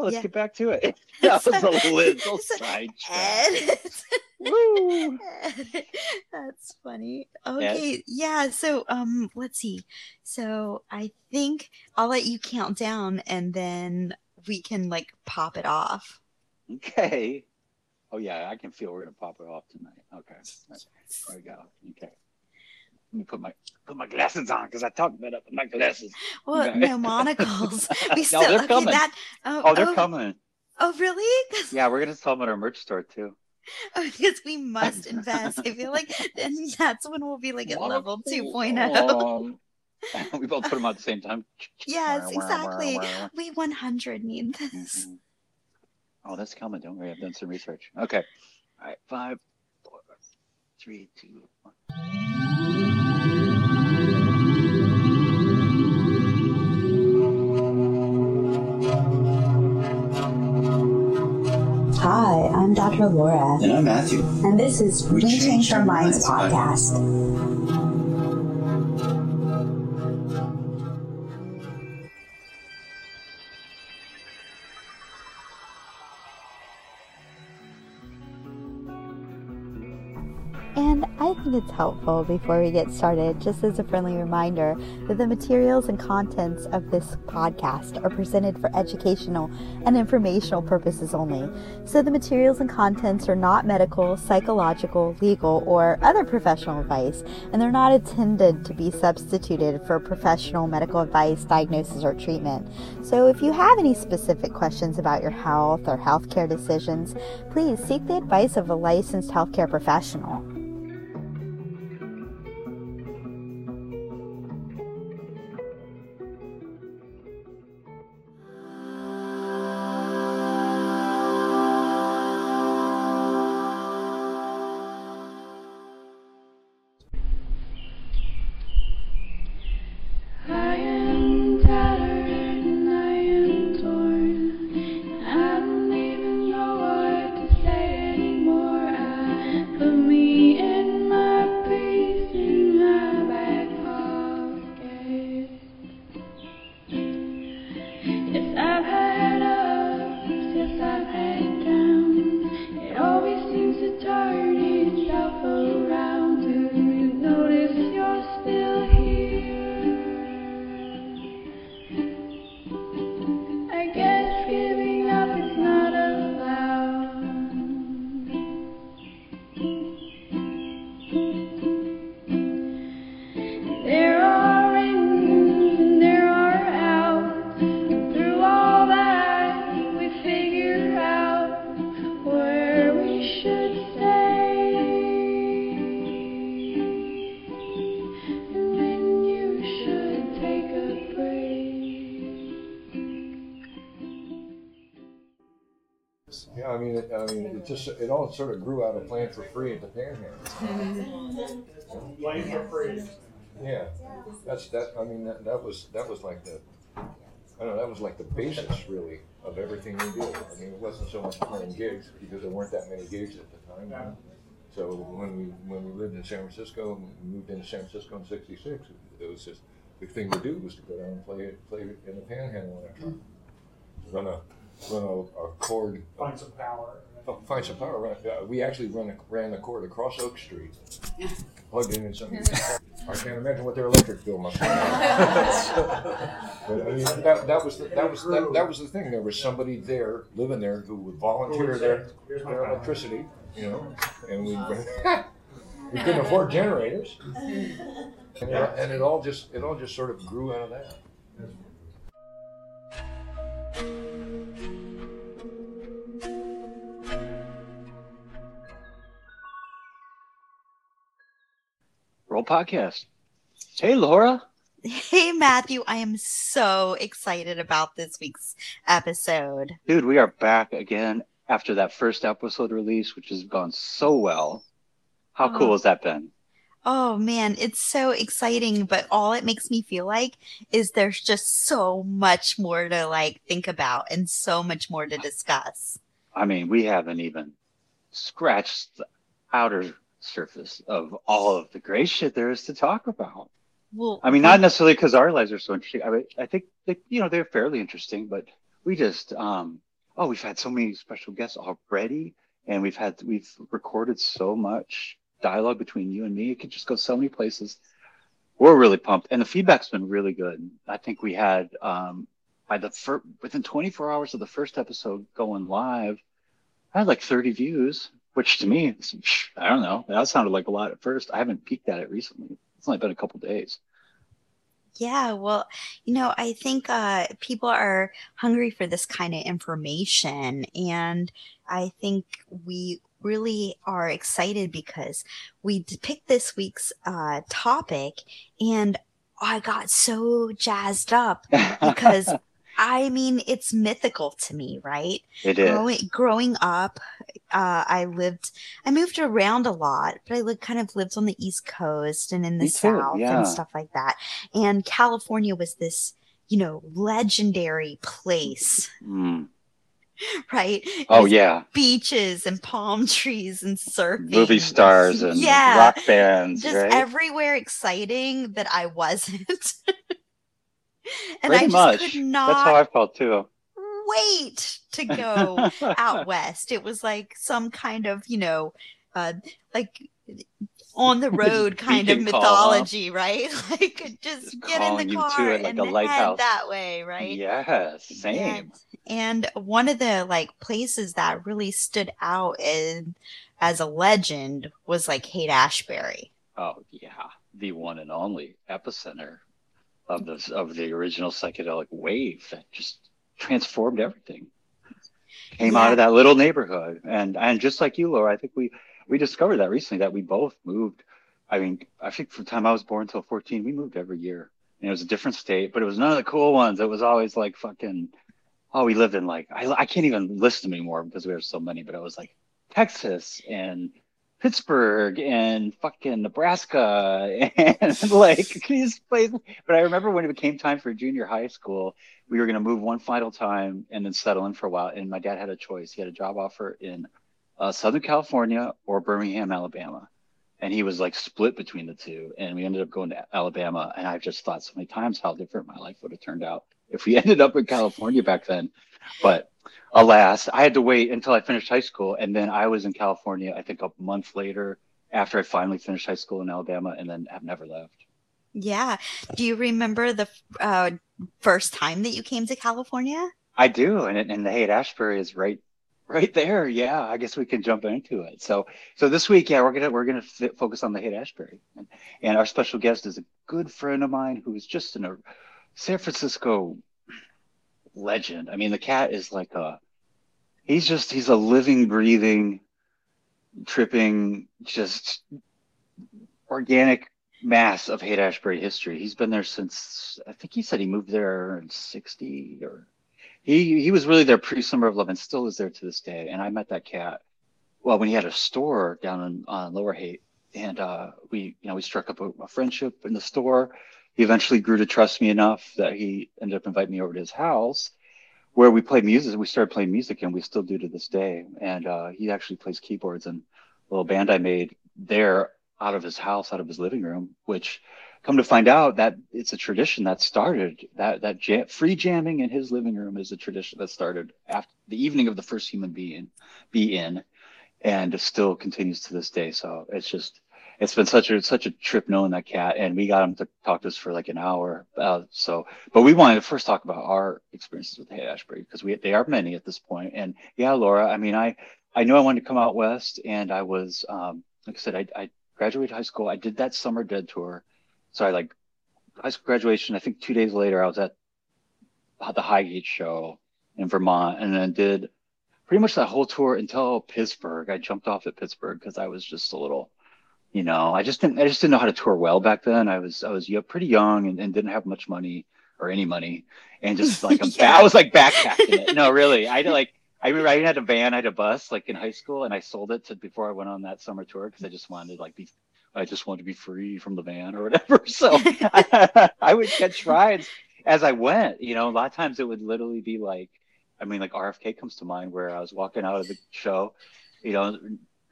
Let's Yeah. get back to it. That was a little sidetrack. Woo! That's funny. Okay, yeah. So, um, let's see. So, I think I'll let you count down, and then we can like pop it off. Okay. Oh yeah, I can feel we're gonna pop it off tonight. Okay. There we go. Okay. Let me put my put my glasses on because I talked better with my glasses. Well, no monocles. We No, they're okay. coming. That oh, Oh, they're oh, coming. Oh, really? Yeah, we're gonna sell them at our merch store too. oh, because we must invest. I feel like then that's when we'll be like at level 2.0. Um, we both put them on at the same time. Yes, exactly. We 100 need this. Mhm. Oh, that's coming. Don't worry. I've done some research. Okay. All right. Five, four, three, two, one. Hi, I'm Dr. Laura, And I'm Matthew. and this is We, Change Our Minds podcast. It's helpful before we get started, just as a friendly reminder, that the materials and contents of this podcast are presented for educational and informational purposes only. So the materials and contents are not medical, psychological, legal, or other professional advice, and they're not intended to be substituted for professional medical advice, diagnosis, or treatment. So if you have any specific questions about your health or healthcare decisions, please seek the advice of a licensed healthcare professional. Just it all sort of grew out of playing for free at the Panhandle. Playing for free. Yeah, that's that. I mean, that, that was that was like the I don't know. That was like the basis really of everything we did. I mean, it wasn't so much playing gigs because there weren't that many gigs at the time. Yeah. So when we when we lived in San Francisco, we moved into San Francisco in '66. It was just the thing to do was to go down and play play in the Panhandle a truck, run a run a, a chord Find some power. Oh, Find some power. Uh, we actually run a, ran the cord across Oak Street, plugged in in some. I can't imagine what their electric bill must be. but I mean, that, that was the, that was that, that was the thing. There was somebody there living there who would volunteer their, their electricity, you know, and we we couldn't afford generators, and it, and it all just it all just sort of grew out of that. Podcast. Hey, Laura. Hey, Matthew, I am so excited about this week's episode. Dude, we are back again after that first episode release, which has gone so well. How cool Oh. has that been? Oh man, it's so exciting, but all it makes me feel like is there's just so much more to like think about and so much more to discuss. I mean, we haven't even scratched the outer surface of all of the great shit there is to talk about. Well, I mean, not necessarily because our lives are so interesting. I mean, I think that, you know they're fairly interesting, but we just um oh we've had so many special guests already and we've had we've recorded so much dialogue between you and me it could just go so many places we're really pumped and the feedback's been really good i think we had um by the fir- within 24 hours of the first episode going live i had like 30 views which to me is- i don't know. That sounded like a lot at first. I haven't peeked at it recently. It's only been a couple days. Yeah, well, you know, I think uh, people are hungry for this kind of information. And I think we really are excited because we picked this week's uh, topic and I got so jazzed up because I mean, it's mythical to me, right? it is Growing, growing up, uh, I lived, I moved around a lot, but I lived, kind of lived on the East Coast and in the Me too, South yeah. and stuff like that. And California was this, you know, legendary place, Mm. right? oh yeah Beaches and palm trees and surfing. movie stars and Yeah. rock bands Just right everywhere exciting that I wasn't. and Pretty I just much. could not That's how I felt too. wait to go out west. It was like some kind of, you know, uh, like on the road kind of beacon call, huh? mythology, right? Like just, Just get in the car it like and a head that way, right? Yes, same. And, and one of the like places that really stood out in, as a legend was like Haight Ashbury. Oh yeah, the one and only epicenter of the of the original psychedelic wave that just transformed everything. Came out of that little neighborhood, and and just like you, Laura, I think we we discovered that recently that we both moved. I mean, I think from the time I was born until 14, we moved every year. And it was a different state, but it was none of the cool ones. It was always like fucking, oh, we lived in like, I, I can't even list them anymore because we have so many, but it was like Texas and Pittsburgh and fucking Nebraska and like these places. But I remember when it became time for junior high school, we were going to move one final time and then settle in for a while. And my dad had a choice. He had a job offer in uh, Southern California or Birmingham, Alabama. And he was like split between the two. And we ended up going to Alabama. And I've just thought so many times how different my life would have turned out if we ended up in California back then. But alas, I had to wait until I finished high school. And then I was in California, I think a month later after I finally finished high school in Alabama and then have never left. Yeah. Do you remember the uh, first time that you came to California? I do. And, and the Haight Ashbury is right right there. Yeah, I guess we can jump into it. So so this week, yeah, we're gonna we're gonna f- focus on the Haight Ashbury, and, and our special guest is a good friend of mine who is just in a San Francisco legend. I mean, the cat is like a he's just he's a living, breathing, tripping, just organic mass of Haight Ashbury history. He's been there since I think he said he moved there in '60 or he he was really there pre Summer of Love and still is there to this day. And I met that cat well when he had a store down on Lower Haight, and uh, we you know we struck up a, a friendship in the store. He eventually grew to trust me enough that he ended up inviting me over to his house where we played music. We started playing music and we still do to this day. And uh, he actually plays keyboards in a little band I made there out of his house, out of his living room, which come to find out that it's a tradition that started that, that jam, free jamming in his living room is a tradition that started after the evening of the first human being be in and still continues to this day. So it's just, it's been such a such a trip knowing that cat, and we got him to talk to us for like an hour. Uh, so, but we wanted to first talk about our experiences with Haight Ashbury because we they are many at this point. And yeah, Laura, I mean, I I knew I wanted to come out west, and I was um, like I said, I, I graduated high school. I did that summer dead tour, so I like high school graduation. I think two days later, I was at the Highgate show in Vermont, and then did pretty much that whole tour until Pittsburgh. I jumped off at Pittsburgh because I was just a little you know, I just didn't, I just didn't know how to tour well back then. I was, I was y- pretty young and, and didn't have much money or any money, and just like, Yeah. I was like backpacking it. No, really, I had like, I remember I had a van, I had a bus like in high school, and I sold it to before I went on that summer tour because I just wanted to like be, I just wanted to be free from the van or whatever. So I, I would catch rides as I went. You know, a lot of times it would literally be like, I mean, like RFK comes to mind where I was walking out of the show, you know,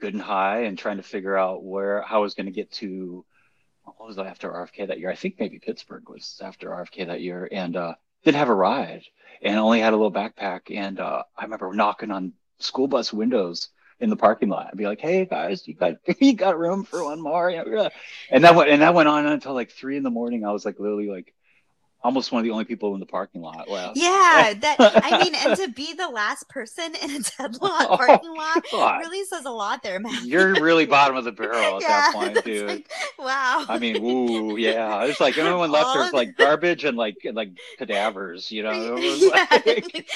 good and high and trying to figure out where how I was going to get to what was after RFK that year? I think maybe Pittsburgh was after RFK that year. And uh didn't have a ride and only had a little backpack. And uh, I remember knocking on school bus windows in the parking lot. I'd be like, "Hey guys, you got you got room for one more?" And that went and that went on until like three in the morning. I was like literally like almost one of the only people in the parking lot left. Yeah, that I mean, and to be the last person in a deadlock Oh, parking lot God. really says a lot there, man. You're really bottom of the barrel at that point, dude. like, wow. I mean, ooh, yeah. It's like everyone left there's like garbage and like and, like cadavers, you know. Yeah, like-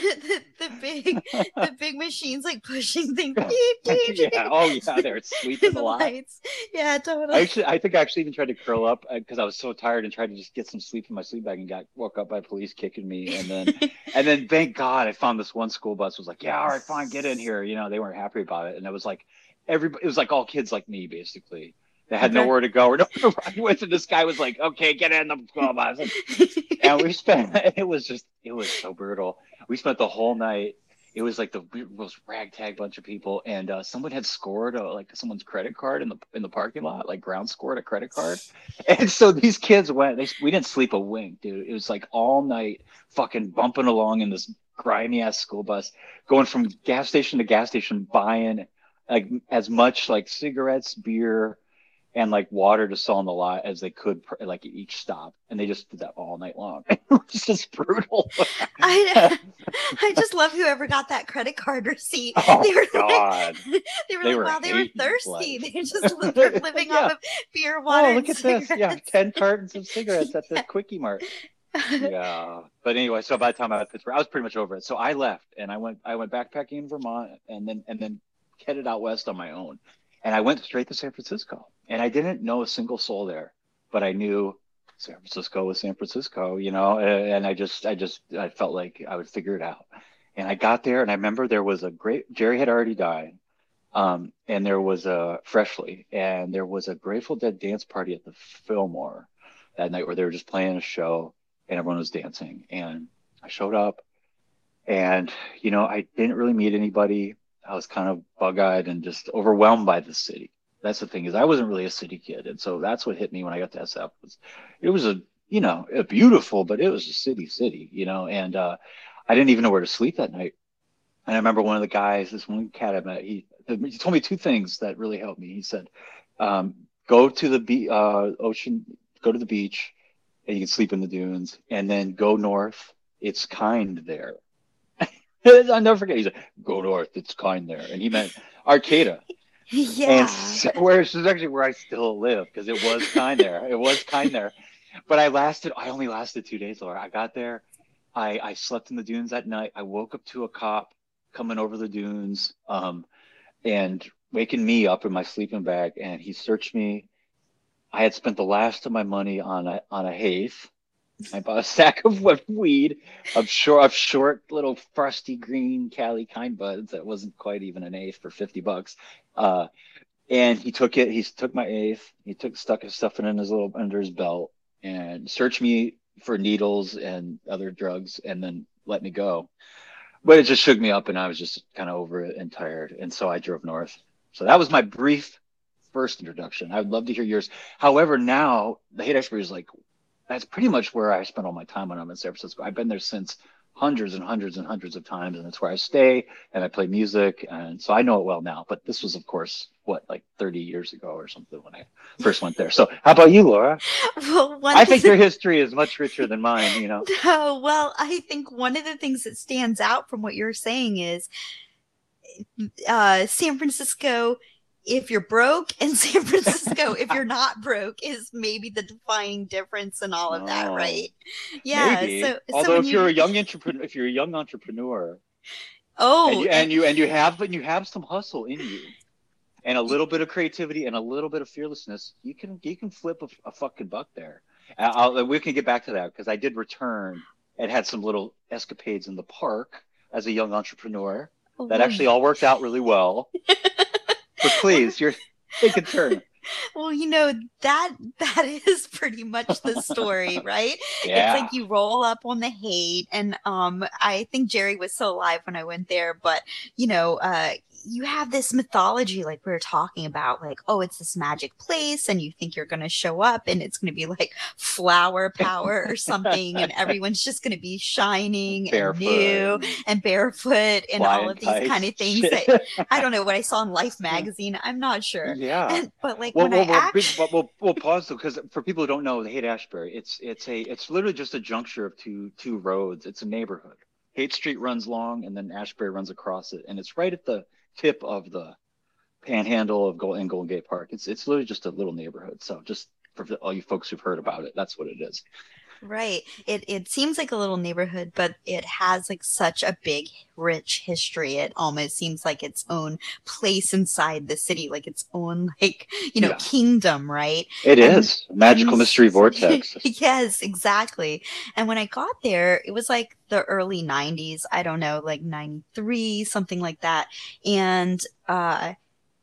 the, the big the big machines like pushing things. Yeah. Oh yeah, they're sweeping the lights. Yeah, totally. I actually, I think I actually even tried to curl up uh, because I was so tired and tried to just get some sleep in my sleep bag and got woke up by police kicking me. And then, and then, thank God, I found this one school bus was like, yeah, all right, fine, get in here. You know, they weren't happy about it, and it was like everybody, it was like all kids like me, basically. They had Okay. nowhere to go or nowhere to with, and this guy was like, okay, get in the school bus. and we spent, it was just, it was so brutal. We spent the whole night. It was like the most ragtag bunch of people, and uh, someone had scored a, like someone's credit card in the in the parking lot, like ground scored a credit card, and so these kids went. They, we didn't sleep a wink, dude. It was like all night, fucking bumping along in this grimy ass school bus, going from gas station to gas station, buying like as much like cigarettes, beer, and like water to sell on the lot as they could, like at each stop, and they just did that all night long. it was just brutal. I I just love whoever got that credit card receipt. Oh they were like, God! they were They like, were wow, they were thirsty. They just were living Yeah. off of beer, oh, water. Oh, look at this! Yeah, ten cartons of cigarettes at the quickie mart. yeah but anyway so by the time i was pittsburgh i was pretty much over it so i left and i went i went backpacking in vermont and then and then headed out west on my own and i went straight to san francisco and i didn't know a single soul there but i knew san francisco was san francisco you know and i just i just i felt like i would figure it out. And i got there and i remember there was a great jerry had already died um, and there was a freshly and there was a grateful dead dance party at the fillmore that night where they were just playing a show and everyone was dancing and i showed up and you know i didn't really meet anybody. I was kind of bug-eyed and just overwhelmed by the city that's the thing is i wasn't really a city kid and so that's what hit me when i got to sf was it was a you know a beautiful but it was a city city you know and uh i didn't even know where to sleep that night. And i remember one of the guys this one cat i met he, he told me two things that really helped me. He said um, go to the be- uh, ocean go to the beach and you can sleep in the dunes and then go north it's kind there. I'll never forget he said go north it's kind there. And he meant arcata yeah. and so, where this is actually where i still live because it was kind there it was kind there but i lasted i only lasted two days laura i got there i i slept in the dunes that night i woke up to a cop coming over the dunes um and waking me up in my sleeping bag and he searched me I had spent the last of my money on a on a haze. I bought a sack of weed of short of short little frosty green Cali kind buds that wasn't quite even an eighth for fifty bucks. Uh, and he took it. He took my eighth. He took stuck his stuff in his little under his belt and searched me for needles and other drugs, and then let me go. But it just shook me up, and I was just kind of over it and tired, and so I drove north. So that was my brief first introduction. I would love to hear yours. However, now the Haight Ashbury is like that's pretty much where I spend all my time when I'm in San Francisco. I've been there since hundreds and hundreds and hundreds of times, and it's where I stay and I play music, and so I know it well now. But this was, of course, what like 30 years ago or something when I first went there. So, how about you, Laura? Well, I think your history is much richer than mine. You know, No, well, I think one of the things that stands out from what you're saying is uh, San Francisco. If you're broke, in San Francisco, if you're not broke, is maybe the defining difference in all of that, Oh, right? Yeah. maybe. So, so although when if you're a young entrepreneur, if you're a young entrepreneur, oh, and you, and you and you have but you have some hustle in you and a little bit of creativity and a little bit of fearlessness you can you can flip a, a fucking buck there I'll, we can get back to that because i did return and had some little escapades in the park as a young entrepreneur oh, that actually all worked out really well but please you're take a turn well, you know that that is pretty much the story, right? yeah It's like you roll up on the Haight, and um, I think Jerry was still alive when I went there, but you know, uh, you have this mythology like we are talking about like oh it's this magic place and you think you're going to show up and it's going to be like flower power or something and everyone's just going to be shining Barefoot. and new and barefoot and all of these kind of things that i don't know what i saw in life magazine i'm not sure Yeah. And- but like Well, when well, i well, actually we'll, we'll, we'll pause though, because for people who don't know, the Haight Ashbury, it's it's a it's literally just a juncture of two two roads. It's a neighborhood. Haight Street runs long, and then Ashbury runs across it, and it's right at the tip of the panhandle of Gold, Golden Gate Park. It's it's literally just a little neighborhood. So just for all you folks who've heard about it, that's what it is. Right. It it seems like a little neighborhood, but it has like such a big, rich history. It almost seems like its own place inside the city, like its own like you know Yeah. kingdom, right? It And- is magical and- mystery vortex. yes, exactly. And when I got there, it was like the early 90s, I don't know, like 93, something like that. And uh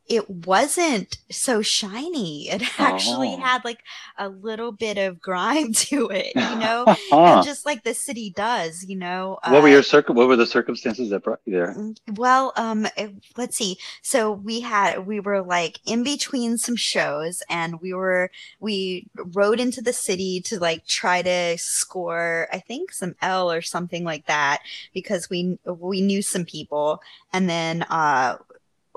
it wasn't so shiny. It actually Oh. had like a little bit of grime to it, you know? And just like the city does, you know. what were uh, your circum? What were the circumstances that brought you there? well, um, eh, let's see. So we had we were like in between some shows, and we were we rode into the city to like try to score, I think, some L or something like that, because we we knew some people, and then uh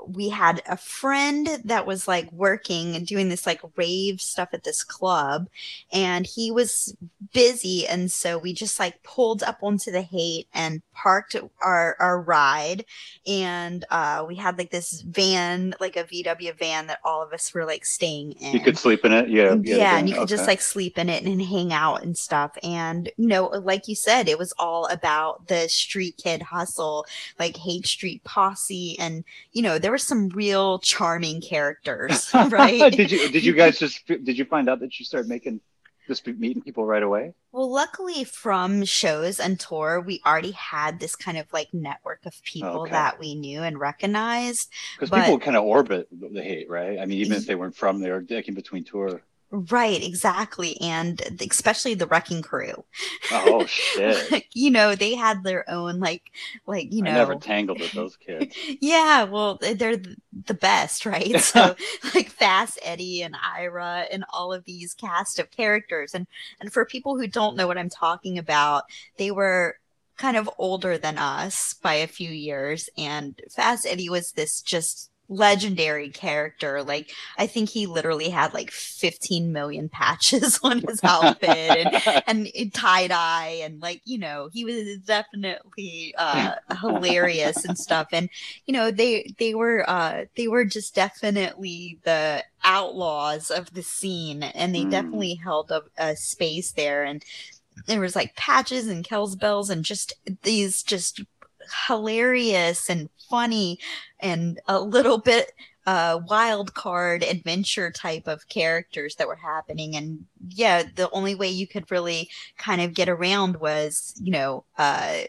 we had a friend that was like working and doing this like rave stuff at this club and he was busy and so we just like pulled up onto the Haight and parked our our ride and uh we had like this van like a vw van that all of us were like staying in You could sleep in it. Yeah. yeah, and you could just like sleep in it and hang out and stuff. And you know, like you said, it was all about the street kid hustle, like Haight Street Posse, and you know, there were some real charming characters, right? did you did you guys just did you find out that you started making just meeting people right away? well, luckily from shows and tour, we already had this kind of like network of people Okay. that we knew and recognized. Because people kind of orbit the Haight, right? I mean, even if they weren't from there, like in between tour. Right, exactly. And especially the wrecking crew. Oh, oh shit! you know, they had their own like like, you know I never tangled with those kids. yeah, well, they're the best, right? So, like Fast Eddie and Ira and all of these cast of characters, and and for people who don't know what I'm talking about, they were kind of older than us by a few years, and Fast Eddie was this just legendary character. Like i think he literally had like 15 million patches on his outfit and and tie dye and like you know he was definitely uh hilarious and stuff. And you know they they were uh they were just definitely the outlaws of the scene and they Mm. definitely held a, a space there. And there was like patches and kells bells and just these just hilarious and funny and a little bit uh wild card adventure type of characters that were happening. And yeah the only way you could really kind of get around was you know uh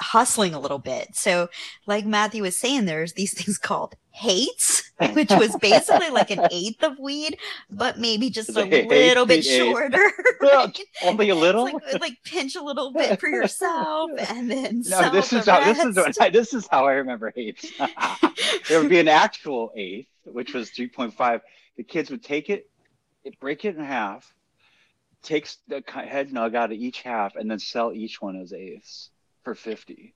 hustling a little bit. So like matthew was saying there's these things called hates which was basically like an eighth of weed but maybe just a little bit shorter right? Only a little. Like, like pinch a little bit for yourself and then no, sell this the is how this is this is how I remember hates. there would be an actual eighth, which was three point five. The kids would take it, it- break it in half, takes the head nug out of each half, and then sell each one as eighths for fifty.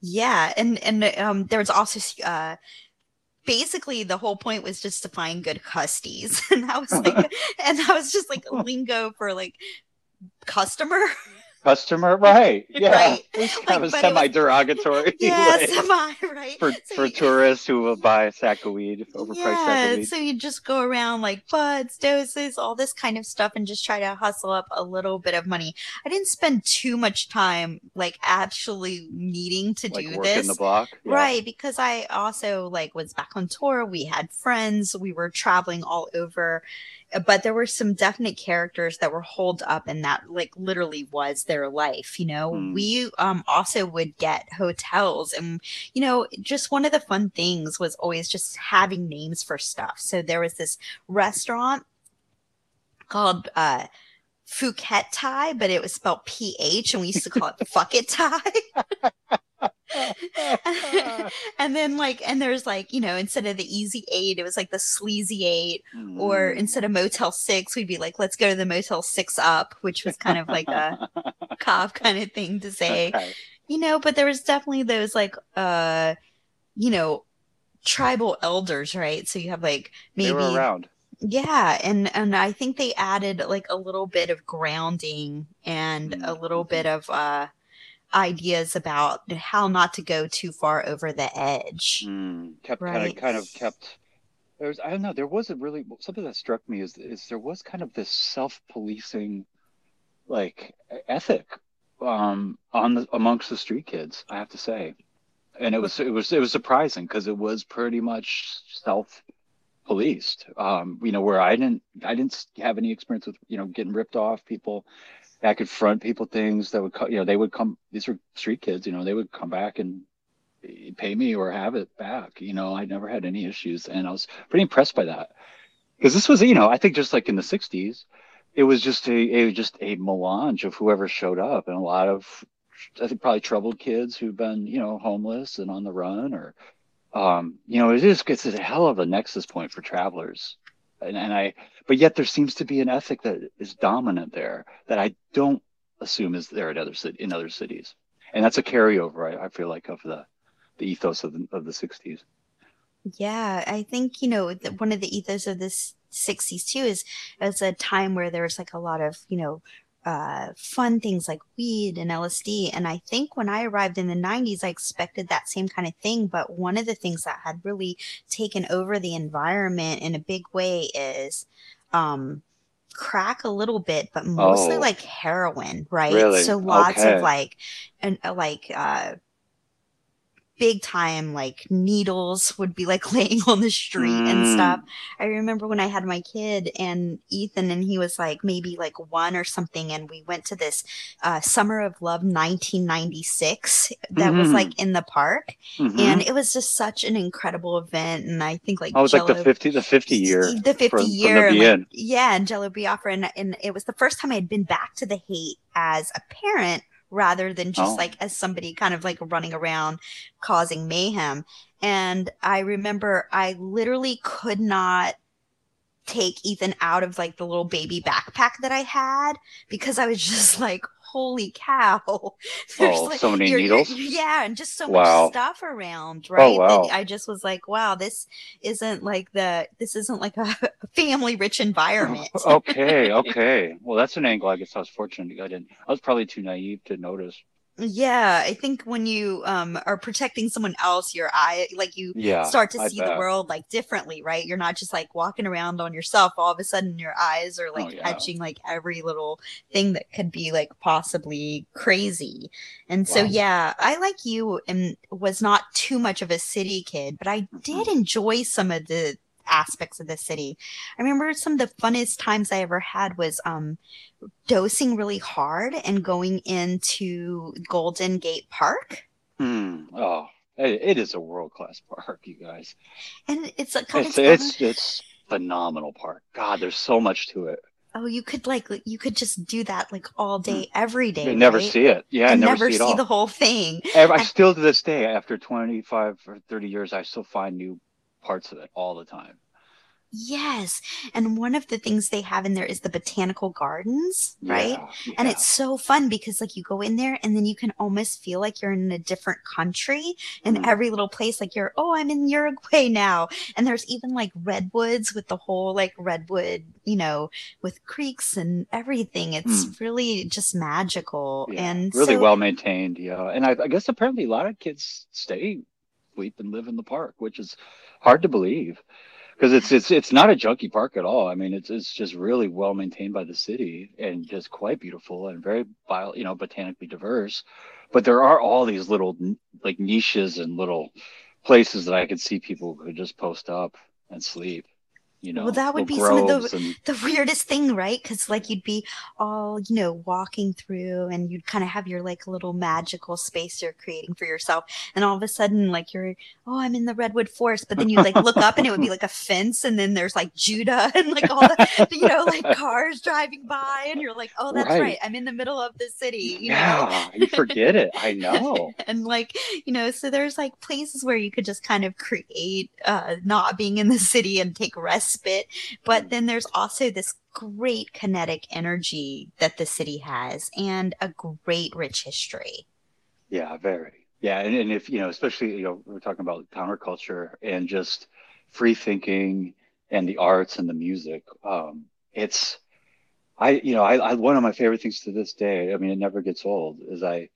Yeah, and and um, there was also uh, basically the whole point was just to find good custies, and that was like, and that was just like lingo for like customer. Customer, right? Yeah, Right. kind Like, of a but it was- semi-derogatory. yeah, like, semi right for So for you- tourists who will buy a sack of weed, overpriced sack yeah, of weed. so you just go around like buds, doses, all this kind of stuff, and just try to hustle up a little bit of money. I didn't spend too much time like actually needing to like do this. the block. Yeah. Right, because I also like was back on tour. We had friends. We were traveling all over, but there were some definite characters that were holed up, and that like literally was their life. You know, Hmm. we um also would get hotels, and you know, just one of the fun things was always just having names for stuff. So there was this restaurant called uh Phuket Thai, but it was spelled P H, and we used to call it Fuck It Thai. and then like and there's like you know instead of the easy eight it was like the sleazy eight or Mm. instead of motel six we'd be like let's go to the motel six up which was kind of like a cop kind of thing to say Okay. you know but there was definitely those like uh you know tribal elders right so you have like They maybe were around. yeah and and i think they added like a little bit of grounding and a little bit of uh ideas about how not to go too far over the edge. Mm, kept kind Right. of kind of kept there's I don't know there was a really something that struck me is is there was kind of this self-policing like ethic um on the amongst the street kids I have to say. And it was it was it was surprising because it was pretty much self policed um you know where I didn't I didn't have any experience with you know getting ripped off people that could front people things that would you know they would come these were street kids you know they would come back and pay me or have it back. You know, I never had any issues, and I was pretty impressed by that. Because this was, you know, I think just like in the '60s, it was just a, it was just a melange of whoever showed up, and a lot of, I think probably troubled kids who've been, you know, homeless and on the run, or, um, you know, it just gets a hell of a nexus point for travelers, and, and I, but yet there seems to be an ethic that is dominant there that I don't assume is there at other in other cities, and that's a carryover. I, I feel like of the the ethos of the of the 60s. Yeah, I think you know one of the ethos of this '60s too is it's a time where there was like a lot of you know uh, fun things like weed and LSD. And I think when I arrived in the '90s, I expected that same kind of thing. But one of the things that had really taken over the environment in a big way is um, crack a little bit, but mostly Oh. like heroin, right? Really? So lots Okay. of like and uh, like uh big time like needles would be like laying on the street and Mm. stuff. I remember when I had my kid and Ethan and he was like maybe like one or something and we went to this uh Summer of Love 1996 that was Mhm. like in the park Mhm. and it was just such an incredible event and I think like oh, it was like the 50 the 50 year the 50 from, year from and, like, yeah and jello biafra and, and it was the first time i had been back to the Haight as a parent rather than just Oh. like as somebody kind of like running around causing mayhem and i remember i literally could not take ethan out of like the little baby backpack that i had because i was just like holy cow There's, Oh, so many you're- you're- needles? yeah and just so Wow. much stuff around oh, right Oh, wow. i just was like wow this isn't like the this isn't like a family rich environment okay, okay. Well, that's an angle I guess I was fortunate I didn't. I was probably too naive to notice. Yeah i think when you um are protecting someone else your eye like you Yeah, start to I see the world like differently right you're not just like walking around on yourself all of a sudden your eyes are like Oh, yeah. catching like every little thing that could be like possibly crazy and so Wow. yeah i like you and was not too much of a city kid but i Mm-hmm. did enjoy some of the aspects of the city i remember some of the funnest times i ever had was um dosing really hard and going into golden gate park Hmm. Oh, it, it is a world class park, you guys. and it's a kind It's of it's it's phenomenal park. God, there's so much to it. Oh, you could like you could just do that like all day, every day. You never right? see it. Yeah, I never, never see it see the whole thing. Ev- I still to this day, after 25 or 30 years, I still find new parts of it all the time. Yes, and one of the things they have in there is the botanical gardens, right? Yeah, And it's so fun because like you go in there and then you can almost feel like you're in a different country in Mhm. every little place. Like you're, oh, I'm in Uruguay now. And there's even like redwoods with the whole like redwood, you know, with creeks and everything. It's really just magical. Yeah, and really so- well maintained. Yeah, and I, I guess apparently a lot of kids stay, sleep, and live in the park, which is hard to believe because it's it's it's not a junky park at all. I mean, it's it's just really well maintained by the city and just quite beautiful and very bio, you know botanically diverse. But there are all these little like niches and little places that I could see people who just post up and sleep. You know, well, that would be some of the and- the weirdest thing, right? Because like you'd be all you know walking through, and you'd kind of have your like little magical space you're creating for yourself, and all of a sudden, like you're oh, I'm in the redwood forest, but then you like look up, and it would be like a fence, and then there's like Judah and like all the you know like cars driving by, and you're like, oh, that's right, Right. I'm in the middle of the city, you know. yeah, you forget it. I know. and like you know so there's like places where you could just kind of create uh not being in the city and take respite Mm. but then there's also this great kinetic energy that the city has and a great rich history Yeah, very. Yeah, and, and if you know, especially you know, we're talking about counterculture and just free thinking and the arts and the music. Um, it's, I you know, I, I one of my favorite things to this day. I mean, it never gets old. Is I,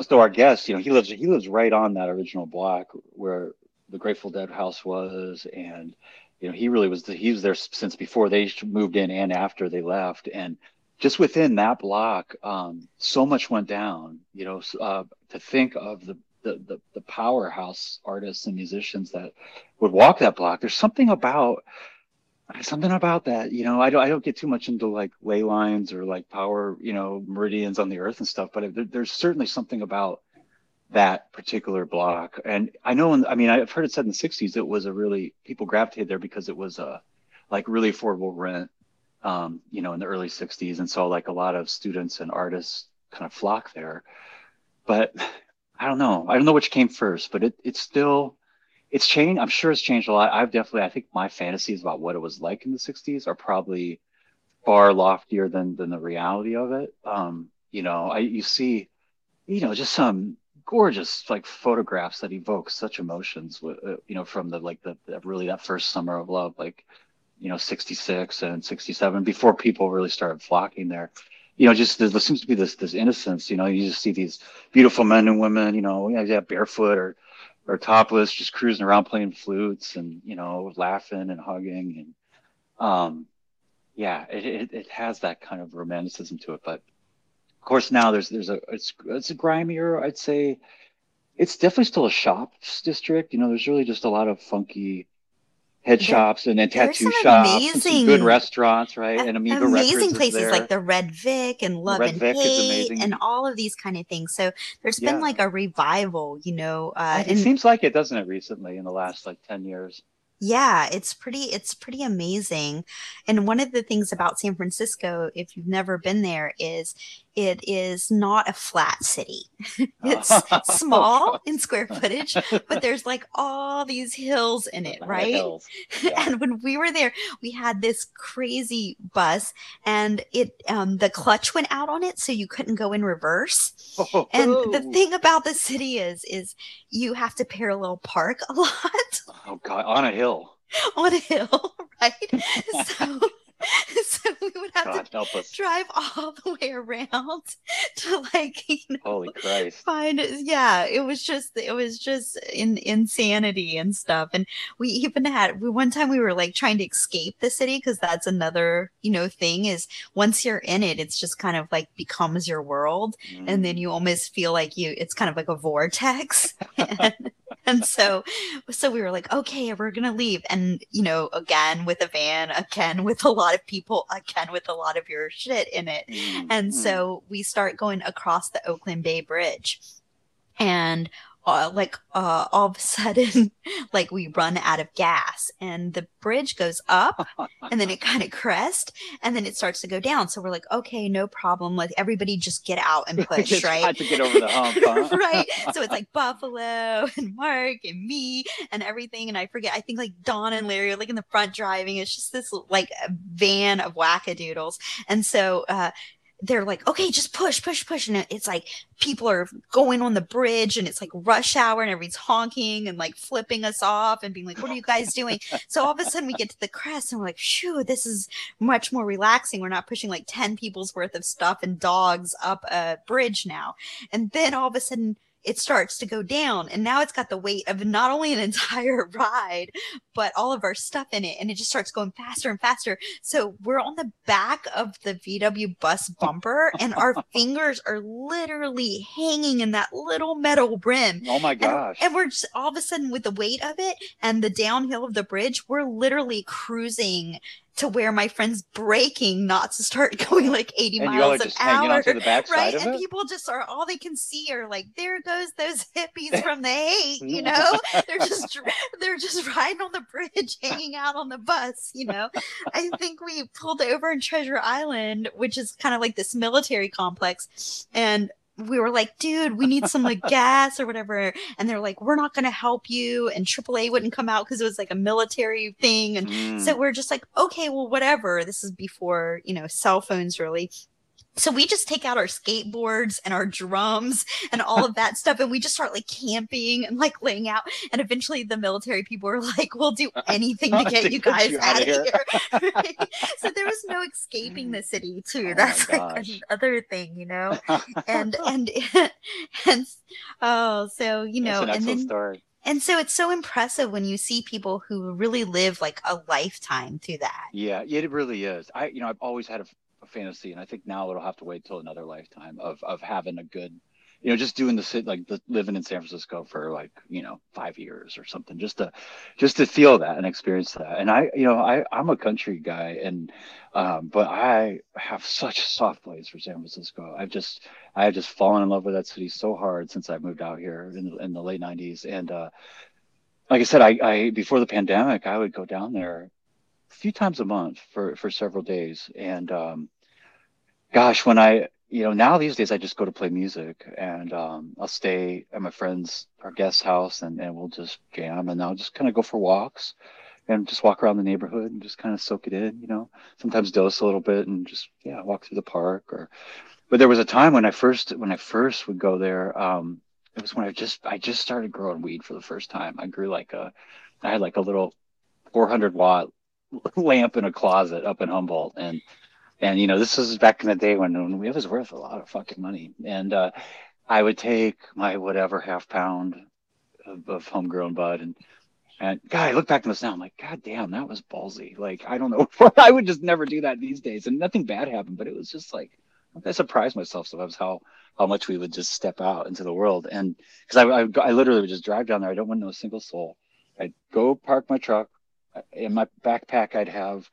so our guest, you know, he lives he lives right on that original block where the Grateful Dead house was, and you know, he really was he was there since before they moved in and after they left, and just within that block, um, so much went down. You know, uh, to think of the, the the the powerhouse artists and musicians that would walk that block. There's something about something about that. You know, I don't I don't get too much into like ley lines or like power, you know, meridians on the earth and stuff, but there, there's certainly something about that particular block. And I know, in, I mean, I've heard it said in the '60s it was a really people gravitated there because it was a like really affordable rent um, you know, in the early 60s. And so, like, a lot of students and artists kind of flock there. But I don't know. I don't know which came first, but it, it's still, it's changed. I'm sure it's changed a lot. I've definitely, I think my fantasies about what it was like in the 60s are probably far loftier than, than the reality of it. Um, you know, I, you see, you know, just some gorgeous like photographs that evoke such emotions uh, you know, from the, like the, really that first summer of love, like, you know 66 and 67 before people really started flocking there. You know just there, there seems to be this this innocence you know you just see these beautiful men and women you know yeah barefoot or or topless just cruising around playing flutes and you know laughing and hugging and um yeah it, it, it has that kind of romanticism to it but of course now there's there's a it's it's a grimier i'd say. It's definitely still a shops district. You know there's really just a lot of funky head There- shops and then tattoo shops and some good restaurants right? and A- Amoeba amazing Records places like the Red Vic and Love Red and Vic Haight and all of these kind of things. So there's been Yeah. like a revival, you know, uh, it and seems like it doesn't it recently in the last like 10 years yeah, it's pretty it's pretty amazing. And one of the things about San Francisco, if you've never been there, is it is not a flat city. it's small in square footage, but there's like all these hills in it, right? Yeah. and when we were there we had this crazy bus and it um the clutch went out on it so you couldn't go in reverse and the Oh. thing about the city is is you have to parallel park a lot. Oh god on a hill. On a hill right? So so we would have god to drive all the way around to like you know holy christ. find yeah it was just it was just in insanity and stuff. And we even had we one time we were like trying to escape the city because that's another you know thing is once you're in it it's just kind of like becomes your world. Mm. and then you almost feel like you it's kind of like a vortex. And, and so so we were like okay we're gonna leave. And you know again with a van again with a lot of people again with a lot of your shit in it. Mm, and so we start going across the Oakland Bay Bridge. And uh, like uh, all of a sudden, like we run out of gas and the bridge goes up and then it kind of crest and then it starts to go down. So we're like, okay, no problem. Like everybody just get out and push, right? had to get over the hump huh? right. So it's like Buffalo and Mark and me and everything. And I forget, I think like Don and Larry are like in the front driving. It's just this like van of wackadoodles. And so, uh, they're like, okay, just push, push, push. And it's like people are going on the bridge and it's like rush hour and everybody's honking and like flipping us off and being like, what are you guys doing? so all of a sudden we get to the crest and we're like, phew, this is much more relaxing. We're not pushing like 10 people's worth of stuff and dogs up a bridge now. And then all of a sudden it starts to go down and now it's got the weight of not only an entire ride but all of our stuff in it and it just starts going faster and faster so we're on the back of the vw bus bumper and our fingers are literally hanging in that little metal brim Oh my and, gosh. and we're just all of a sudden with the weight of it and the downhill of the bridge we're literally cruising to where my friend's braking not to start going like 80 And you all are miles an hour. right? and it? people just are all they can see are like there goes those hippies from the Haight you know? They're just they're just riding on the bridge hanging out on the bus you know? I think we pulled over in treasure island which is kind of like this military complex and we were like, dude, we need some like gas or whatever. And they're like, we're not going to help you. And AAA wouldn't come out because it was like a military thing. And Mm. so we're just like, okay, well, whatever. This is before, you know, cell phones really. So we just take out our skateboards and our drums and all of that stuff. And we just start like camping and like laying out. And eventually the military people were like, we'll do uh-uh. anything to get To you get guys you out outta of here. so there was no escaping the city too. Oh That's like another thing, you know? and and and oh so you know an and then story. and so it's so impressive when you see people who really live like a lifetime through that Yeah, it really is. I, you know, I've always had a fantasy, and I think now it'll have to wait till another lifetime of of having a good, you know, just doing the like the, living in San Francisco for like you know five years or something, just to just to feel that and experience that. And I, you know, I I'm a country guy, and um, but I have such soft place for San Francisco. I've just I have just fallen in love with that city so hard since I moved out here in in the late '90s, and uh, like I said, I, I before the pandemic, I would go down there a few times a month for for several days and um gosh when i you know now these days i just go to play music and um i'll stay at my friend's our guest house and, and we'll just jam and i'll just kind of go for walks and just walk around the neighborhood and just kind of soak it in you know. Sometimes dose a little bit and just yeah walk through the park or but there was a time when i first when i first would go there um it was when i just i just started growing weed for the first time. I grew like a i had like a little 400 watt lamp in a closet up in Humboldt, and and you know this was back in the day when, when it was worth a lot of fucking money, and uh, I would take my whatever half pound of, of homegrown bud, and and God, I look back on this now, I'm like, God damn, that was ballsy. Like I don't know, I would just never do that these days, and nothing bad happened, but it was just like I surprised myself sometimes how how much we would just step out into the world, and because I, I I literally would just drive down there, I don't want to know a single soul. I'd go park my truck in my backpack i'd have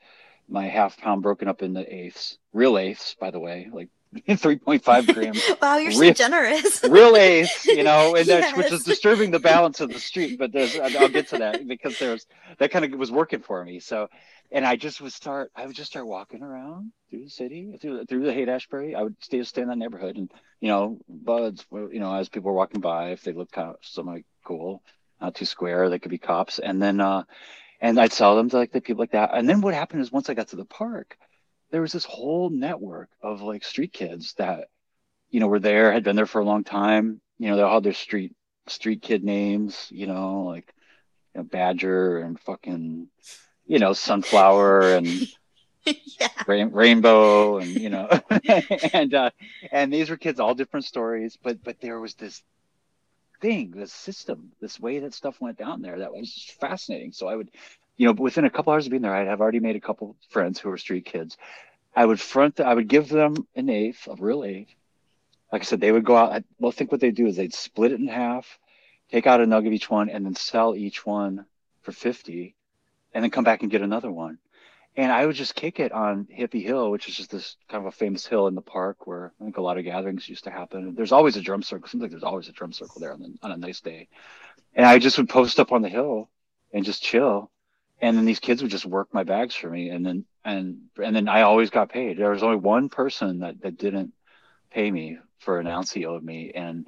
my half pound broken up into eighths real eighths by the way like 3.5 grams. Wow you're Real- so generous. Real eighths you know and that's which is disturbing the balance of the street but there's i'll get to that because there's that kind of was working for me. So and i just would start i would just start walking around through the city through, through the haight ashbury. I would stay stay in that neighborhood and you know buds you know as people were walking by if they looked kind of somewhat cool not too square they could be cops. And then uh and I'd sell them to like the people like that. And then what happened is once I got to the park, there was this whole network of like street kids that, you know, were there, had been there for a long time. You know, they all had their street street kid names, you know, like you know, Badger and fucking, you know, Sunflower and yeah rain, Rainbow and you know, and uh, and these were kids, all different stories, but but there was this thing, this system, this way that stuff went down there that was just fascinating. So I would, you know, within a couple hours of being there, I'd have already made a couple friends who were street kids. I would front, I would give them an eighth, a real eighth. Like I said, they would go out. I, well, think what they'd do is they'd split it in half, take out a nug of each one, and then sell each one for 50, and then come back and get another one. And I would just kick it on Hippie Hill, which is just this kind of a famous hill in the park where I think a lot of gatherings used to happen. There's always a drum circle. Seems like there's always a drum circle there on, the, on a nice day. And I just would post up on the hill and just chill. And then these kids would just work my bags for me. And then, and, and then I always got paid. There was only one person that, that didn't pay me for an ounce he owed me. And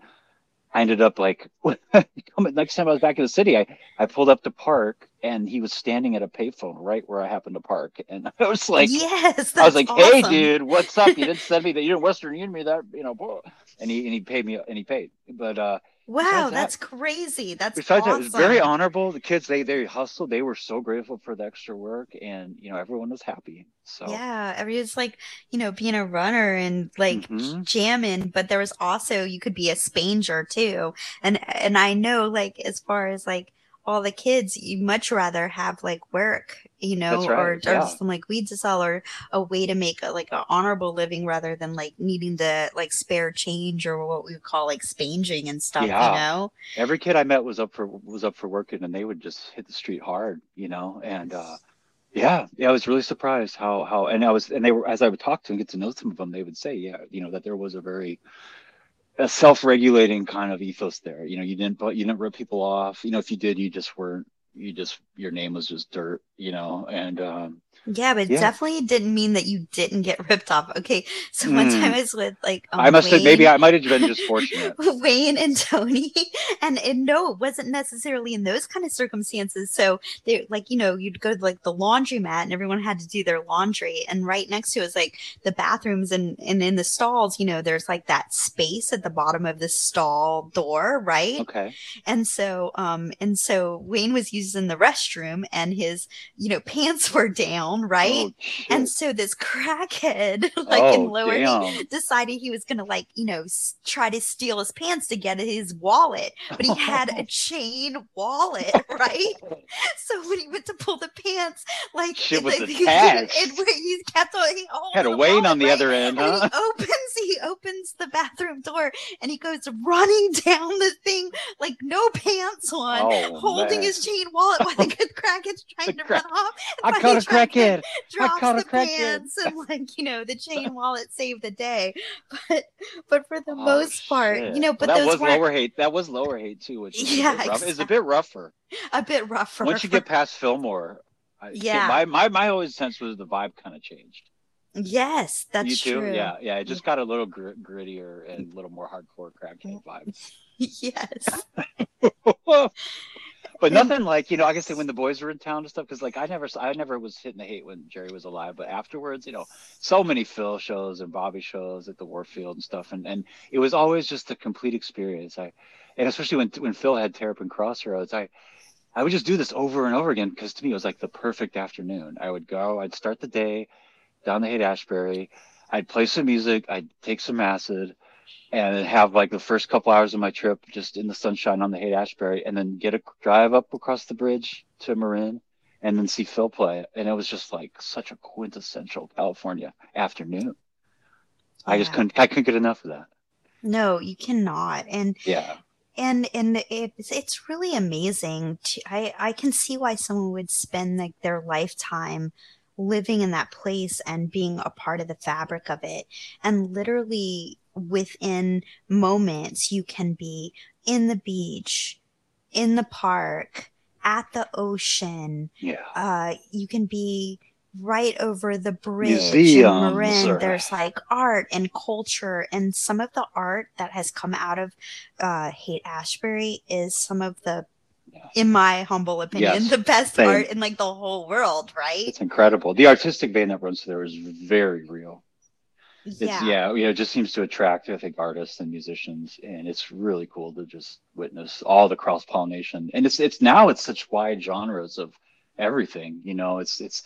I ended up like, next time I was back in the city, I, I pulled up to park and he was standing at a payphone right where I happened to park. And I was like, yes I was like, "Hey, dude, what's up? You didn't send me that. You didn't Western Union me that, you know." And he and he paid me and he paid. But uh, Wow, Besides that- that's crazy. That's besides that, it was very honorable. The kids they they hustled. They were so grateful for the extra work, and you know everyone was happy. So Yeah, everyone's like, you know, being a runner and like Mhm. jamming, but there was also you could be a spanger too. And and I know like as far as like all the kids, you much rather have like work, you know, right, or, or yeah. some like weed to sell or a way to make a, like an honorable living rather than like needing the like spare change or what we would call like spanging and stuff, Yeah. you know? every kid I met was up for was up for working, and they would just hit the street hard, you know. And uh, yeah, yeah, I was really surprised how how and I was and they were as I would talk to and get to know some of them, they would say, yeah, you know, that there was a very a self-regulating kind of ethos there. You know, you didn't you didn't rip people off. You know, if you did, you just weren't. You just your name was just dirt. You know, and um, Yeah, but Yeah. definitely didn't mean that you didn't get ripped off. Okay, so one Mm. time I was with like um, I must have maybe I might have been just fortunate. Wayne and Tony, and and no, it wasn't necessarily in those kind of circumstances. So they like you know you'd go to like the laundromat and everyone had to do their laundry, and right next to it was like the bathrooms and and in the stalls, you know, there's like that space at the bottom of the stall door, right? Okay. And so, um, and so Wayne was using the restroom and his, you know, pants were down, right? Oh, and so this crackhead, like in Oh, lower, damn. decided he was gonna like, you know, s- try to steal his pants to get his wallet, but he had a chain wallet, right? so when he went to pull the pants, like Shit was the- attached. and where he kept on, he Had a wallet, on the right? other end, And he opens, he opens the bathroom door and he goes running down the thing like no pants on, Oh, holding man. his chain wallet while the good crackhead's trying The to crack- run off. I caught a to crackhead. Drops caught a the crackhead. pants and like you know the chain wallet saved the day, but but for the Oh, most part, you know, Well, but that those was weren't lower Haight. That was lower Haight too, which is Yeah, a bit rough. It's a bit rougher. a bit rougher. Once you get past Fillmore, I, Yeah. My my my always sense was the vibe kind of changed. yes, that's you too? true. Yeah, yeah. It just got a little gr- grittier and a little more hardcore crackhead mm. vibe. yes. but nothing like you know. I guess when the boys were in town and stuff, because like I never, I never was hitting the Haight when Jerry was alive. But afterwards, you know, so many Phil shows and Bobby shows at the Warfield and stuff, and and it was always just a complete experience. I, and especially when when Phil had Terrapin Crossroads, I. I would just do this over and over again because to me it was like the perfect afternoon. I would go, I'd start the day down the Haight Ashbury, I'd play some music, I'd take some acid, and have like the first couple hours of my trip just in the sunshine on the Haight Ashbury, and then get a drive up across the bridge to Marin, and then see Phil play. And it was just like such a quintessential California afternoon. I just couldn't, I couldn't get enough of that. No, you cannot. And Yeah. and and it's it's really amazing to i i can see why someone would spend like their lifetime living in that place and being a part of the fabric of it and literally within moments you can be in the beach in the park at the ocean Yeah. uh you can be right over the bridge Museums in Marin. or- There's like art and culture, and some of the art that has come out of uh, Haight Ashbury is some of the, in my humble opinion, Yes, the best same. art in like the whole world, right? It's incredible. The artistic vein that runs through there is very real. It's yeah. yeah, you know, it just seems to attract, I think, artists and musicians, and it's really cool to just witness all the cross pollination. And it's it's now it's such wide genres of everything. You know, it's it's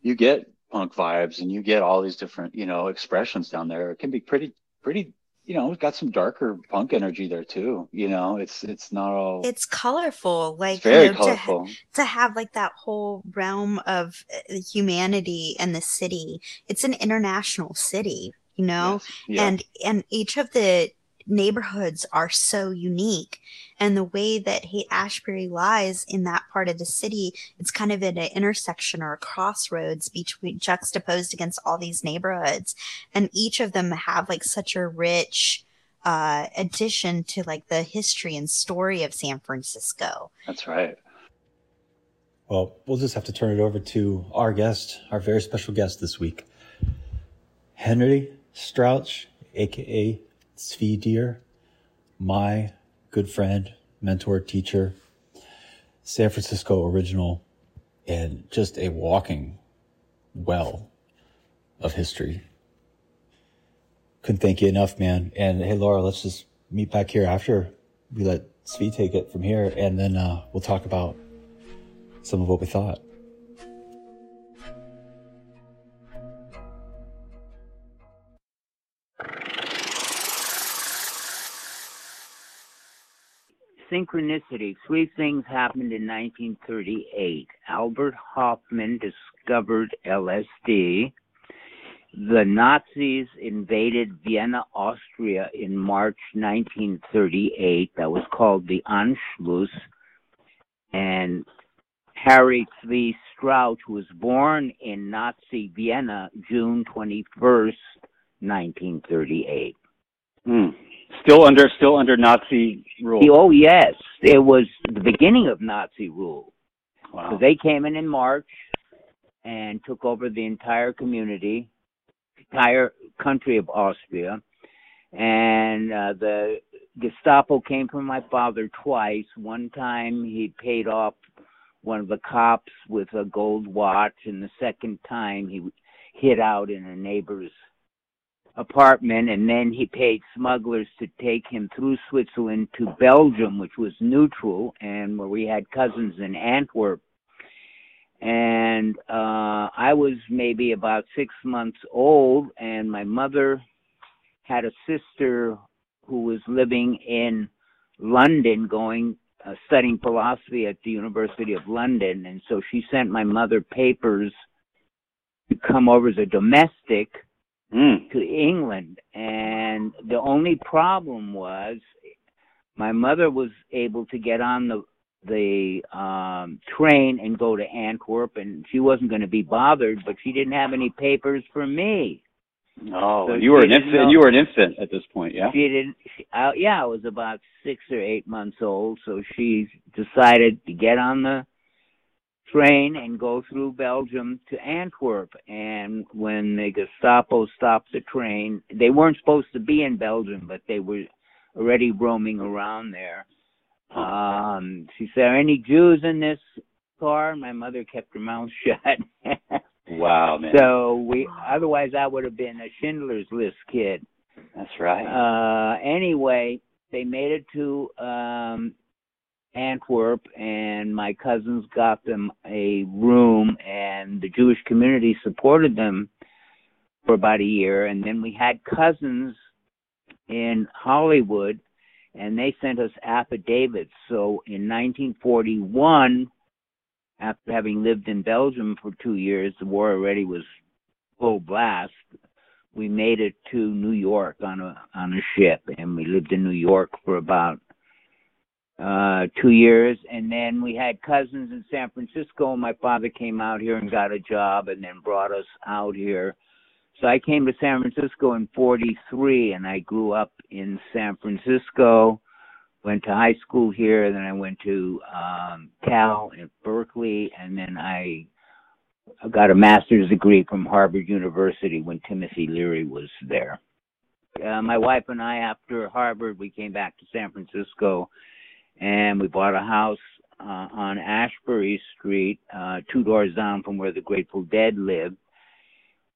you get punk vibes and you get all these different you know expressions down there. It can be pretty pretty. You know, it's got some darker punk energy there too. You know, it's it's not all. It's colorful, like it's very you know, to- colorful. to have like that whole realm of uh, humanity and the city. It's an international city, you know, Yes. Yeah. and and each of the neighborhoods are so unique. And the way that Haight Ashbury lies in that part of the city it's kind of at an intersection or a crossroads between juxtaposed against all these neighborhoods. And each of them have like such a rich uh addition to like the history and story of San Francisco. That's right. Well, we'll just have to turn it over to our guest, our very special guest this week, Henry Strauch, aka Tsvi Deer, my good friend, mentor, teacher, San Francisco original, and just a walking well of history. couldn't thank you enough, man. And hey, Laura, let's just meet back here after we let Tsvi take it from here, and then uh, we'll talk about some of what we thought. Synchronicity. Three things happened in 1938. Albert Hofmann discovered LSD. The Nazis invaded Vienna, Austria in March 1938. That was called the Anschluss. And Harry Tsvi Strauch was born in Nazi Vienna June 21st, 1938. Hmm. Still under still under Nazi rule. Oh yes, it was the beginning of Nazi rule. Wow. So they came in in March and took over the entire community, entire country of Austria, and uh, the Gestapo came for my father twice. One time he paid off one of the cops with a gold watch, and the second time he hid out in a neighbor's apartment and then he paid smugglers to take him through Switzerland to Belgium, which was neutral and where we had cousins in Antwerp. And uh I was maybe about six months old and my mother had a sister who was living in London going uh, studying philosophy at the University of London and so she sent my mother papers to come over as a domestic Mm. to England. And the only problem was my mother was able to get on the the um train and go to Antwerp and she wasn't going to be bothered but she didn't have any papers for me Oh, So you were an infant. know- You were an infant at this point, yeah. she didn't she, uh, yeah I was about 6 or 8 months old so she decided to get on the train and go through Belgium to Antwerp. And when the Gestapo stopped the train, they weren't supposed to be in Belgium, but they were already roaming around there. Um, she said, "Are any Jews in this car?" My mother kept her mouth shut. Wow, man. so we, otherwise, I would have been a Schindler's List kid. That's right. Uh, anyway, they made it to um, Antwerp, and my cousins got them a room, and the Jewish community supported them for about a year. And then we had cousins in Hollywood, and they sent us affidavits. So in 1941, after having lived in Belgium for two years, the war already was full blast. We made it to New York on a on a ship, and we lived in New York for about uh two years and then we had cousins in San Francisco my father came out here and got a job and then brought us out here. So I came to San Francisco in 43 and I grew up in San Francisco, went to high school here, then I went to um Cal in Berkeley and then I got a master's degree from Harvard University when Timothy Leary was there. Uh, my wife and I after Harvard we came back to San Francisco and we bought a house uh, on Ashbury Street, uh, two doors down from where the Grateful Dead lived.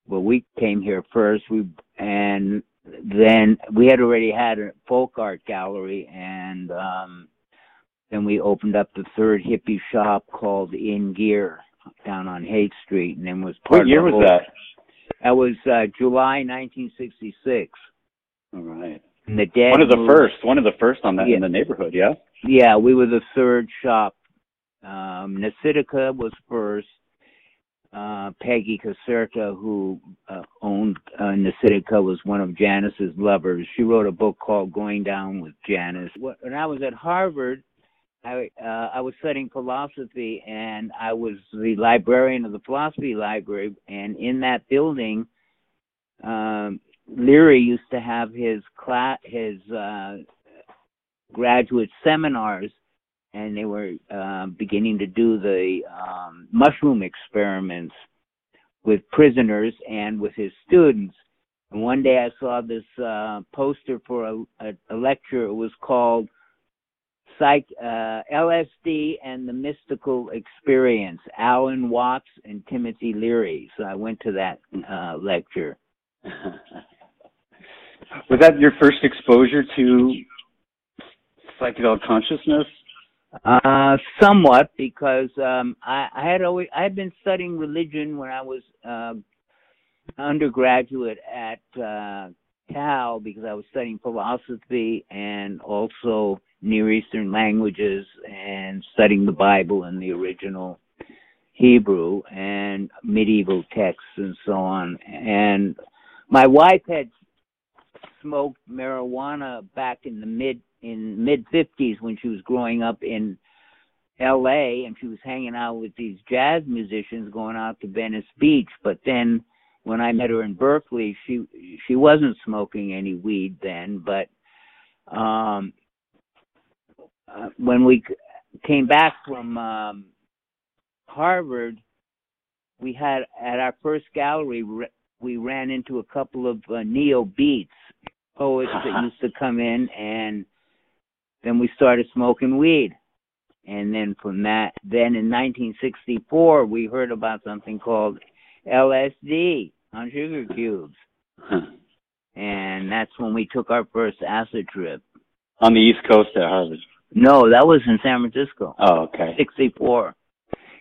Well, we came here first, we and then we had already had a folk art gallery, and um, then we opened up the third hippie shop called In Gear down on Haight Street, and then was part What year was that? That was uh, July 1966. All right. And the Dead One of the moved- first. One of the first on that Yeah. in the neighborhood. Yeah. Yeah, we were the third shop. Um, Mnasidika was first. Uh, Peggy Caserta, who uh, owned uh, Mnasidika, was one of Janis's lovers. She wrote a book called Going Down with Janis. When I was at Harvard, I uh, I was studying philosophy, and I was the librarian of the philosophy library. And in that building, um, Leary used to have his class, his uh, graduate seminars, and they were uh, beginning to do the um, mushroom experiments with prisoners and with his students. And one day I saw this uh, poster for a, a, a lecture. It was called Psych, uh, LSD and the Mystical Experience, Alan Watts and Timothy Leary. So I went to that uh, lecture. Was that your first exposure to psychedelic consciousness? Uh, somewhat because um, I, I had always I had been studying religion when I was uh, undergraduate at uh, Cal because I was studying philosophy and also Near Eastern languages and studying the Bible in the original Hebrew and medieval texts and so on. And my wife had smoked marijuana back in the mid in mid 50s when she was growing up in LA and she was hanging out with these jazz musicians going out to Venice Beach. But then when I met her in Berkeley she she wasn't smoking any weed then but um uh, when we came back from um Harvard we had at our first gallery we ran into a couple of uh, neo beats poets that used to come in and then we started smoking weed. And then from that then in 1964 we heard about something called LSD on sugar cubes. And that's when we took our first acid trip on the east coast at Harvard? No that was in San Francisco. Oh okay. 64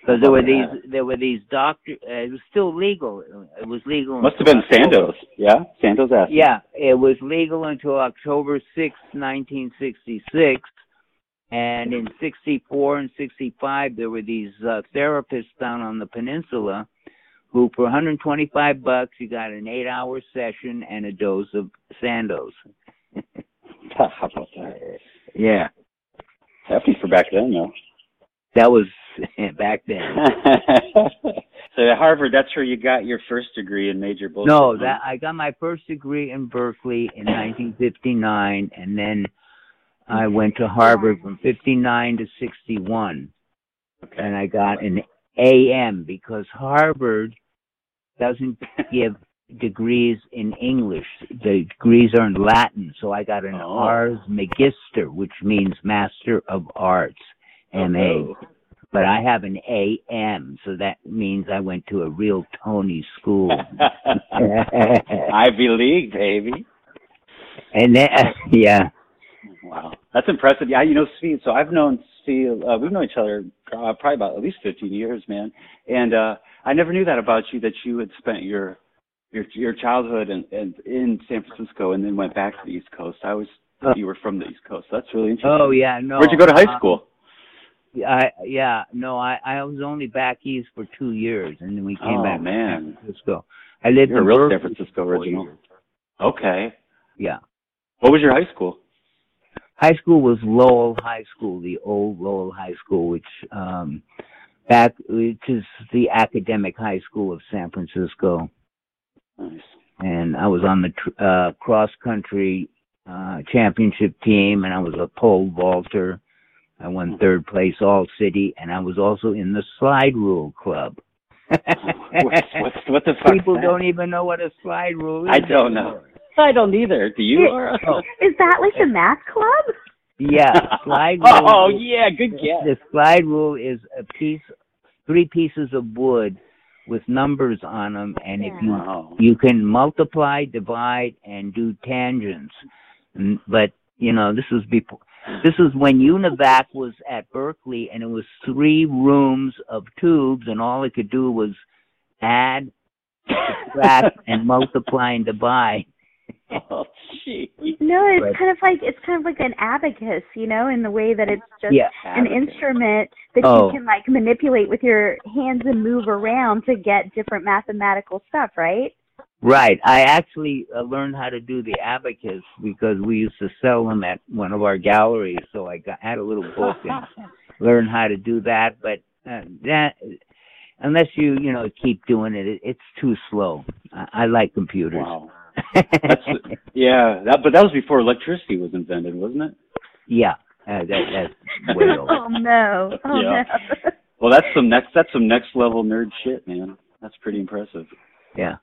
because there were these there were these doctors. uh, it was still legal. It was legal must have been Sandoz. Yeah Sandoz acid yeah it was legal until October 6 1966 and in 64 and 65 there were these uh, therapists down on the peninsula who for 125 bucks you got an 8 hour session and a dose of Sandoz. How about that? Yeah. Hefty for back then though. That was back then. so at Harvard, that's where you got your first degree in major bullshit. No, that I got my first degree in Berkeley in 1959, and then I went to Harvard from 59 to 61, okay. and I got an AM because Harvard doesn't give degrees in English. The degrees are in Latin, so I got an Oh. Ars Magister, which means Master of Arts, MA. Oh. But I have an AM, so that means I went to a real Tony school. Ivy League, baby. and then, yeah, Wow, that's impressive. Yeah, you know, Tsvi. So I've known Tsvi. Uh, we've known each other uh, probably about at least 15 years, man. And uh I never knew that about you. That you had spent your your your childhood and in, in San Francisco and then went back to the East Coast. I was Uh, you were from the East Coast. That's really interesting. oh yeah, no. Where'd you go to high uh, school? I yeah, no, I I was only back east for two years, and then we came Oh, back to man. San Francisco. I lived You're a in real San Francisco original. Okay. Yeah, What was your high school? high school was Lowell High School, the old Lowell High School, which um back which is the academic high school of San Francisco. Nice. and I was on the tr- uh, cross country uh, championship team, and I was a pole vaulter. I won mm-hmm. third place all city, and I was also in the slide rule club. What's, what's what the fuck? People don't even know what a slide rule is. I don't know. I don't either. Do you? Laura? Oh, Is that like the math club? yeah, slide rule. oh is- yeah, good guess. The slide rule is a piece, three pieces of wood with numbers on them, and if you Wow. you can multiply, divide, and do tangents. Mm, but you know, this was before. This is when Univac was at Berkeley, and it was three rooms of tubes, and all it could do was add, subtract, and multiply and divide. Oh, gee. No, it's Right. kind of like it's kind of like an abacus, you know, in the way that it's just Yeah. an instrument that Oh. you can like manipulate with your hands and move around to get different mathematical stuff, right? Right. I actually uh, learned how to do the abacus because we used to sell them at one of our galleries. So I got had a little book and learned how to do that. But uh, that, unless you you know keep doing it, it it's too slow. I, I like computers. Wow. That's yeah. That but that was before electricity was invented, wasn't it? yeah. Uh, that, that's way over. oh no! Oh Yeah. no! Well, that's some next that's some next level nerd shit, man. That's pretty impressive. Yeah.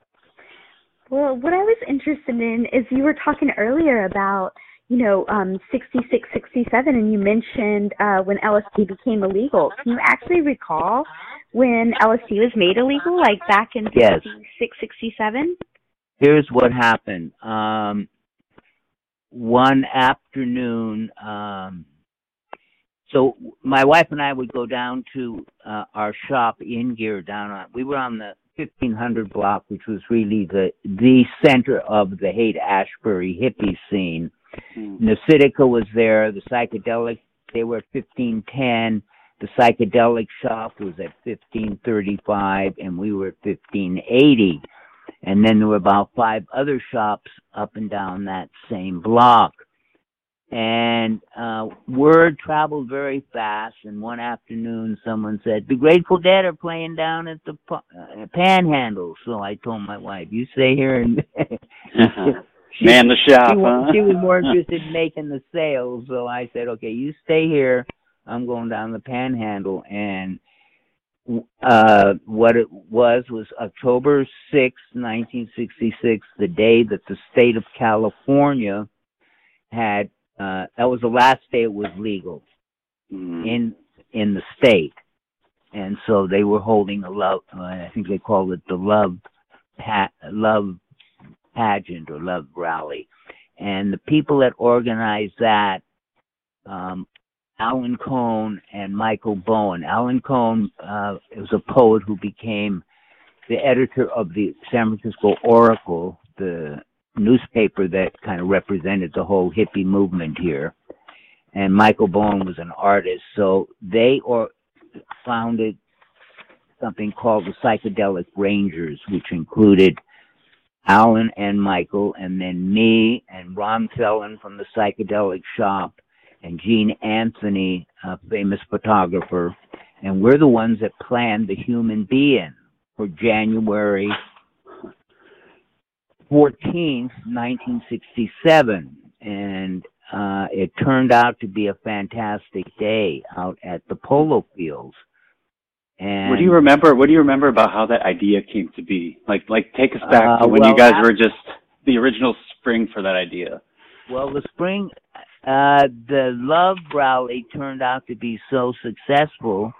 Well, what I was interested in is you were talking earlier about, you know, um, 66, 67, and you mentioned uh, when LSD became illegal. Can you actually recall when LSD was made illegal, like back in Yes. 66, 67? Here's what happened. Um, one afternoon, um, so my wife and I would go down to uh, our shop in Gear down on. We were on the 1500 block, which was really the the center of the Haight Ashbury hippie scene. Mm. Mnasidika was there. The psychedelic they were at 1510. The psychedelic shop was at 1535, and we were at 1580. And then there were about five other shops up and down that same block. And uh, word traveled very fast. And one afternoon, someone said, "The Grateful Dead are playing down at the uh, Panhandle." So I told my wife, "You stay here and." She- Man the shop, she, huh? she was more interested in making the sales, so I said, "Okay, you stay here. I'm going down the Panhandle." And uh, what it was was October sixth, 1966, the day that the state of California had. Uh, that was the last day it was legal Mm. in in the state, and so they were holding a love. Uh, I think they called it the love pa- love pageant or love rally, and the people that organized that, um, Allen Cohen and Michael Bowen. Allen Cohen uh, was a poet who became the editor of the San Francisco Oracle, the newspaper that kind of represented the whole hippie movement here and Michael Bowen was an artist. So they or founded something called the Psychedelic Rangers, which included Allen and Michael, and then me and Ron Thelin from the Psychedelic Shop, and Gene Anthony, a famous photographer, and we're the ones that planned the Human Be-In for January 14th, 1967, and uh, it turned out to be a fantastic day out at the polo fields. And What do you remember? What do you remember about how that idea came to be? Like, like take us back Uh, to when well, you guys were just the original spring for that idea. Well, the spring, uh, the love rally turned out to be so successful,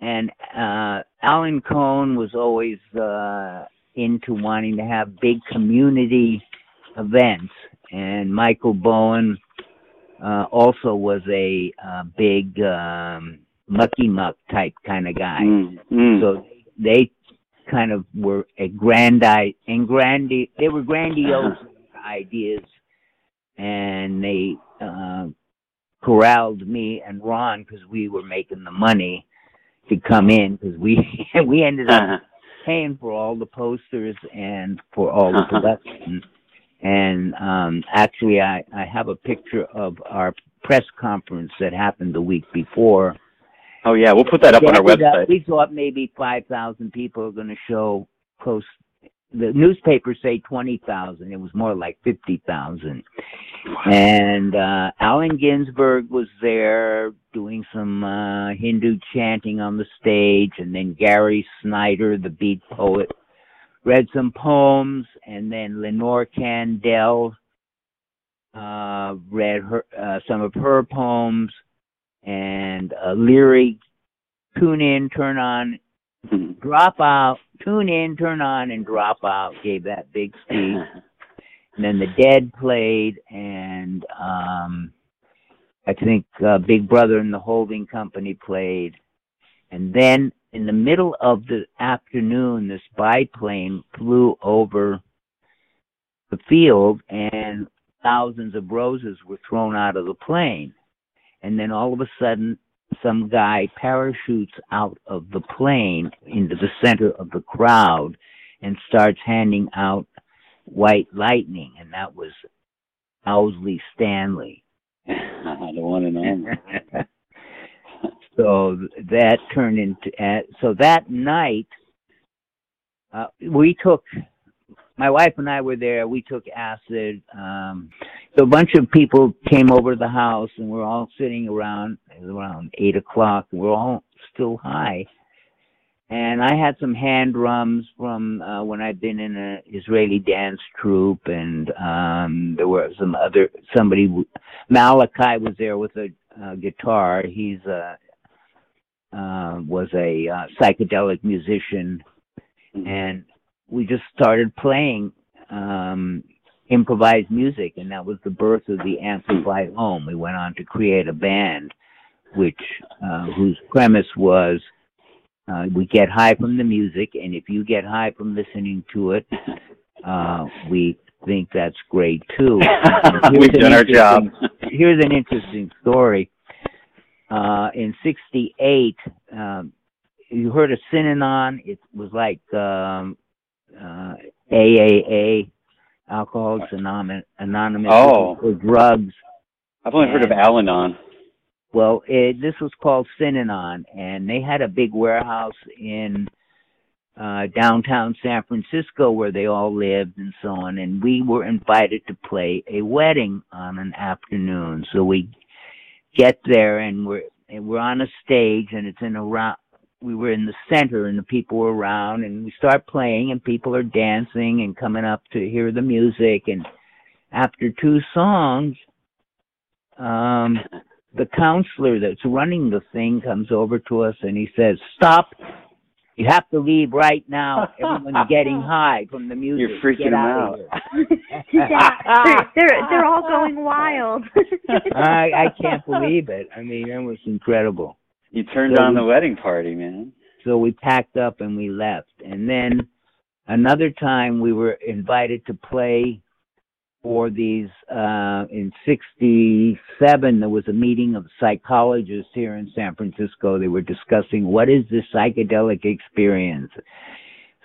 and uh, Allen Cohen was always uh, into wanting to have big community events, and Michael Bowen uh, also was a uh, big um, mucky muck type kind of guy. Mm, mm. So they kind of were a grandi and grandi they were grandiose ideas and they uh corralled me and Ron because we were making the money to come in because we we ended up Uh-huh. Paying for all the posters and for all the Uh-huh. And um actually I I have a picture of our press conference that happened the week before Oh yeah, we'll put that up on our yeah, we, uh, website. We thought maybe 5,000 people are going to show close. The newspapers say 20,000. It was more like 50,000. And uh, Allen Ginsberg was there doing some uh, Hindu chanting on the stage. And then Gary Snyder, the beat poet, read some poems. And then Lenore Kandel uh, read her uh, some of her poems and uh, Leary, tune in, turn on. Drop out, tune in, turn on, and drop out. Gave that big speech. And then the Dead played, and um, I think uh, Big Brother and the Holding Company played. And then in the middle of the afternoon, this biplane flew over the field, and thousands of roses were thrown out of the plane and then all of a sudden some guy parachutes out of the plane into the center of the crowd and starts handing out white lightning and that was Owsley Stanley. the one and only. so that turned into uh, so that night uh, we took my wife and I were there. We took acid. Um, so a bunch of people came over to the house, and we're all sitting around. Around eight o'clock. We're all still high. And I had some hand drums from uh, when I'd been in an Israeli dance troupe, and um, there were some other somebody. Malachi was there with a uh, guitar. He's a uh, was a uh, psychedelic musician, and we just started playing um improvised music, and that was the birth of the Amplified Ohm. We went on to create a band, which uh, whose premise was uh, we get high from the music, and if you get high from listening to it, uh, we think that's great too. We've done our job. Here's an interesting story. Uh, in '68, um, you heard of Synanon? It was like um, uh, AAA, Alcoholics Anonymous, Anonymous Oh. for drugs. I've only heard of And- Al-Anon. Well, it, this was called Synanon, and they had a big warehouse in uh, downtown San Francisco where they all lived and so on. And we were invited to play a wedding on an afternoon. So we get there and we're and we're on a stage and it's in a round. We were in the center and the people were around and we start playing and people are dancing and coming up to hear the music and after two songs, um, the counselor that's running the thing comes over to us and he says, "Stop! You have to leave right now. Everyone's getting high from the music. You're freaking Get out out. yeah, they're, they're they're all going wild. I I can't believe it. I mean, it was incredible. You turned So on we- the wedding party, man. So we packed up and we left. And then another time we were invited to play for these uh in 67 there was a meeting of psychologists here in San Francisco they were discussing what is this psychedelic experience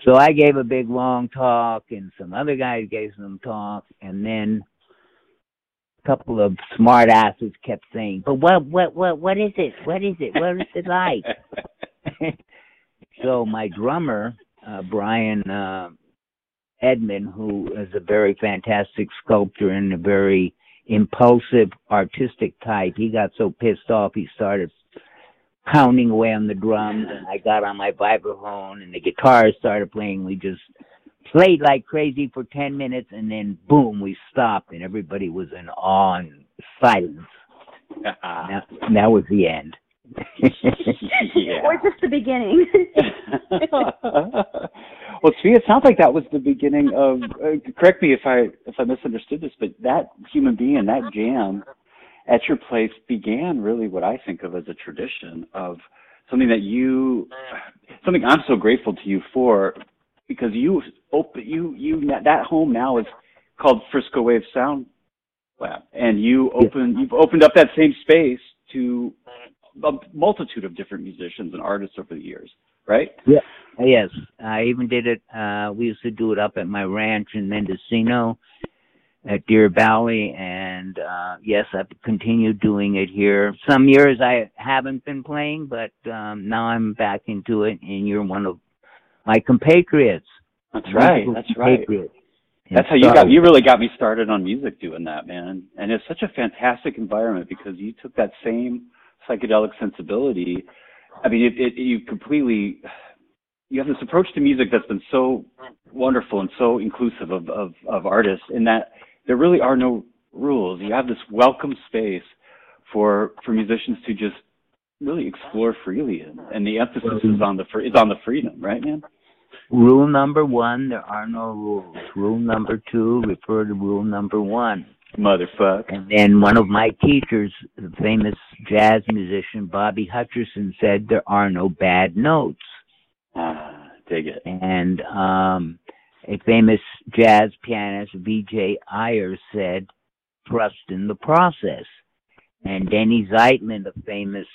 so I gave a big long talk and some other guys gave some talk and then couple of smart asses kept saying but what what what what is it? What is it? What is it like? So my drummer, uh, Brian uh, Edmond, who is a very fantastic sculptor and a very impulsive artistic type, he got so pissed off he started pounding away on the drums, and I got on my vibraphone, and the guitar started playing. We just played like crazy for ten minutes, and then boom, we stopped, and everybody was in awe and silence. That, that was the end. yeah. or just the beginning. well, see, it sounds like that was the beginning of. Uh, correct me if I if I misunderstood this, but that human be-in, that jam, at your place began really what I think of as a tradition of something that you, something I'm so grateful to you for, because you open you you that home now is called Frisco Wave Sound Lab, and you open you've opened up that same space to a multitude of different musicians and artists over the years, right? Yeah. Yes, I even did it. Uh, we used to do it up at my ranch in Mendocino at Deer Valley, and uh, yes, I've continued doing it here. Some years I haven't been playing, but um, now I'm back into it, and you're one of my compatriots. That's right. That's right. compatriots. That's how you got you really got me started on music doing that, man. And it's such a fantastic environment because you took that same psychedelic sensibility. I mean, it, it you completely you have this approach to music that's been so wonderful and so inclusive of, of, of artists in that there really are no rules. You have this welcome space for for musicians to just really explore freely, and, and the emphasis is on the fr- is on the freedom, right, man? Rule number one: there are no rules. Rule number two: refer to rule number one. Motherfucker. And then one of my teachers, the famous jazz musician Bobby Hutcherson, said there are no bad notes. Ah, dig it. And um, a famous jazz pianist, V.J. Ayers, said, trust in the process. And Denny Zeitlin, a famous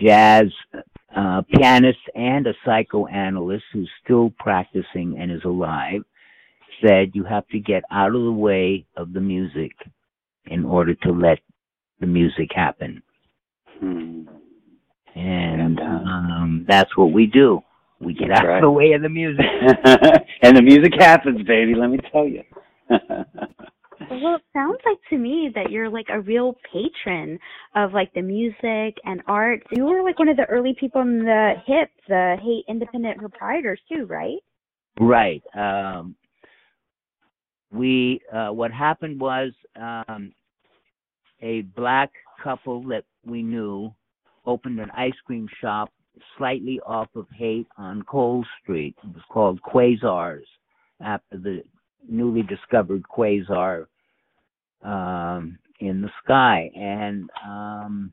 jazz uh, pianist and a psychoanalyst who's still practicing and is alive, said you have to get out of the way of the music in order to let the music happen. Hmm. And um, that's what we do. We get That's out right. of the way of the music. and the music happens, baby. Let me tell you. Well, it sounds like to me that you're like a real patron of like the music and art. You were like one of the early people in the HIP, the Haight Independent Proprietors too, right? Right. Um, we uh, what happened was um, a black couple that we knew opened an ice cream shop slightly off of Haight on Cole Street. It was called Quasars after the newly discovered quasar um, in the sky, and um,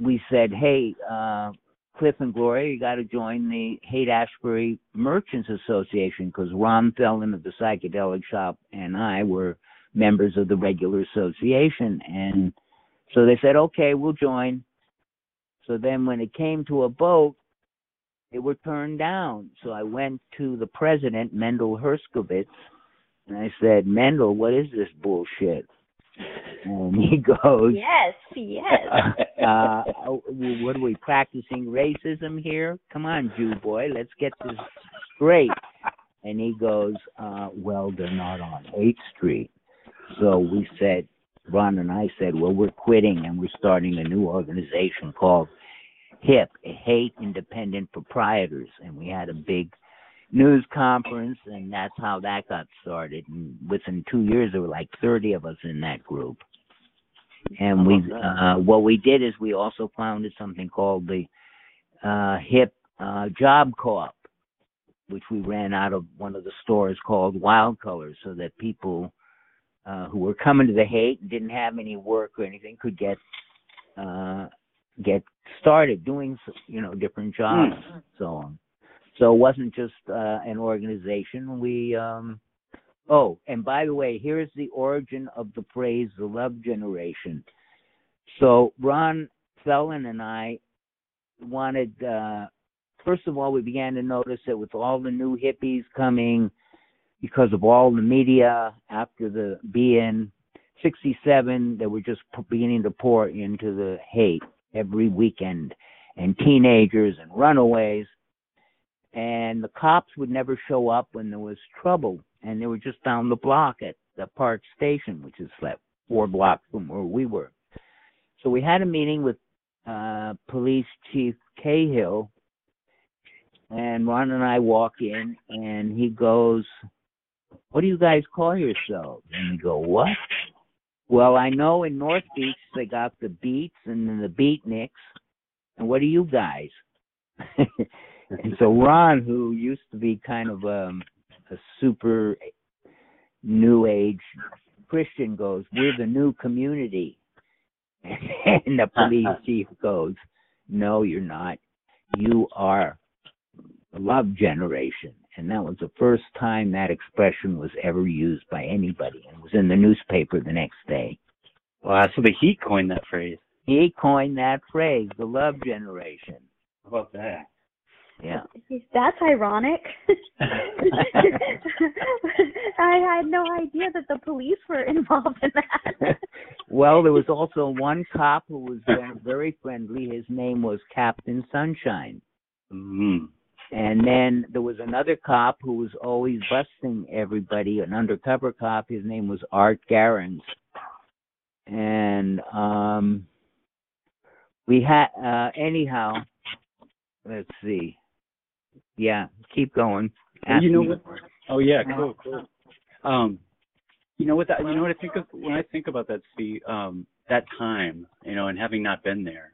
we said, "Hey, uh, Cliff and Gloria, you got to join the Haight Ashbury Merchants Association because Ron Thelin of the Psychedelic Shop and I were members of the regular association, and so they said, "Okay, we'll join." So then, when it came to a vote, they were turned down. So I went to the president, Mendel Herskovitz, and I said, Mendel, what is this bullshit? And he goes, Yes, yes. uh, oh, what are we practicing racism here? Come on, Jew boy, let's get this straight. And he goes, uh, Well, they're not on 8th Street. So we said, Ron and I said, Well, we're quitting and we're starting a new organization called HIP, Haight Independent Proprietors. And we had a big news conference, and that's how that got started. And within two years, there were like 30 of us in that group. And we, uh, what we did is we also founded something called the uh, HIP uh, Job Co-op, which we ran out of one of the stores called Wild Colors, so that people uh, who were coming to the Haight and didn't have any work or anything could get uh, get started doing you know different jobs and so on. So it wasn't just uh, an organization. We um, oh, and by the way, here's the origin of the phrase "the love generation." So Ron Thelin and I wanted. Uh, first of all, we began to notice that with all the new hippies coming, because of all the media after the Be-In 67, they were just beginning to pour into the Haight every weekend, and teenagers and runaways. And the cops would never show up when there was trouble, and they were just down the block at the Park Station, which is like four blocks from where we were. So we had a meeting with uh, Police Chief Cahill, and Ron and I walk in, and he goes, "What do you guys call yourselves?" And we go, "What?" Well, I know in North Beach they got the Beats and then the Beatniks. And what are you guys? and so Ron, who used to be kind of um, a super new age Christian, goes, "We're the new community." and the police chief goes, "No, you're not. You are the love generation." And that was the first time that expression was ever used by anybody. And it was in the newspaper the next day. Wow, so the Heat coined that phrase. He coined that phrase, the love generation. How about that? Yeah. That's ironic. I had no idea that the police were involved in that. well, there was also one cop who was very friendly. His name was Captain Sunshine. Mm-hmm. And then there was another cop who was always busting everybody, an undercover cop. His name was Art Garens. And um we had uh anyhow, let's see. Yeah, keep going. Well, you know what? Oh yeah, cool, cool. Um you know what that you know what I think of when I think about that see um that time, you know, and having not been there,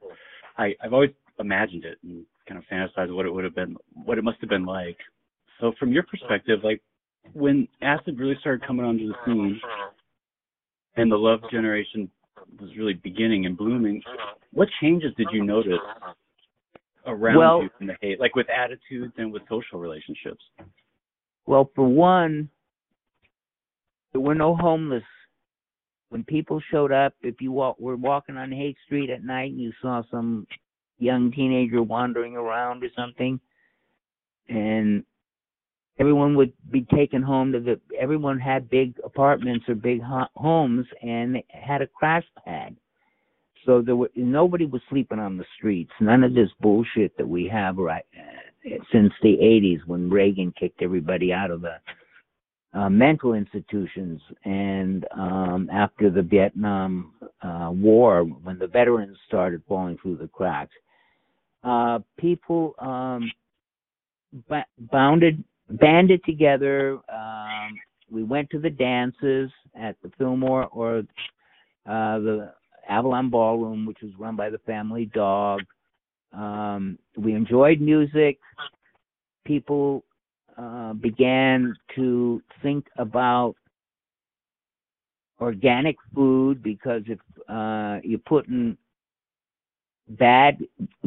I, I've always imagined it and kind of fantasize what it would have been, what it must have been like. So, from your perspective, like when acid really started coming onto the scene and the love generation was really beginning and blooming, what changes did you notice around well, you in the Haight, like with attitudes and with social relationships? Well, for one, there were no homeless. When people showed up, if you walk, were walking on Haight Street at night and you saw some young teenager wandering around or something and everyone would be taken home to the everyone had big apartments or big ho- homes and had a crash pad. So there were nobody was sleeping on the streets. None of this bullshit that we have right uh, since the 80s when Reagan kicked everybody out of the uh, mental institutions and um after the Vietnam uh war when the veterans started falling through the cracks uh, people um, b- bounded, banded together. Um, we went to the dances at the Fillmore or uh, the Avalon Ballroom, which was run by the family dog. Um, we enjoyed music. People uh, began to think about organic food because if uh, you're putting bad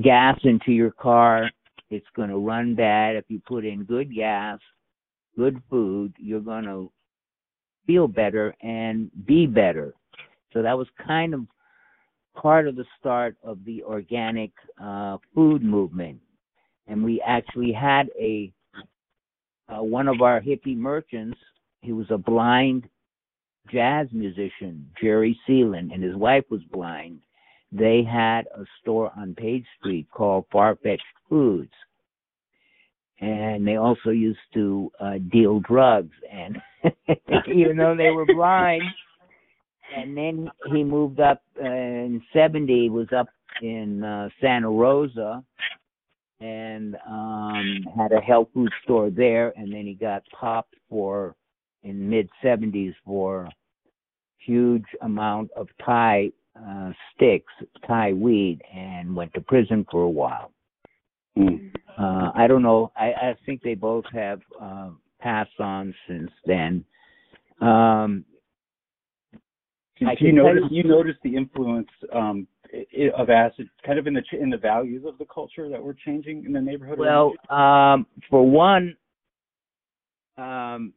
gas into your car, it's going to run bad. If you put in good gas, good food, you're going to feel better and be better. So that was kind of part of the start of the organic uh, food movement. And we actually had a uh, one of our hippie merchants. He was a blind jazz musician, Jerry Seelan, and his wife was blind. They had a store on Page Street called Farfetched Foods, and they also used to uh, deal drugs. And even though they were blind, and then he moved up uh, in '70. Was up in uh, Santa Rosa, and um had a health food store there and then he got popped for in mid 70s for huge amount of Thai uh, sticks, Thai weed, and went to prison for a while. Mm. Uh, I don't know. I, I think they both have uh, passed on since then. Um, Do you notice you- you notice the influence um, i- of acid, kind of in the ch- in the values of the culture that were changing in the neighborhood? Well, um, for one, um,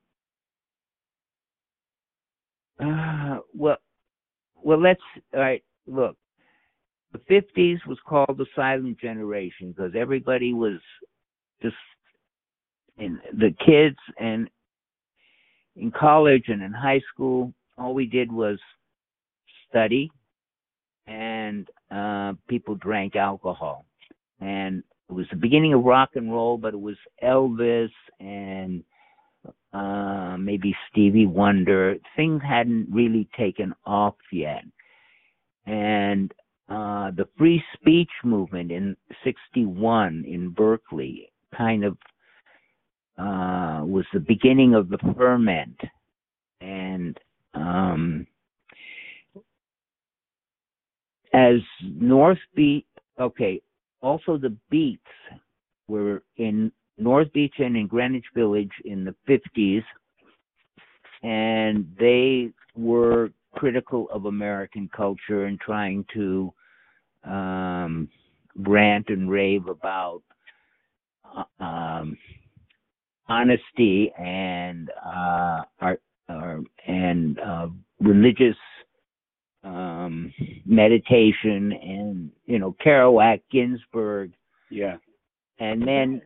uh, well, well, let's all right. Look, the '50s was called the silent generation because everybody was just in the kids and in college and in high school. All we did was study, and uh, people drank alcohol, and it was the beginning of rock and roll, but it was Elvis and uh maybe Stevie Wonder. Things hadn't really taken off yet. And uh the free speech movement in 61 in Berkeley kind of uh was the beginning of the ferment and um as North Beach okay also the beats were in North Beach and in Greenwich Village in the 50s, and they were critical of American culture and trying to um, rant and rave about uh, um, honesty and uh, art uh, and uh, religious um, meditation and you know Kerouac, Ginsberg, yeah. and then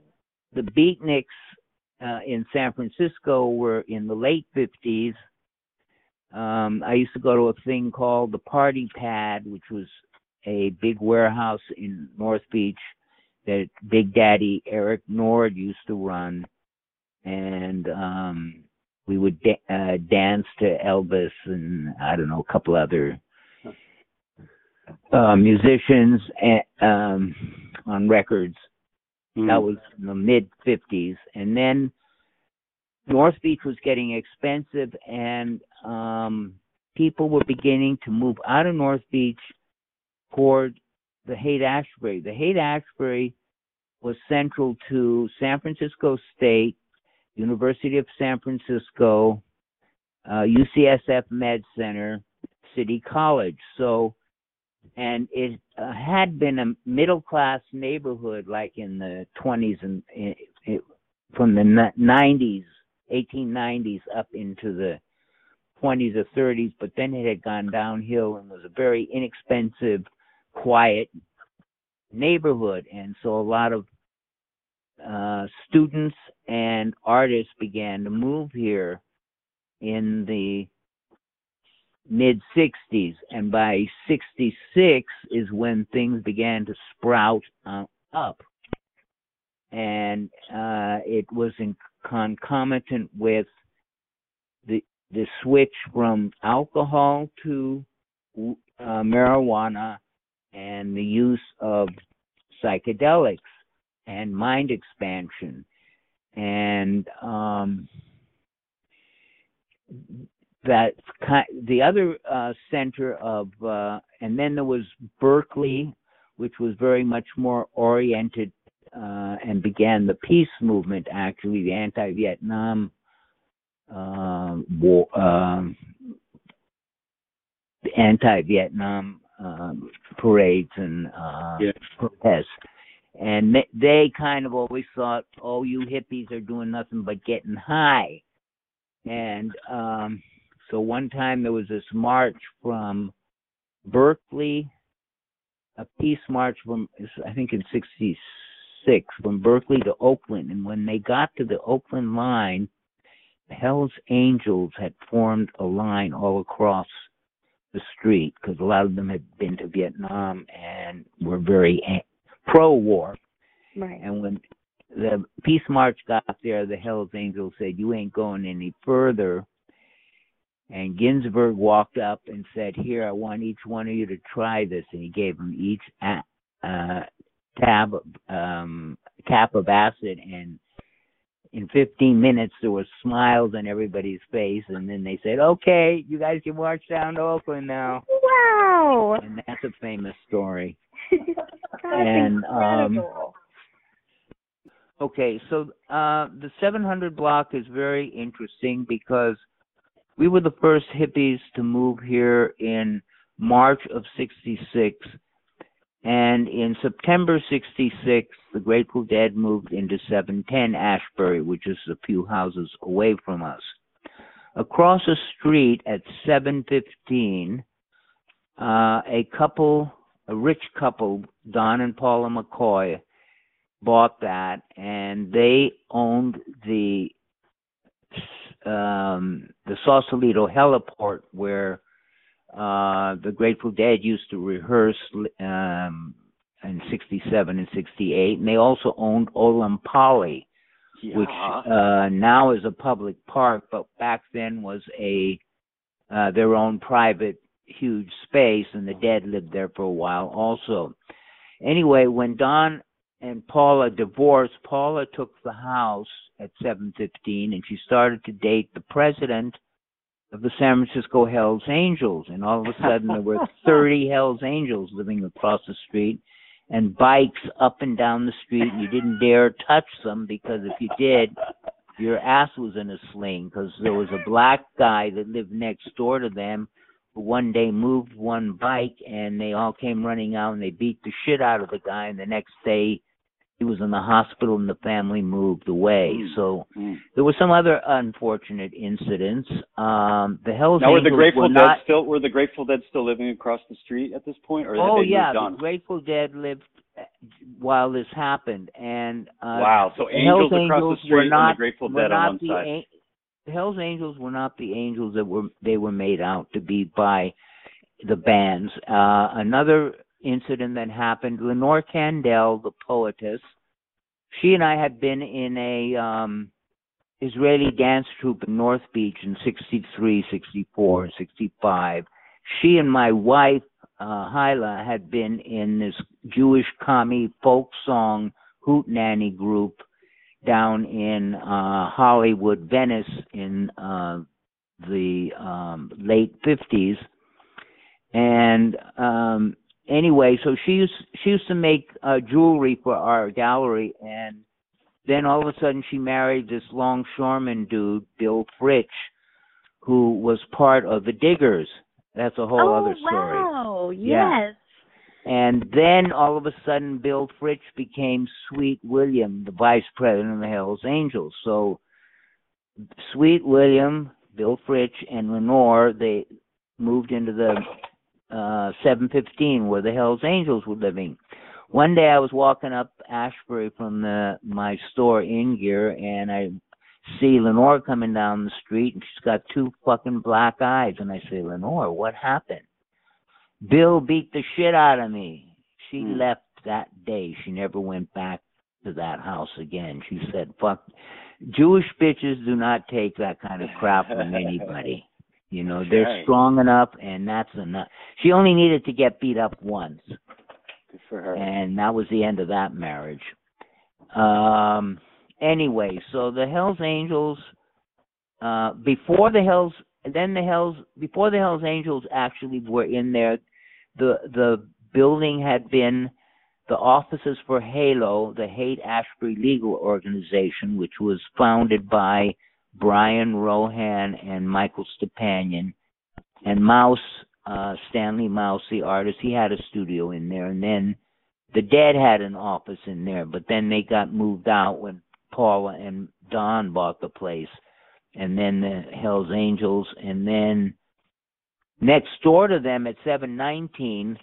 the beatniks uh, in San Francisco were in the late 50s. Um, I used to go to a thing called the Party Pad, which was a big warehouse in North Beach that Big Daddy Eric Nord used to run, and um, we would da- uh, dance to Elvis and I don't know a couple other uh, musicians and, um, on records. Mm. That was in the mid 50s. And then North Beach was getting expensive, and um, people were beginning to move out of North Beach toward the Haight Ashbury. The Haight Ashbury was central to San Francisco State, University of San Francisco, uh, UCSF Med Center, City College. So, and it uh, had been a middle class neighborhood like in the 20s and it, it, from the 90s, 1890s up into the 20s or 30s, but then it had gone downhill and was a very inexpensive, quiet neighborhood. And so a lot of uh, students and artists began to move here in the mid 60s and by 66 is when things began to sprout uh, up. And uh, it was in concomitant with the the switch from alcohol to uh, marijuana and the use of psychedelics and mind expansion. And um, that the other uh, center of uh, and then there was Berkeley, which was very much more oriented uh, and began the peace movement. Actually, the anti-Vietnam uh, war, um, the anti-Vietnam um, parades and uh, Yeah. protests. And they, they kind of always thought, oh, you hippies are doing nothing but getting high. And um, so one time there was this march from Berkeley, a peace march from, I think in 66, from Berkeley to Oakland. And when they got to the Oakland line, the Hells Angels had formed a line all across the street because a lot of them had been to Vietnam and were very pro-war. Right. And when the peace march got there, the Hells Angels said, "You ain't going any further." And Ginsberg walked up and said, "Here, I want each one of you to try this." And he gave them each a uh, tab, um, cap of acid, and in 15 minutes there were smiles on everybody's face. And then they said, "Okay, you guys can march down to Oakland now." Wow. And that's a famous story. That's and um okay so uh the 700 block is very interesting because we were the first hippies to move here in march of 66 and in september 66 the grateful dead moved into 710 ashbury which is a few houses away from us. Across the street at 715 uh a couple a rich couple, Don and Paula McCoy, bought that, and they owned the um, the Sausalito heliport where uh, the Grateful Dead used to rehearse um, in '67 and '68, and they also owned Olompali, which uh, now is a public park, but back then was a uh, their own private huge space, and the dead lived there for a while also. Anyway, when Don and Paula divorced, Paula took the house at 715 and she started to date the president of the San Francisco Hells Angels. And all of a sudden there were 30 Hells Angels living across the street and bikes up and down the street. And you didn't dare touch them because if you did, your ass was in a sling because there was a black guy that lived next door to them who one day moved one bike and they all came running out and they beat the shit out of the guy and the next day he was in the hospital and the family moved away. Mm. So there were some other unfortunate incidents. Um the Hells Now, were the Angels Grateful were Dead not still were the Grateful Dead still living across the street at this point, or Oh yeah, the Grateful Dead lived uh, while this happened, and uh, Wow, so angels Hells across the street were and the not, Grateful Dead on one the side. an- the Hell's Angels were not the angels that were they were made out to be by the bands. Uh, another incident that happened: Lenore Kandel, the poetess, she and I had been in a um, Israeli dance troupe in North Beach in 63, 64, 65. She and my wife, uh, Hyla, had been in this Jewish commie folk song hoot nanny group down in uh, Hollywood, Venice in uh, the um, late 50s. And um, anyway, so she used she used to make uh, jewelry for our gallery, and then all of a sudden she married this longshoreman dude, Bill Fritsch, who was part of the Diggers. That's a whole oh, other story. wow. Yeah. Yes. And then all of a sudden, Bill Fritsch became Sweet William, the vice president of the Hells Angels. So, Sweet William, Bill Fritsch, and Lenore, they moved into the uh 715 where the Hells Angels were living. One day I was walking up Ashbury from the my store in gear and I see Lenore coming down the street and she's got two fucking black eyes and I say, Lenore, what happened? Bill beat the shit out of me. She left that day. She never went back to that house again. She said, fuck, Jewish bitches do not take that kind of crap from anybody. You know, they're Right. strong enough and that's enough. She only needed to get beat up once. Good for her. And that was the end of that marriage. Um anyway, so the Hells Angels uh before the Hells then the Hells before the Hells Angels actually were in there the the building had been the offices for HALO, the Haight Ashbury Legal Organization, which was founded by Brian Rohan and Michael Stepanian, and Mouse, uh, Stanley Mouse, the artist, he had a studio in there, and then the Dead had an office in there, but then they got moved out when Paula and Don bought the place, and then the Hell's Angels, and then next door to them at 719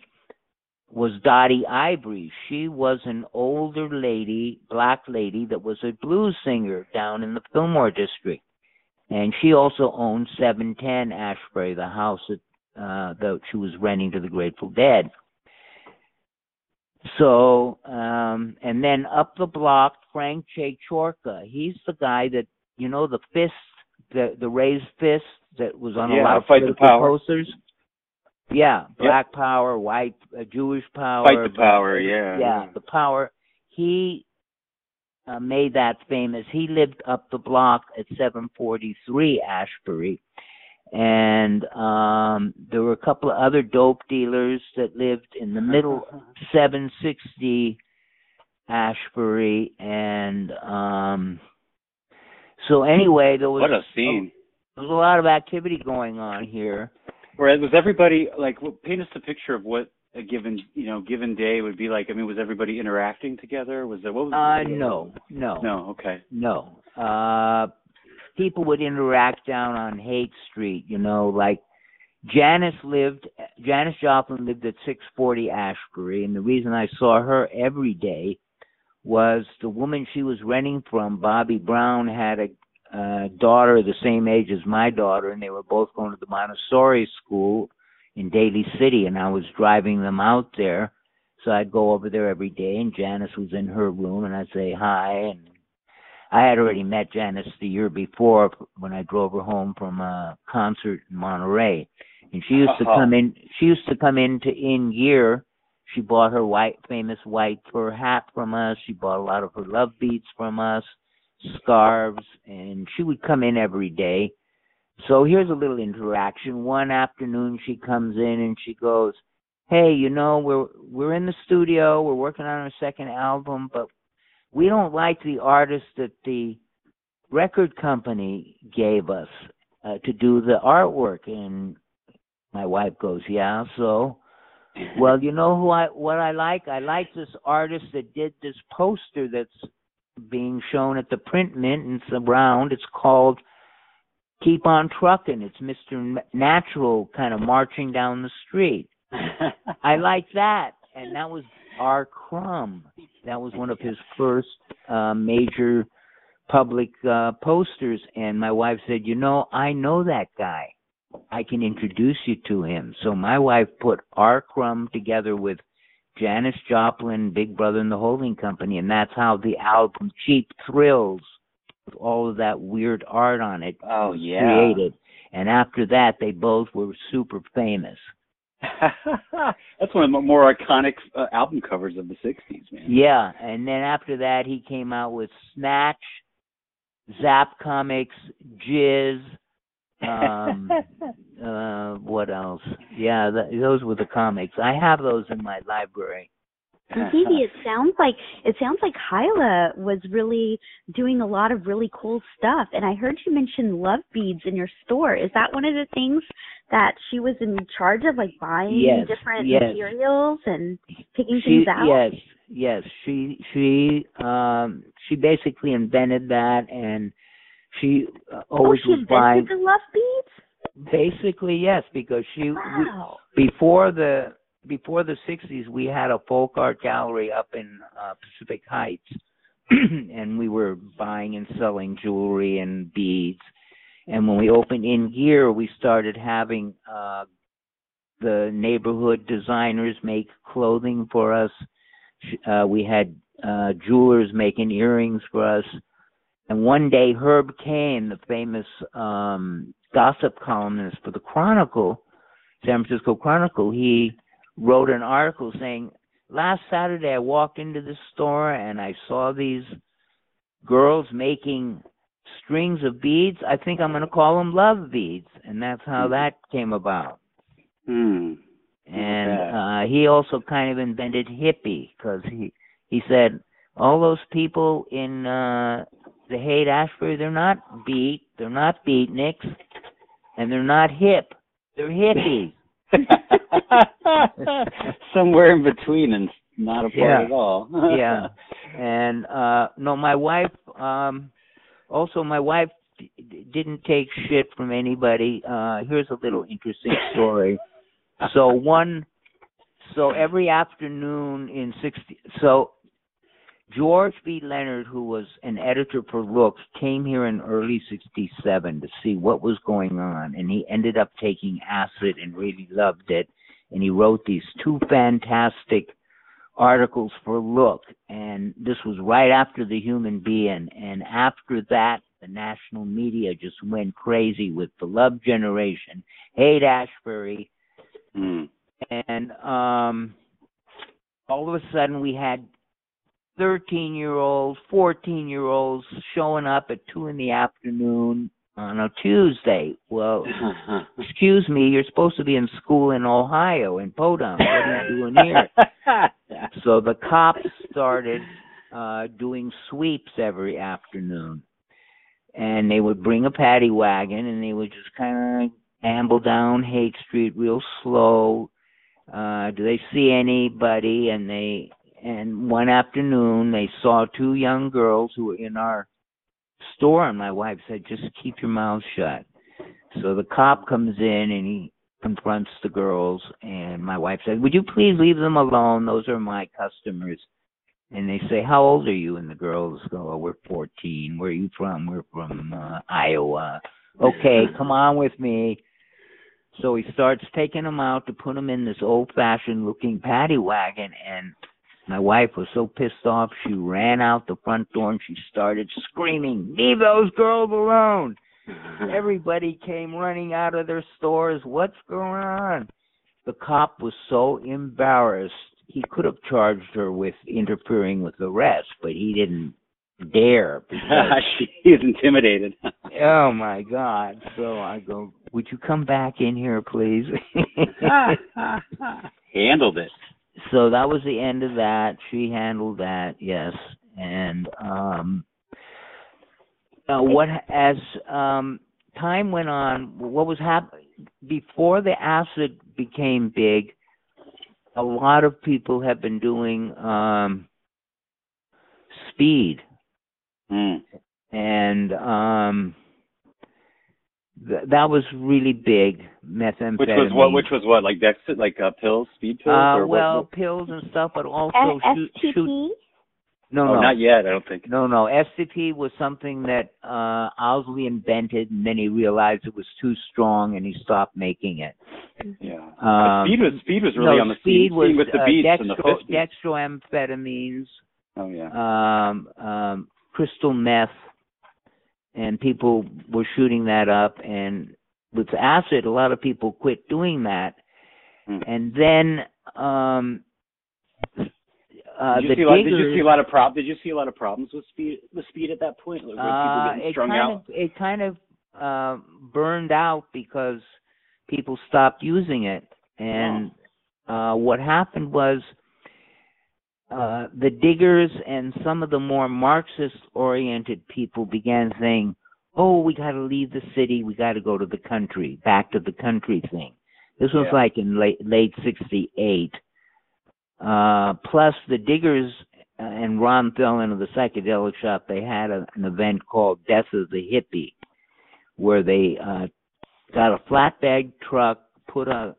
was Dottie Ivory. She was an older lady, black lady, that was a blues singer down in the Fillmore district. And she also owned 710 Ashbury, the house that, uh, that she was renting to the Grateful Dead. So, um, and then up the block, Frank J. Chorka. He's the guy that, you know, the fist, the, the raised fist that was on Yeah, a lot of Fight the Power. posters. Yeah, black power, white, uh, Jewish power. Fight the power, yeah. Yeah, the power. He uh, made that famous. He lived up the block at 743 Ashbury. And um there were a couple of other dope dealers that lived in the middle 760 Ashbury and um so anyway there was What a scene. there was a lot of activity going on here. Whereas was everybody like paint us a picture of what a given you know given day would be like? I mean, was everybody interacting together? Was there what was Uh no, no. no okay No. Uh people would interact down on Haight Street, you know, like Janis lived Janis Joplin lived at 640 Ashbury and the reason I saw her every day was the woman she was renting from, Bobby Brown, had a uh, daughter the same age as my daughter, and they were both going to the Montessori school in Daly City, and I was driving them out there. So I'd go over there every day, and Janis was in her room, and I'd say hi. And I had already met Janis the year before when I drove her home from a concert in Monterey, and she used to Uh-huh. come in. She used to come into in year. She bought her white, famous white fur hat from us. She bought a lot of her love beads from us, scarves, and she would come in every day. So here's a little interaction. One afternoon she comes in and she goes, "Hey, you know, we're we're in the studio, we're working on our second album, but we don't like the artist that the record company gave us uh, to do the artwork." And my wife goes, "Yeah, so well, you know who I what I like? I like this artist that did this poster that's being shown at the print mint and it's around. It's called Keep on Trucking. It's Mr. Natural kind of marching down the street. I like that. And that was R. Crumb. That was one of his first uh, major public uh, posters. And my wife said, You know, I know that guy. I can introduce you to him. So my wife put R. Crumb together with Janis Joplin, Big Brother and the Holding Company, and that's how the album Cheap Thrills, with all of that weird art on it, Oh was yeah. created. And after that, they both were super famous. That's one of the more iconic uh, album covers of the '60s, man. Yeah, and then after that, he came out with Snatch, Zap Comics, Jizz. Um, uh, what else? Yeah, th- those were the comics. I have those in my library. Stevie, it sounds like it sounds like Hyla was really doing a lot of really cool stuff. And I heard you mention love beads in your store. Is that one of the things that she was in charge of, like buying Yes, different yes. materials and picking she things out? yes yes she she um she basically invented that and she uh, oh, always she was buying the love beads. basically yes because she Wow. we, before the before the 60s we had a folk art gallery up in uh, Pacific Heights. And we were buying and selling jewelry and beads. And when we opened in gear we started having uh the neighborhood designers make clothing for us. Uh we had uh jewelers making earrings for us and one day Herb Caen, the famous um gossip columnist for the Chronicle, San Francisco Chronicle, he wrote an article saying, Last Saturday I walked into this store and I saw these girls making strings of beads. I think I'm going to call them love beads. And that's how that came about. Hmm. and uh, he also kind of invented hippie because he he said all those people in uh, the Haight Ashbury they're not beat, they're not beatniks, and they're not hip, they're hippies. Somewhere in between and not a part Yeah. at all. yeah and uh no my wife um also my wife d- didn't take shit from anybody uh here's a little interesting story so one so every afternoon in 60 so George B. Leonard, who was an editor for Looks, came here in early 67 to see what was going on, and he ended up taking acid and really loved it. And he wrote these two fantastic articles for Look, and this was right after The Human Be-In. And after that, the national media just went crazy with The Love Generation, Haight Ashbury, Hmm. and um, all of a sudden we had 13 year olds, 14 year olds showing up at 2 in the afternoon on a Tuesday. Well, excuse me, you're supposed to be in school in Ohio, in Podunk. What are you doing here? so the cops started uh doing sweeps every afternoon and they would bring a paddy wagon and they would just kind of amble down Haight Street real slow uh do they see anybody and they and one afternoon they saw two young girls who were in our store and my wife said just keep your mouth shut. So the cop comes in and he confronts the girls and my wife said would you please leave them alone? Those are my customers. And they say how old are you? And the girls go oh, we're 14 where are you from? We're from uh, iowa. Okay come on with me. So he starts taking them out to put them in this old fashioned looking paddy wagon and my wife was so pissed off she ran out the front door and she started screaming leave those girls alone Everybody came running out of their stores. What's going on? The cop was so embarrassed. He could have charged her with interfering with the rest, but he didn't dare. was intimidated. oh my God. So I go, Would you come back in here, please? Handled it. So that was the end of that. She handled that, yes. And um uh, what as um time went on, what was happening before the acid became big, a lot of people have been doing um speed Hmm. and um th- that was really big methamphetamine Which was what? Which was what? Like Dex, like uh, pills, speed pills, uh or what- well what? pills and stuff but also S- shoot, STP? shoot no oh, no not yet. I don't think. No, no. STP was something that uh Owsley invented, and then he realized it was too strong, and he stopped making it. Yeah. Um, speed was speed was really no, on the speed scene, was scene with the uh, beats dextro, and the 50s. dextroamphetamines, Oh yeah. um, um, crystal meth, and people were shooting that up. And with acid, a lot of people quit doing that. Hmm. And then um, uh, did, you the see a lot, did you see a lot of prob? Did you see a lot of problems with speed with speed at that point? Like, Uh, it strung kind out? of it kind of uh, burned out because people stopped using it, and uh, what happened was uh, the diggers and some of the more Marxist-oriented people began saying, "Oh, we got to leave the city. We got to go to the country. Back to the country thing." This was Yeah. like in late late '68. Uh, plus, the diggers uh, and Ron Thelin of the psychedelic shop, they had a, an event called Death of the Hippie, where they uh, got a flatbed truck, put a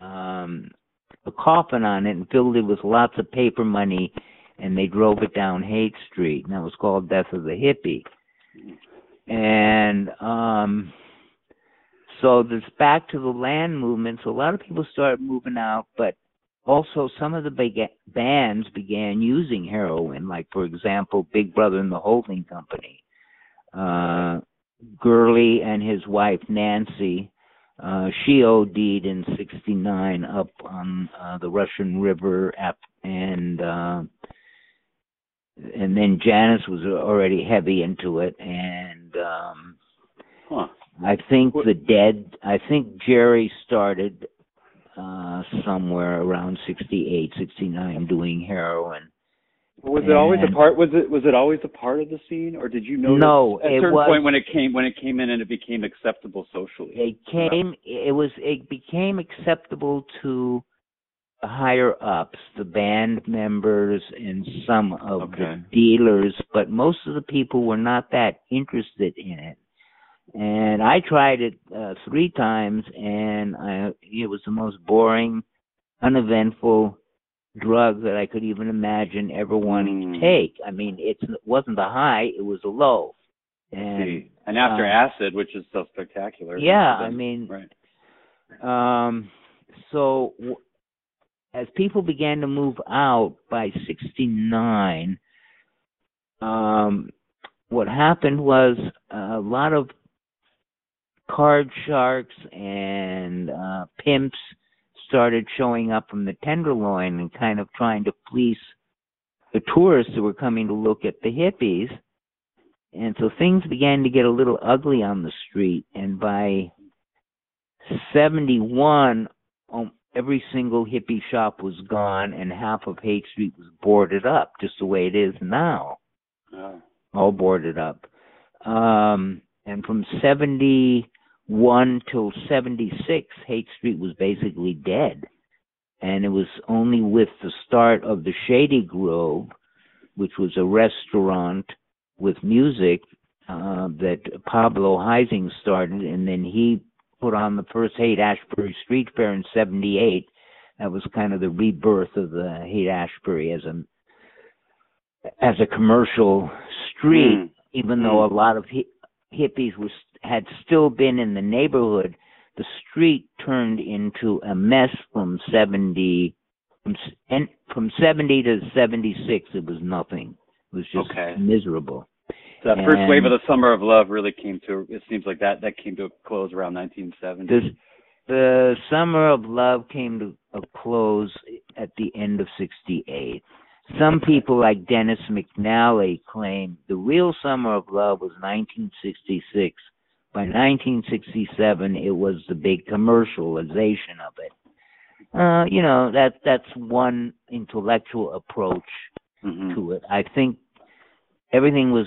um, a coffin on it, and filled it with lots of paper money, and they drove it down Haight Street, and that was called Death of the Hippie. And um, so this back to the land movement. So a lot of people started moving out, but also some of the big bands began using heroin, like for example, Big Brother and the Holding Company. Uh, Gurley and his wife Nancy, uh, she OD'd in '69 up on uh, the Russian River, and uh, and then Janis was already heavy into it, and um, Huh. I think the Dead. I think Jerry started uh somewhere around 68, 69 doing heroin. Was it always a part? Was it was it always a part of the scene, or did you notice No, at a certain was- point when it came when it came in and it became acceptable socially? It came it was it became acceptable to the higher ups, the band members and some of Okay. the dealers, but most of the people were not that interested in it. And I tried it uh, three times, and I, it was the most boring, uneventful drug that I could even imagine ever wanting Mm. to take. I mean, it's, it wasn't the high; it was the low. And And after um, acid, which is so spectacular. yeah, I mean, right. um, so w- as people began to move out by 69, um, what happened was a lot of card sharks and uh, pimps started showing up from the Tenderloin and kind of trying to fleece the tourists who were coming to look at the hippies. And so things began to get a little ugly on the street. And by 71, um, every single hippie shop was gone and half of Haight Street was boarded up, just the way it is now, Oh. all boarded up. Um, and from 71 till 76, Haight Street was basically dead. And it was only with the start of the Shady Grove, which was a restaurant with music, uh, that Pablo Heising started, and then he put on the first Haight Ashbury Street Fair in '78. That was kind of the rebirth of the Haight Ashbury as a as a commercial street, Mm. even though a lot of hi- hippies was had still been in the neighborhood. The street turned into a mess from '70 from and from '70 to '76. It was nothing. It was just Okay. miserable. So that first wave of the summer of love really came to. It seems like that that came to a close around 1970. This, the summer of love came to a close at the end of 68. Some people like Dennis McNally claim the real summer of love was 1966. By 1967, it was the big commercialization of it. Uh, you know, that that's one intellectual approach Mhm. to it. I think everything was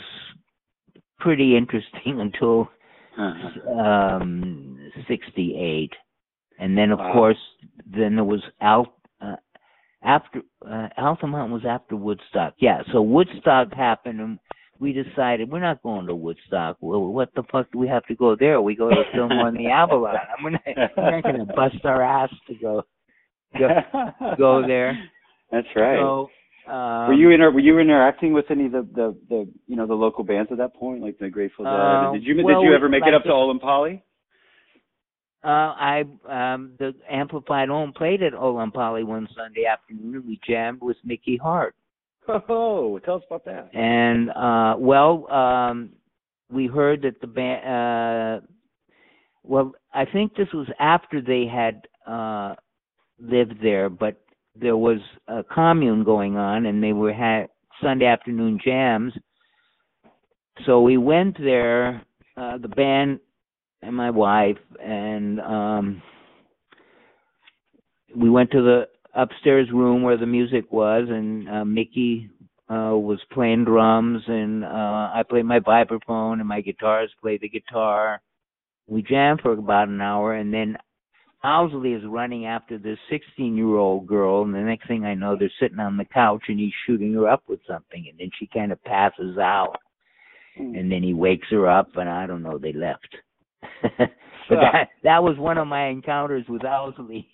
pretty interesting until Uh-huh. um 68 and then of Wow. course then there was Al uh, after uh, Altamont was after Woodstock yeah so Woodstock happened and we decided we're not going to Woodstock well what the fuck do we have to go there we go to Fillmore and the Avalon we're not, we're not going to bust our ass to go go, go there That's right. so um, were you inter- were you interacting with any of the, the the you know the local bands at that point, like the Grateful Dead? Uh, did you well, did you ever make like it up the- to Olin Poly? Uh, I um the Amplified Ohm played at Olompali one Sunday afternoon. and We jammed with Mickey Hart, Oh, tell us about that. and uh, well, um, we heard that the band. Uh, well, I think this was after they had uh lived there, but there was a commune going on, and they were had Sunday afternoon jams. So we went there. Uh, the band and my wife and um we went to the upstairs room where the music was and uh, Mickey uh was playing drums and uh I played my vibraphone and my guitarist played the guitar. We jammed for about an hour and then Owsley is running after this 16 year old girl and the next thing I know they're sitting on the couch and he's shooting her up with something and then she kind of passes out and then he wakes her up and I don't know they left. but that that was one of my encounters with Owsley.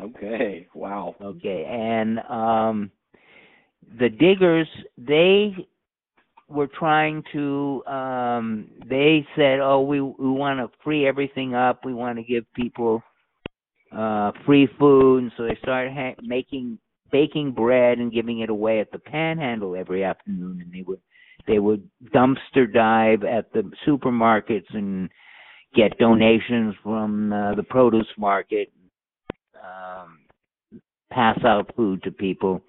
Okay. Wow. Okay, and um the diggers they were trying to um they said oh we we want to free everything up. We want to give people uh free food. And so they started ha- making baking bread and giving it away at the panhandle every afternoon. And they would they would dumpster dive at the supermarkets and get donations from uh, the produce market um pass out food to people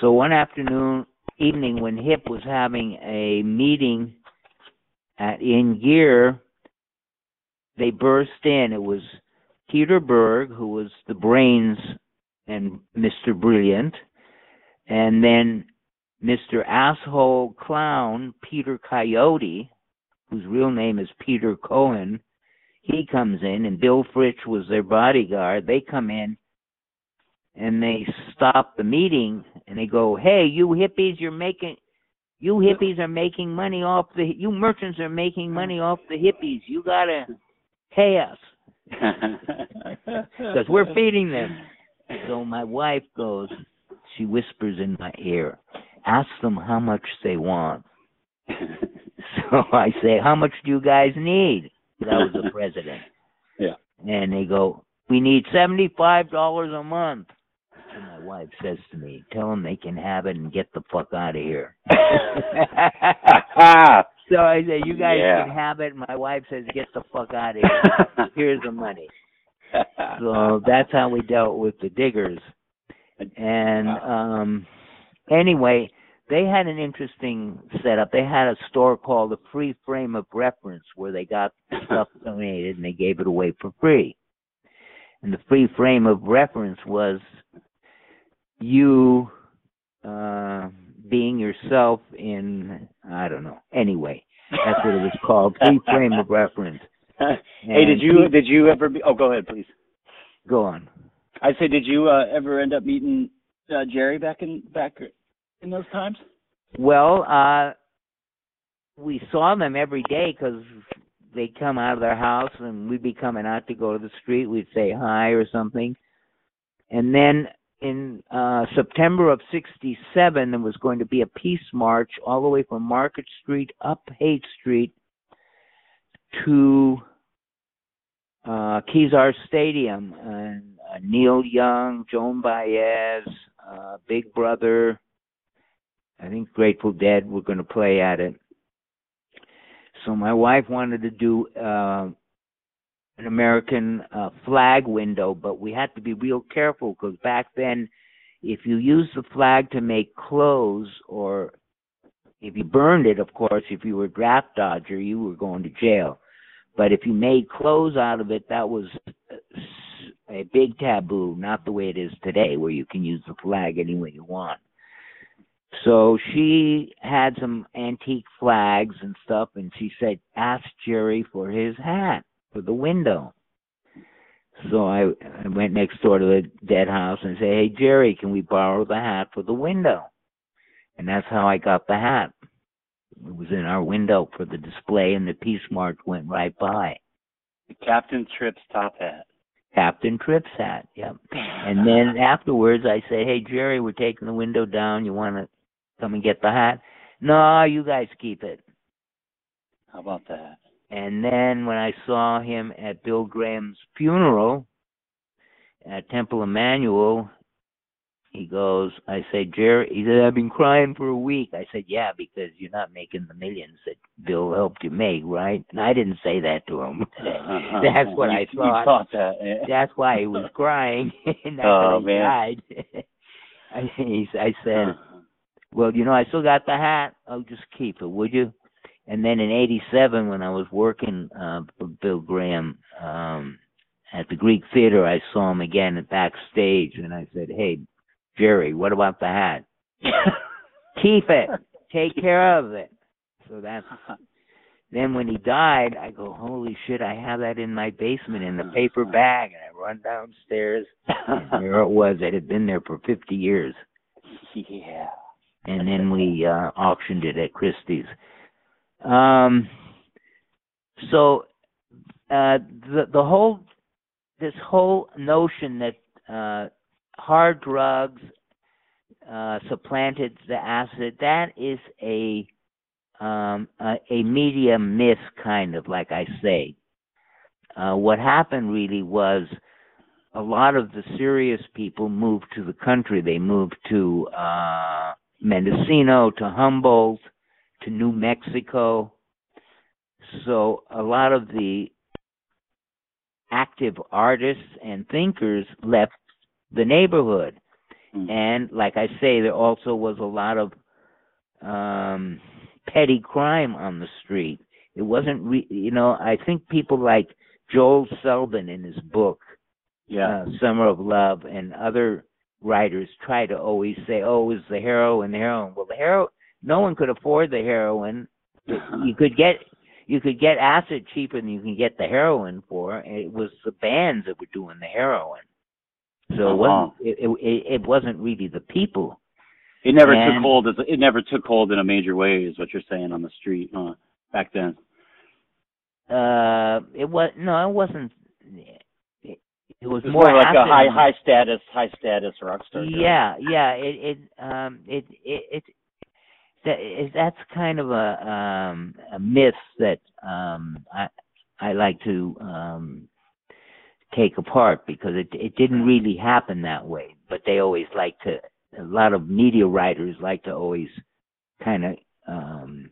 so one afternoon evening when hip was having a meeting at in gear they burst in it was Peter Berg, who was the brains and Mr. Brilliant, and then Mr. Asshole Clown, Peter Coyote, whose real name is Peter Cohon, he comes in, and Bill Fritsch was their bodyguard. They come in and they stop the meeting and they go, "Hey, you hippies, you're making you hippies are making money off the you merchants are making money off the hippies. You gotta pay us because we're feeding them." So my wife goes, she whispers in my ear, "Ask them how much they want." so I say, "How much do you guys need?" I was the president. Yeah. And they go, "We need seventy-five dollars a month." And my wife says to me, "Tell them they can have it and get the fuck out of here." so I say, "You guys Yeah. can have it." My wife says, "Get the fuck out of here. Here's the money." So that's how we dealt with the diggers. And um anyway, they had an interesting setup. They had a store called the Free Frame of Reference where they got stuff donated and they gave it away for free. And the free frame of reference was you uh being yourself in I don't know. Anyway, that's what it was called. Free frame of reference. hey, And did you did you ever? Be, oh, go ahead, please. Go on. I say, did you uh, ever end up meeting uh, Jerry back in back in those times? Well, uh, we saw them every day because they'd come out of their house and we'd be coming out to go to the street. We'd say hi or something. And then in uh, September of 67, there was going to be a peace march all the way from Market Street up Haight Street to uh, Kezar Stadium. And uh, Neil Young, Joan Baez, uh, Big Brother, I think Grateful Dead were going to play at it. So my wife wanted to do uh, an American uh, flag window, but we had to be real careful because back then, if you used the flag to make clothes, or if you burned it, of course, if you were a draft dodger, you were going to jail. But if you made clothes out of it, that was a big taboo, not the way it is today, where you can use the flag any way you want. So she had some antique flags and stuff, and she said, "Ask Jerry for his hat for the window." So I, I went next door to the dead house and said, "Hey Jerry, can we borrow the hat for the window?" And that's how I got the hat. It was in our window for the display, and the Peace March went right by. Captain Trips' top hat. Captain Trips' hat. Yep. And then afterwards, I said, "Hey Jerry, we're taking the window down. You want to come and get the hat?" No, you guys keep it. How about that? And then when I saw him at Bill Graham's funeral at Temple Emanu-El, he goes, I said, Jerry, he said, I've been crying for a week. I said, yeah, because you're not making the millions that Bill helped you make, right? And I didn't say that to him. That's what You- I you thought. thought that, yeah. That's why he was crying. and that's Oh, he man. died. I, he, I said, well, you know, I still got the hat. I'll just keep it, would you? And then in '87, when I was working uh, for Bill Graham um, at the Greek Theater, I saw him again backstage, and I said, "Hey, Jerry, what about the hat? keep it. Take care of it." So that's. Then when he died, I go, "Holy shit! I have that in my basement in the paper bag," and I run downstairs, and there it was. It had been there for 50 years Yeah. And then we uh, auctioned it at Christie's. Um, so uh, the the whole this whole notion that uh, hard drugs uh, supplanted the acid that is a um, a, a media myth, kind of like I say. Uh, what happened really was a lot of the serious people moved to the country. They moved to uh, Mendocino, to Humboldt, to New Mexico. So a lot of the active artists and thinkers left the neighborhood. And like I say, there also was a lot of um, petty crime on the street. It wasn't, re- you know, I think people like Joel Selvin in his book, uh, Summer of Love, and other writers try to always say, "Oh, it's the heroine, the heroine." Well, the hero, no one could afford the heroine. You uh-huh. could get you could get acid cheaper than you can get the heroin for. It was the bands that were doing the heroin, so it wasn't uh-huh. it, it, it wasn't really the people. It never And- took hold. As, it never took hold in a major way, is what you're saying on the street huh, back then. Uh, it was no, it wasn't. It, was It was more, more like a high high status high status rock star. Yeah, yeah. It it um it it it that it, that's kind of a um a myth that um I I like to um take apart because it it didn't really happen that way. But they always like to a lot of media writers like to always kind of um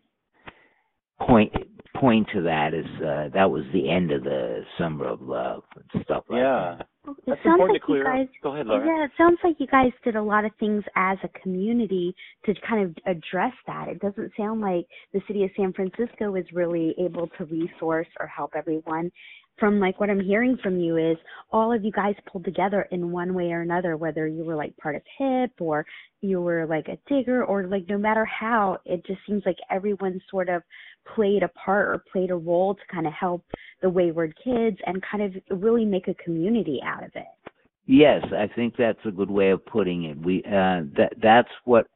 point point to that is uh, that was the end of the summer of love and stuff like Yeah. that. It That's sounds important like to clear you guys. Go ahead, Laura. Yeah, it sounds like you guys did a lot of things as a community to kind of address that. It doesn't sound like the city of San Francisco is really able to resource or help everyone. From like what I'm hearing from you is all of you guys pulled together in one way or another, whether you were like part of HIP or you were like a digger or like no matter how, it just seems like everyone sort of played a part or played a role to kind of help the wayward kids and kind of really make a community out of it. Yes, I think that's a good way of putting it. We uh that that's what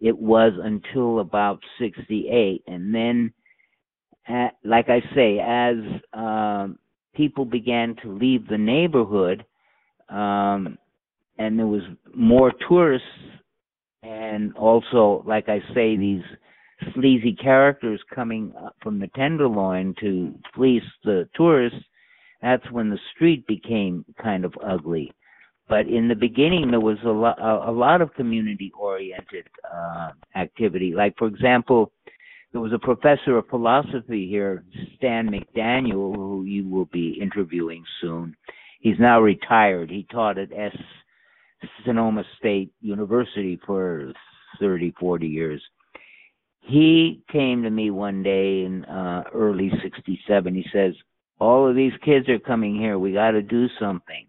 it was until about 68 and then like I say as um people began to leave the neighborhood um and there was more tourists and also like I say these sleazy characters coming up from the tenderloin to fleece the tourists that's when the street became kind of ugly. But in the beginning there was a lot a, a lot of community oriented uh, activity. Like for example there was a professor of philosophy here stan mcdaniel who you will be interviewing soon. He's now retired. He taught at s sonoma state university for 30 40 years. He came to me one day in uh early 67 he says all of these kids are coming here. We got to do something.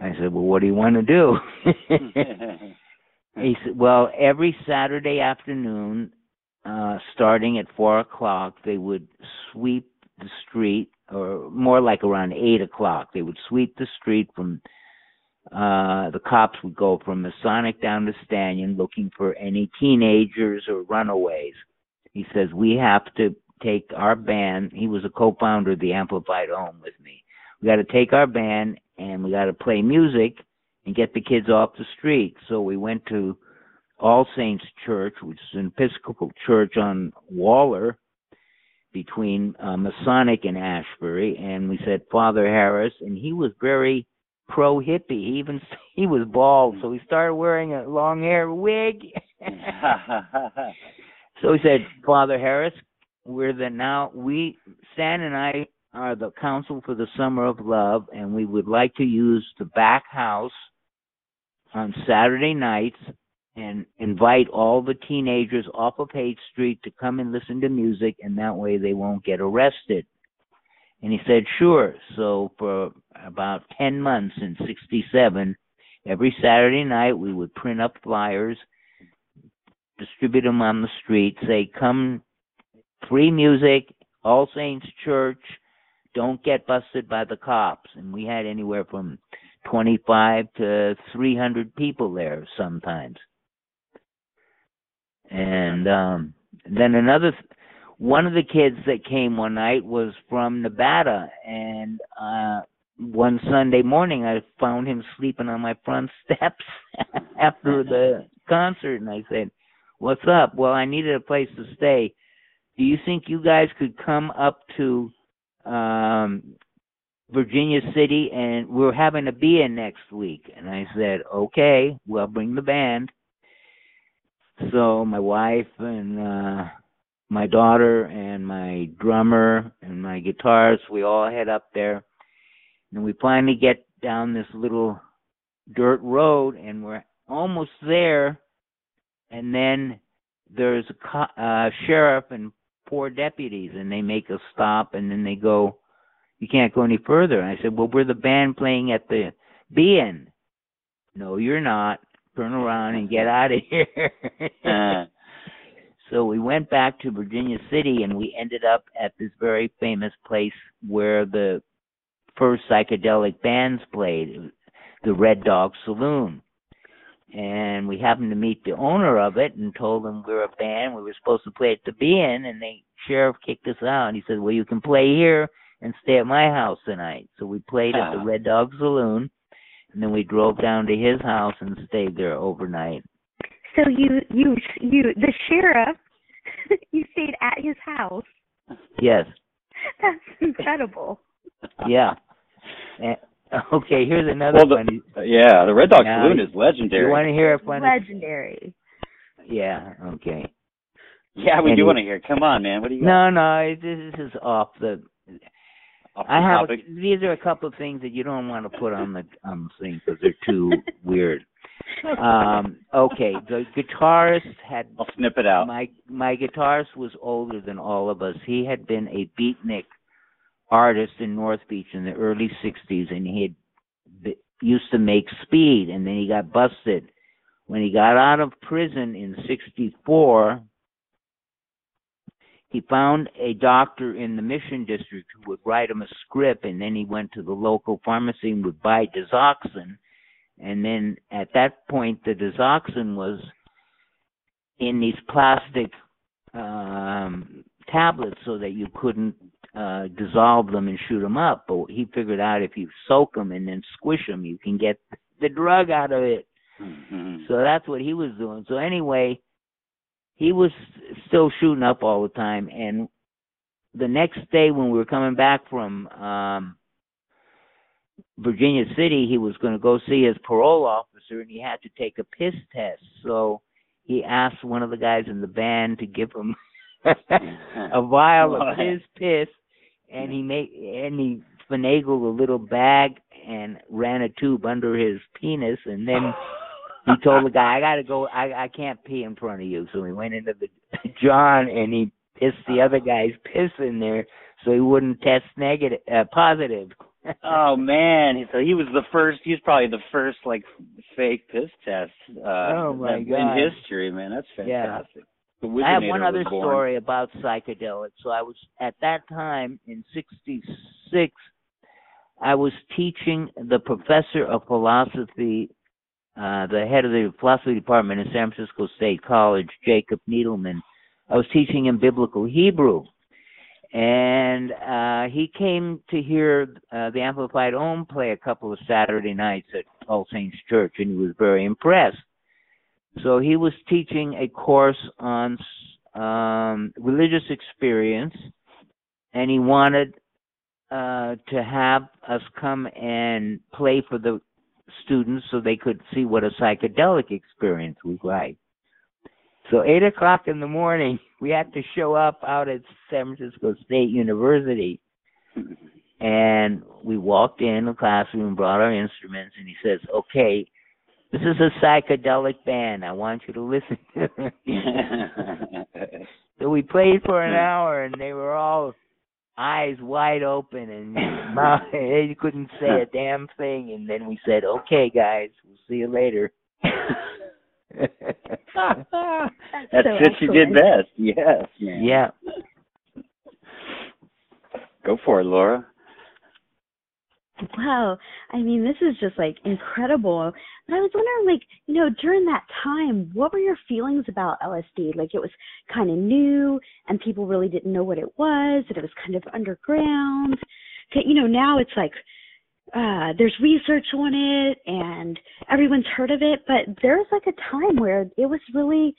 I said, "Well, what do you want to do?" he said, "Well, every Saturday afternoon, uh, starting at four o'clock, they would sweep the street, or more like around eight o'clock. They would sweep the street from. Uh, the cops would go from Masonic down to Stanyan looking for any teenagers or runaways. He says we have to take our band. He was a co-founder of the Amplified Ohm with me. We got to take our band and we got to play music and get the kids off the street. So we went to All Saints Church, which is an Episcopal church on Waller between uh, Masonic and Ashbury, and we said Father Harris, and he was very pro hippie. He even he was bald, so he started wearing a long hair wig. so he said, Father Harris, we're the now we Stan and I are the Council for the Summer of Love, and we would like to use the back house on Saturday nights and invite all the teenagers off of Haight Street to come and listen to music, and that way they won't get arrested. And he said, sure. So for about 10 months in 67, every Saturday night we would print up flyers, distribute them on the street, say, come, free music, All Saints Church, don't get busted by the cops. And we had anywhere from 25 to 300 people there sometimes. And um then another one of the kids that came one night was from Nevada and uh one Sunday morning I found him sleeping on my front steps after the concert and I said, "What's up?" "Well, I needed a place to stay. Do you think you guys could come up to um Virginia City and we're having a be-in next week?" And I said, "Okay, well, bring the band." So my wife and uh my daughter and my drummer and my guitarist, we all head up there. And we finally get down this little dirt road and we're almost there. And then there's a co- uh, sheriff and four deputies and they make us stop and then they go, you can't go any further. And I said, well, we're the band playing at the Be-In. No, you're not. Turn around and get out of here. Uh. so we went back to Virginia City and we ended up at this very famous place where the first psychedelic bands played, the Red Dog Saloon. And we happened to meet the owner of it and told him we were a band. We were supposed to play at the Be-In, and the sheriff kicked us out. And he said, "Well, you can play here and stay at my house tonight." So we played at the Ah. Red Dog Saloon, and then we drove down to his house and stayed there overnight. So you you you the sheriff you stayed at his house. Yes, That's incredible. yeah. And, okay, here's another Well, the- funny. yeah, the Red Dog Now, Saloon is legendary. You want to hear a funny? Legendary. Yeah. Okay. Yeah, we do want to hear. Come on, man. What do you got? No, no, this is off the. I have. topic. These are a couple of things that you don't want to put on the on the thing because they're too weird. Um. Okay. The guitarist had. I'll snip it out. My my guitarist was older than all of us. He had been a beatnik artist in North Beach in the early '60s, and he had used to make speed, and then he got busted. When he got out of prison in '64, he found a doctor in the Mission District who would write him a script, and then he went to the local pharmacy and would buy Desoxyn. And then at that point, the Desoxyn was in these plastic um, tablets so that you couldn't uh, dissolve them and shoot them up. But he figured out if you soak them and then squish them, you can get the drug out of it. Mhm. So that's what he was doing. So anyway, he was still shooting up all the time. And the next day when we were coming back from um Virginia City, he was going to go see his parole officer, and he had to take a piss test. So he asked one of the guys in the band to give him a vial of his piss, and he made and he finagled a little bag and ran a tube under his penis, and then he told the guy, "I got to go. I I can't pee in front of you." So he went into the John and he pissed the other guy's piss in there, so he wouldn't test negative, uh, positive. Oh man, so he was the first. He was probably the first like fake piss test uh, Oh, my in history, man. That's fantastic. The I have one other story about psychedelics. So I was at that time in '66. I was teaching the professor of philosophy, uh, the head of the philosophy department at San Francisco State College, Jacob Needleman. I was teaching him biblical Hebrew, and uh, he came to hear uh, the Amplified Ohm play a couple of Saturday nights at All Saints Church, and he was very impressed. So he was teaching a course on um, religious experience, and he wanted uh, to have us come and play for the students so they could see what a psychedelic experience was like. So eight o'clock in the morning, we had to show up out at San Francisco State University, and we walked in the classroom, brought our instruments, and he says, "Okay, this is a psychedelic band. I want you to listen to it." so we played for an hmm. hour, and they were all eyes wide open, and mouth, they couldn't say a damn thing. And then we said, "Okay, guys, we'll see you later." That's so what you did best. Yes, man. yeah. Go for it, Laura. Wow. I mean, this is just like incredible. But I was wondering, like, you know, during that time, what were your feelings about LSD? Like, it was kind of new and people really didn't know what it was, and it was kind of underground. You know, now it's like, uh, there's research on it and everyone's heard of it, but there was like a time where it was really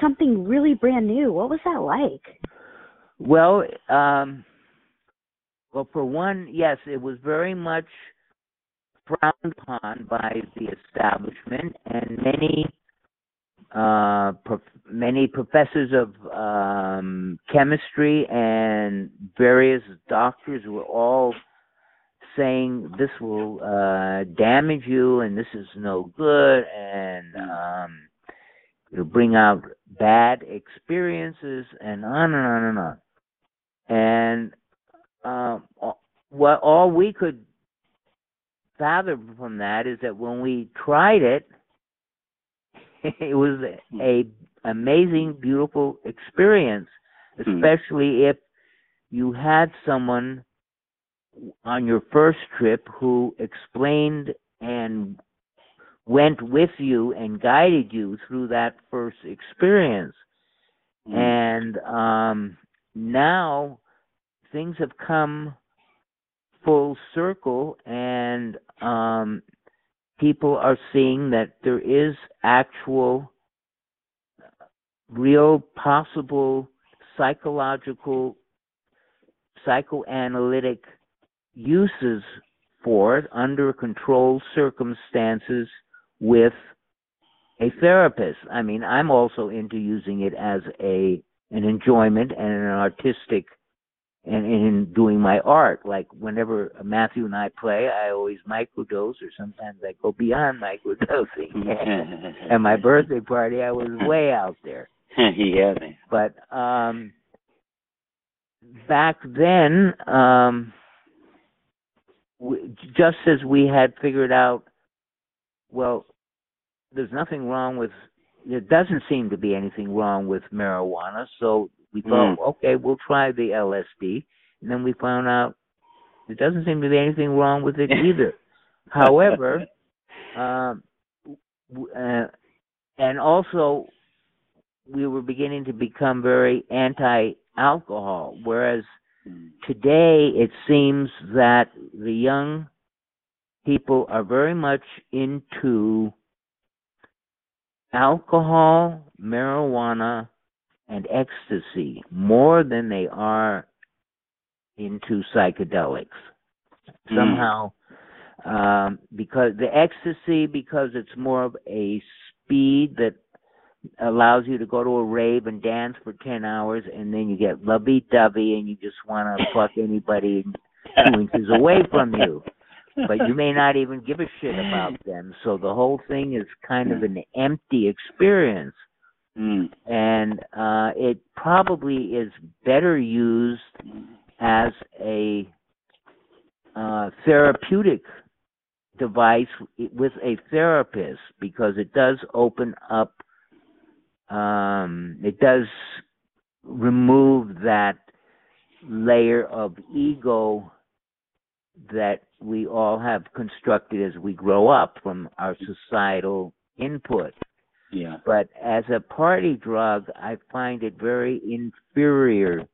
something really brand new. What was that like? Well, um, well, for one, yes, it was very much frowned upon by the establishment, and many, uh, prof- many professors of um, chemistry and various doctors were all saying this will uh, damage you, and this is no good, and um, it'll bring out bad experiences, and on and on and on. And um, what all we could fathom from that is that when we tried it, it was a amazing, beautiful experience, especially if you had someone on your first trip who explained and went with you and guided you through that first experience. And um, now things have come full circle, and um, people are seeing that there is actual, real, possible psychological, psychoanalytic uses for it under controlled circumstances with a therapist. I mean, I'm also into using it as a an enjoyment and an artistic and in doing my art. Like whenever Matthew and I play, I always microdose, or sometimes I go beyond microdosing. At my birthday party, I was way out there. yeah, man. But um back then, um w- just as we had figured out, well, there's nothing wrong with. There doesn't seem to be anything wrong with marijuana, so we thought, okay, we'll try the LSD, and then we found out there doesn't seem to be anything wrong with it either. However, um, uh, and also we were beginning to become very anti-alcohol, whereas today it seems that the young people are very much into alcohol, marijuana, and ecstasy more than they are into psychedelics. Mm. Somehow, um, because the ecstasy, because it's more of a speed that allows you to go to a rave and dance for 10 hours and then you get lovey dovey and you just want to fuck anybody two inches away from you. But you may not even give a shit about them. So the whole thing is kind of an empty experience. And uh, it probably is better used as a uh, therapeutic device with a therapist because it does open up um, it does remove that layer of ego that we all have constructed as we grow up from our societal input. Yeah. But as a party drug, I find it very inferior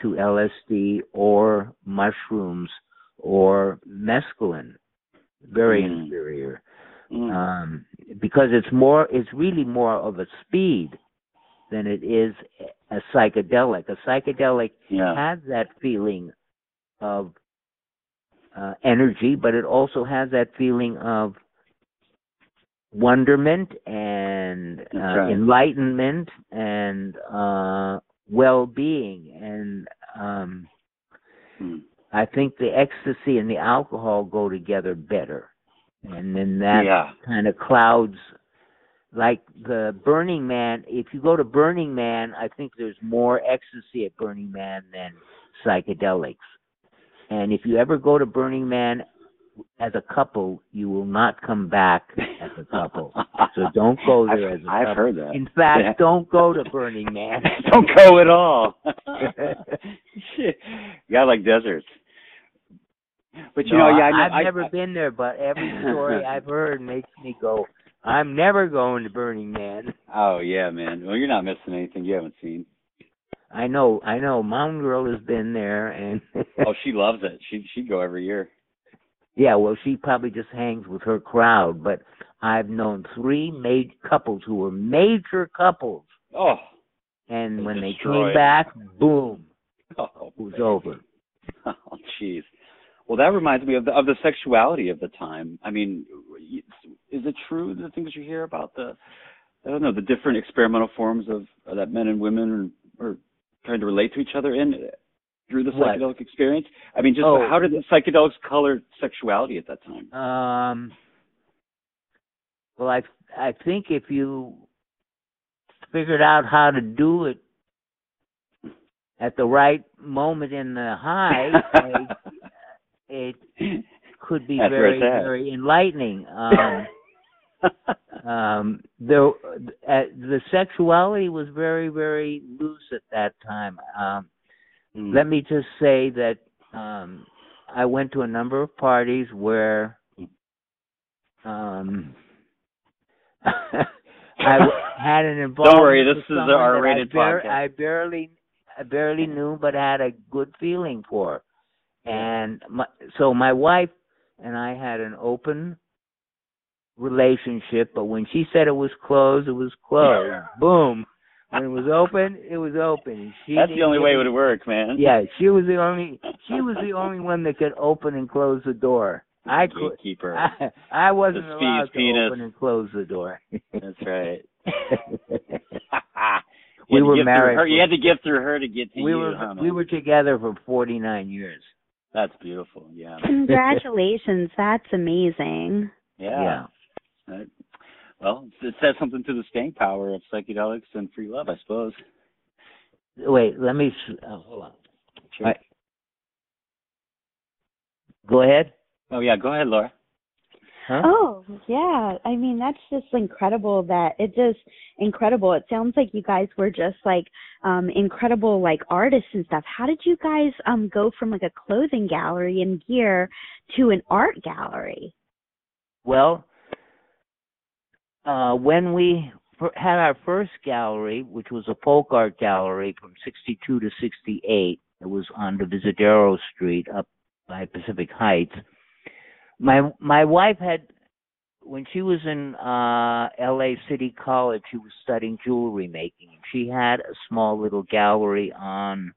to LSD or mushrooms or mescaline. Very Mm. inferior. Um, because it's more, it's really more of a speed than it is a psychedelic. A psychedelic Yeah. has that feeling of uh, energy, but it also has that feeling of wonderment and uh, right. enlightenment and uh, well-being. And um, Hmm. I think the ecstasy and the alcohol go together better, and then that Yeah. kind of clouds. Like the Burning Man, if you go to Burning Man, I think there's more ecstasy at Burning Man than psychedelics. And if you ever go to Burning Man as a couple, you will not come back as a couple. So don't go there I've- as a I've couple. heard that. In fact, Yeah. don't go to Burning Man. Don't go at all. You got like deserts. But you No, know, yeah, I I- never I- been there, but every story I've heard makes me go, I'm never going to Burning Man. Oh yeah, man. Well, you're not missing anything you haven't seen. I know, I know. Mountain Girl has been there, and oh, she loves it. She she'd go every year. Yeah, well, she probably just hangs with her crowd. But I've known three major couples who were major couples, Oh, and when they came back, boom, oh, it was over. oh, jeez. Well, that reminds me of the of the sexuality of the time. I mean, is it true the things you hear about the I don't know the different experimental forms of uh, that men and women are, are trying to relate to each other in through the psychedelic experience? I mean, just Oh. how did the psychedelics color sexuality at that time? Um, well, I I think if you figured out how to do it at the right moment in the high, uh, it could be That's very very enlightening. Um, um, there, uh, the sexuality was very very loose at that time. Um, Mm. Let me just say that um, I went to a number of parties where um, I had an involvement. Don't worry, this is someone R-rated I, bar- podcast. I barely, I barely knew, but had a good feeling for. And my, so my wife and I had an open relationship, but when she said it was closed, it was closed. Boom. When it was open, it was open. She That's the only way it would work, man. yeah, she was the only she was the only one that could open and close the door. I could Gatekeeper. I, I wasn't The allowed Speed's to penis. open and close the door. That's right. we You had to were married. Her, you had to get through her to get to we you. were huh, we were together for 49 years. That's beautiful. Yeah. Congratulations, that's amazing. Yeah. Right. Well, it says something to the staying power of psychedelics and free love, I suppose. Wait, let me s- uh, hold on. Sure. I- go ahead. Oh yeah, go ahead, Laura. Huh? Oh, yeah. I mean, that's just incredible that it just incredible. It sounds like you guys were just like um incredible like artists and stuff. How did you guys um go from like a clothing gallery and gear to an art gallery? Well, uh, when we had our first gallery, which was a folk art gallery from 62 to 68, it was on Divisadero Street up by Pacific Heights. My my wife had when she was in uh LA City College, she was studying jewelry making. She had a small little gallery on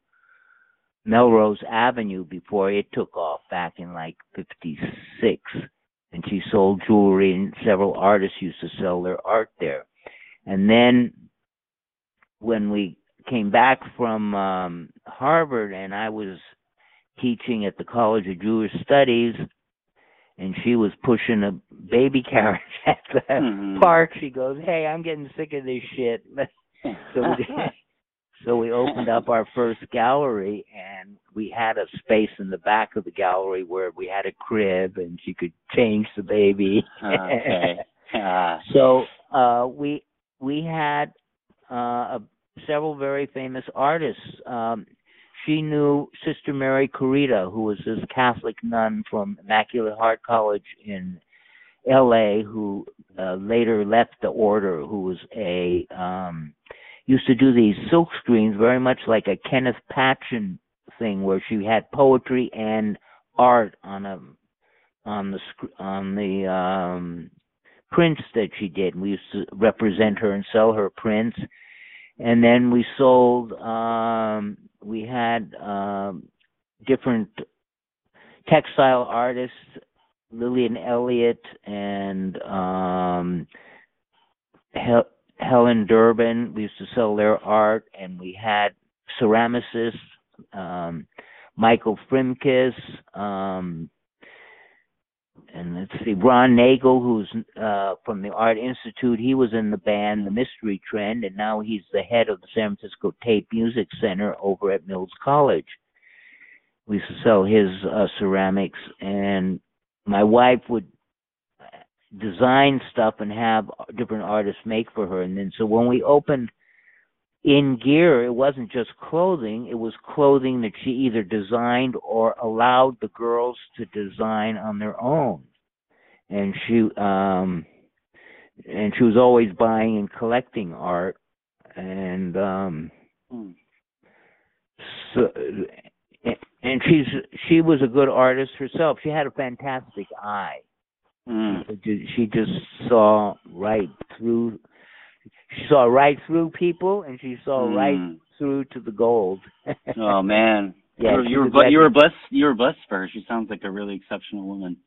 Melrose Avenue before it took off back in like 56 and she sold jewelry and several artists used to sell their art there. And then when we came back from um Harvard and I was teaching at the College of Jewish Studies and she was pushing a baby carriage at the Mhm. park, she goes, "Hey, I'm getting sick of this shit." so we so we opened up our first gallery and we had a space in the back of the gallery where we had a crib and she could change the baby. okay. Ah. so uh we we had uh several very famous artists. Um she knew Sister Mary Corita, who was this Catholic nun from Immaculate Heart College in L.A., who uh, later left the order, who was a um, used to do these silk screens, very much like a Kenneth Patchen thing, where she had poetry and art on a on the on the um, prints that she did. We used to represent her and sell her prints and then we sold um we had um different textile artists lillian elliott and um Hel- helen durbin we used to sell their art and we had ceramicists um michael frimkess um and let's see, Ron Nagle, who's uh, from the Art Institute, he was in the band The Mystery Trend, and now he's the head of the San Francisco Tape Music Center over at Mills College. We used to sell his uh, ceramics, and my wife would design stuff and have different artists make for her. And then, so when we opened in gear, it wasn't just clothing, it was clothing that she either designed or allowed the girls to design on their own. And she um and she was always buying and collecting art and um Hmm. so and she's she was a good artist herself. She had a fantastic eye. Mm. She just saw right through she saw right through people and she saw right Mm. through to the gold. Oh man. Yeah, you were, you were you were blessed you were blessed for her. She sounds like a really exceptional woman.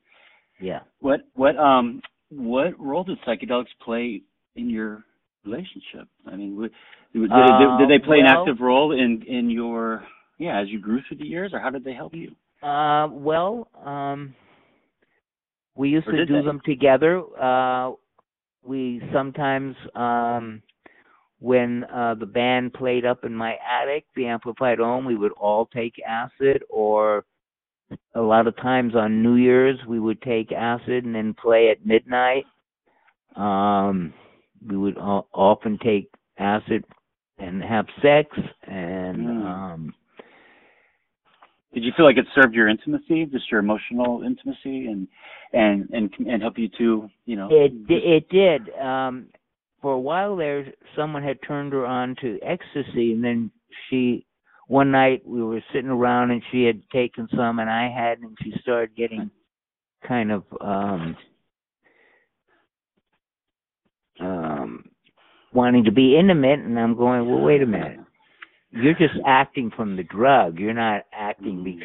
yeah. What what um what role did psychedelics play in your relationship? I mean, w- did, did, did they play an well- active role in in your yeah as you grew through the years, or how did they help you? Uh, well, um, we used Or to do they? them together. Uh, we sometimes, um, when uh, the band played up in my attic, the amplified Ohm, we would all take acid, or a lot of times on New Year's we would take acid and then play at midnight. Um, we would often take acid and have sex and Mm. um Did you feel like it served your intimacy, just your emotional intimacy, and and and and help you to, you know? It it did. Um, for a while there, someone had turned her on to ecstasy, and then she, one night we were sitting around, and she had taken some, and I had, and she started getting kind of um, um, wanting to be intimate, and I'm going, well, wait a minute, you're just acting from the drug. You're not acting be-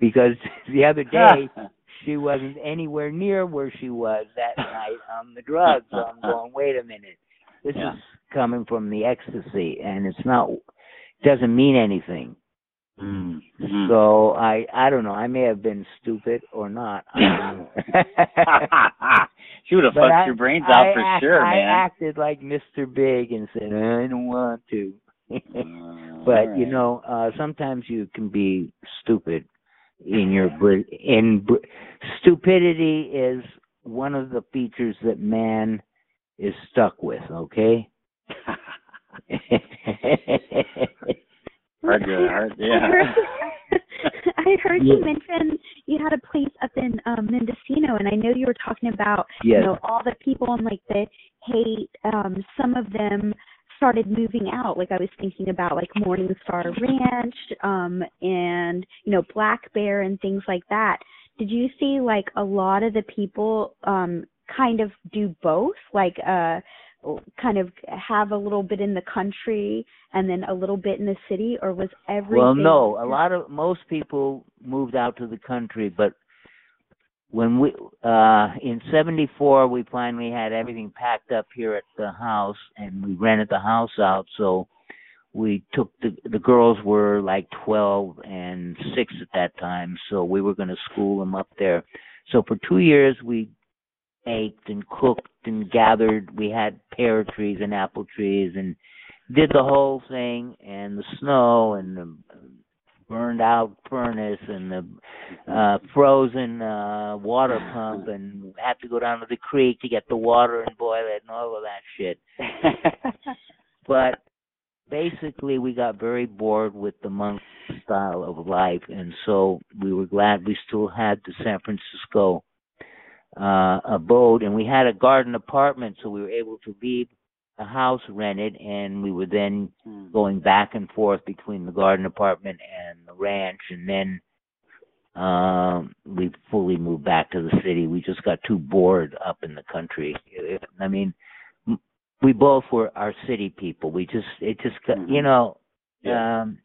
because the other day she wasn't anywhere near where she was that night on the drug. So I'm going, wait a minute, this Yeah. is coming from the ecstasy, and it's not doesn't mean anything. Mm-hmm. So I I don't know. I may have been stupid or not. I she would have But fucked I- your brains out I for act- sure, I man. acted like Mr. Big and said I don't want to. Uh, but all you know, uh sometimes you can be stupid in your br- in br- stupidity is one of the features that man is stuck with. Okay. hard to, hard, I yeah. heard, I heard Yeah. you mention you had a place up in um, Mendocino, and I know you were talking about you know all the people and like the Haight. Um, some of them started moving out. Like I was thinking about like Morningstar Ranch, um, and you know Black Bear and things like that. Did you see like a lot of the people um, kind of do both, like uh, kind of have a little bit in the country and then a little bit in the city, or was everything? Well, no, a lot of most people moved out to the country, but when we uh in 74 we finally had everything packed up here at the house and we rented the house out so we took the the girls were like 12 and 6 at that time so we were going to school them up there. So for 2 years we baked and cooked and gathered. We had pear trees and apple trees and did the whole thing and the snow and the burned out furnace and the uh frozen uh water pump and had to go down to the creek to get the water and boil it and all of that shit. but basically we got very bored with the monk style of life and so we were glad we still had the San Francisco uh abode and we had a garden apartment so we were able to leave a house rented and we were then going back and forth between the garden apartment and the ranch and then um we fully moved back to the city. We just got too bored up in the country. I mean we both were our city people. We just it just got you know um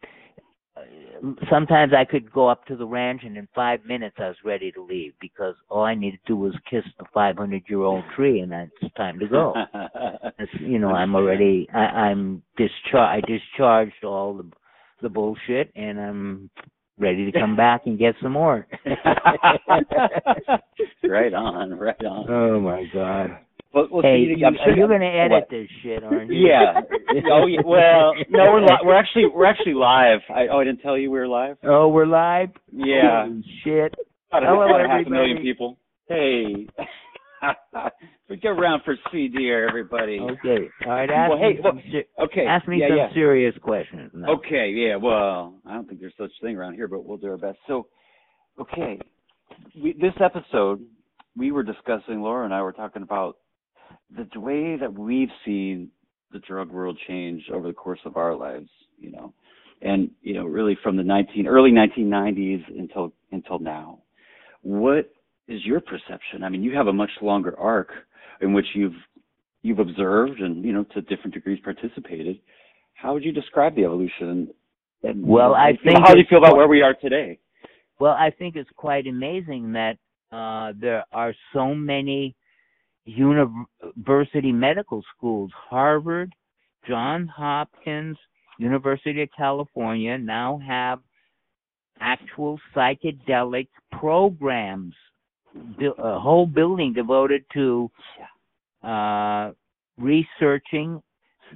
sometimes I could go up to the ranch and in five minutes I was ready to leave because all I needed to do was kiss the 500 year old tree and it's time to go. You know, I'm already, I, I'm discharged, I discharged all the, the bullshit and I'm ready to come back and get some more. right on, right on. oh my God. Well, well, hey, see, you, are you going to edit what? this shit, aren't you? Yeah. oh, yeah. Well, no, we're li- we're actually we're actually live. I oh, I didn't tell you we were live. Oh, we're live? Yeah. Holy shit. About Hello, about a half a million everybody. people. Hey. we go around for CDR, everybody. Okay. All right. Ask Well, me hey, some well, okay. Ask me yeah, some yeah. serious questions. now. Okay, yeah, well, I don't think there's such a thing around here, but we'll do our best. So, okay, we, this episode, we were discussing, Laura and I were talking about the way that we've seen the drug world change over the course of our lives, you know, and you know, really from the 19 early 1990s until until now. What is your perception? I mean, you have a much longer arc in which you've you've observed and you know to different degrees participated. How would you describe the evolution? And, Well, I think how do you feel about where we are today? Well, I think it's quite amazing that uh, there are so many university medical schools. Harvard, Johns Hopkins, University of California now have actual psychedelic programs, a whole building devoted to uh, researching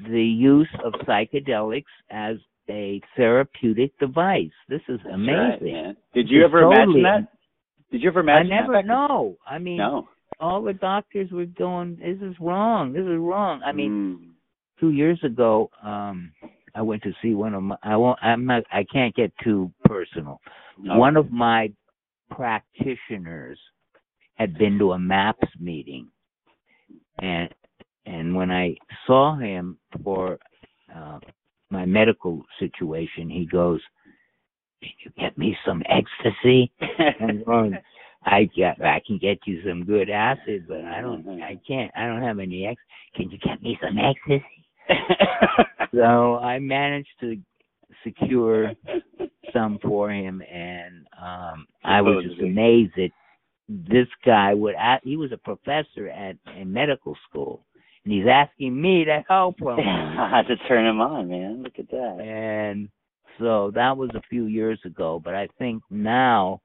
the use of psychedelics as a therapeutic device. This is amazing. right. Did you It's ever imagine that? Did you ever imagine that I never know. I mean, No. All the doctors were going, "This is wrong. This is wrong." I mean, Mm. two years ago, um, I went to see one of my. I won't. I'm not. I can't get too personal. One of my practitioners had been to a MAPS meeting, and and when I saw him for uh, my medical situation, he goes, "Can you get me some ecstasy?" I'm going, I get, I can get you some good acid, but I don't, I can't, I don't have any ex. Can you get me some ecstasy? so I managed to secure some for him, and um I was just amazed that this guy would. Ask, he was a professor at a medical school, and he's asking me to help him. I had to turn him on, man. Look at that. And so that was a few years ago, but I think now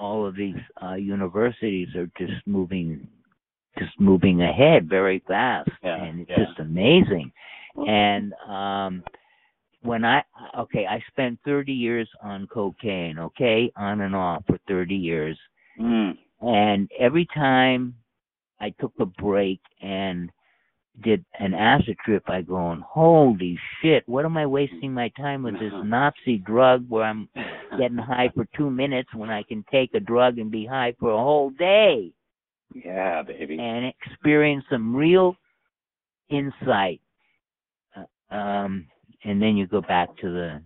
all of these uh, universities are just moving, just moving ahead very fast, Yeah, and it's yeah. just amazing. And um, when I okay, I spent 30 years on cocaine, okay, on and off for 30 years, Mm. and every time I took a break and did an acid trip, I going, holy shit, what am I wasting my time with this Nazi drug where I'm getting high for two minutes when I can take a drug and be high for a whole day Yeah, baby. and experience some real insight. Uh, Um, and then you go back to the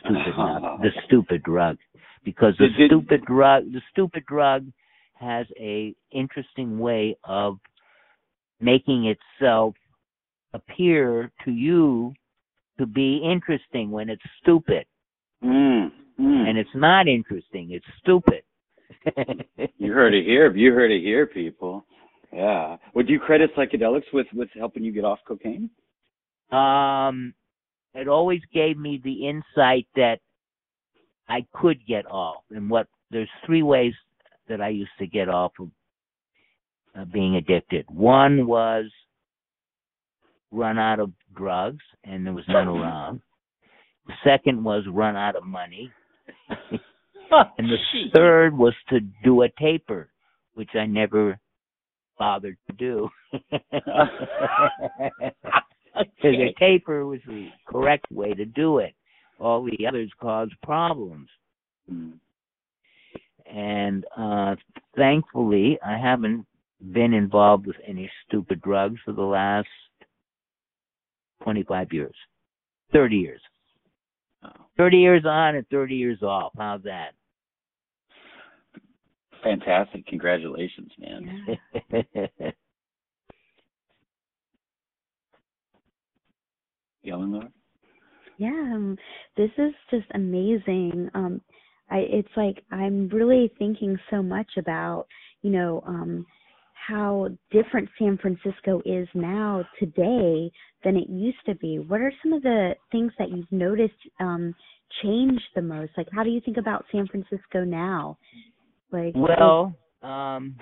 stupid, nut- the stupid drug, because the Did- did- stupid drug, the stupid drug has a interesting way of making itself appear to you to be interesting when it's stupid, Mm. Mm. and it's not interesting; it's stupid. You heard it here. You heard it here, people. Yeah. Would you credit psychedelics with with helping you get off cocaine? um, it always gave me the insight that I could get off. And what there's three ways that I used to get off of uh, being addicted. One was run out of drugs, and there was none around. The second was run out of money. and the third was to do a taper, which I never bothered to do. Because a taper was the correct way to do it. All the others caused problems. Mm. And uh thankfully I haven't been involved with any stupid drugs for the last twenty five years. Thirty years. Thirty years on and thirty years off. How's that? Fantastic. Congratulations, man. Eleanor? Yeah, um, this is just amazing. Um, I it's like I'm really thinking so much about you know um, how different San Francisco is now today than it used to be. What are some of the things that you've noticed um, change the most? Like, how do you think about San Francisco now? Like, Well, um,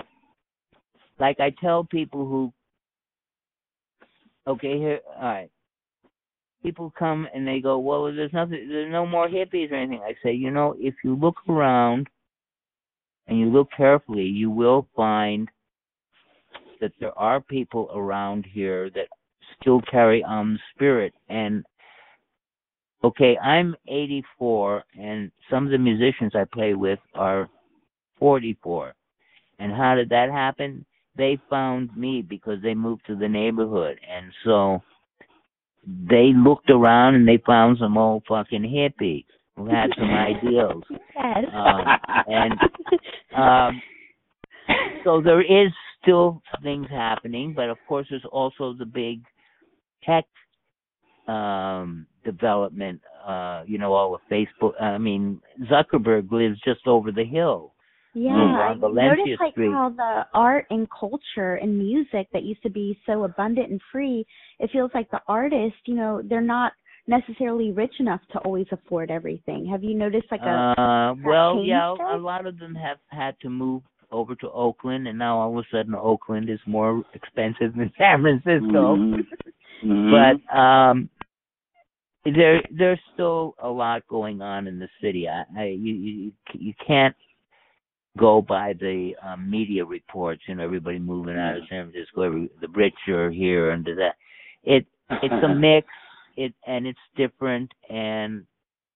like I tell people who, okay, here, all right. People come and they go, well, there's nothing, there's no more hippies or anything. I say, you know, if you look around and you look carefully, you will find that there are people around here that still carry on the spirit. And okay, I'm 84, and some of the musicians I play with are 44. And how did that happen? They found me because they moved to the neighborhood. And so they looked around and they found some old fucking hippie who had some ideals. Yes. Um, and um, so there is still things happening, but of course there's also the big tech um development uh you know all of facebook i mean zuckerberg lives just over the hill Yeah, I on Valencia noticed like Street. how the art and culture and music that used to be so abundant and free, it feels like the artist, you know, they're not necessarily rich enough to always afford everything. Have you noticed like a Uh, well, yeah, a lot of them have had to move over to Oakland, and now all of a sudden Oakland is more expensive than San Francisco. Mhm. Mhm. But um, there there's still a lot going on in the city. I, I you, you you can't go by the um, media reports. You know, everybody moving out of San Francisco. Every, the rich are here and that. It it's a mix. It and it's different and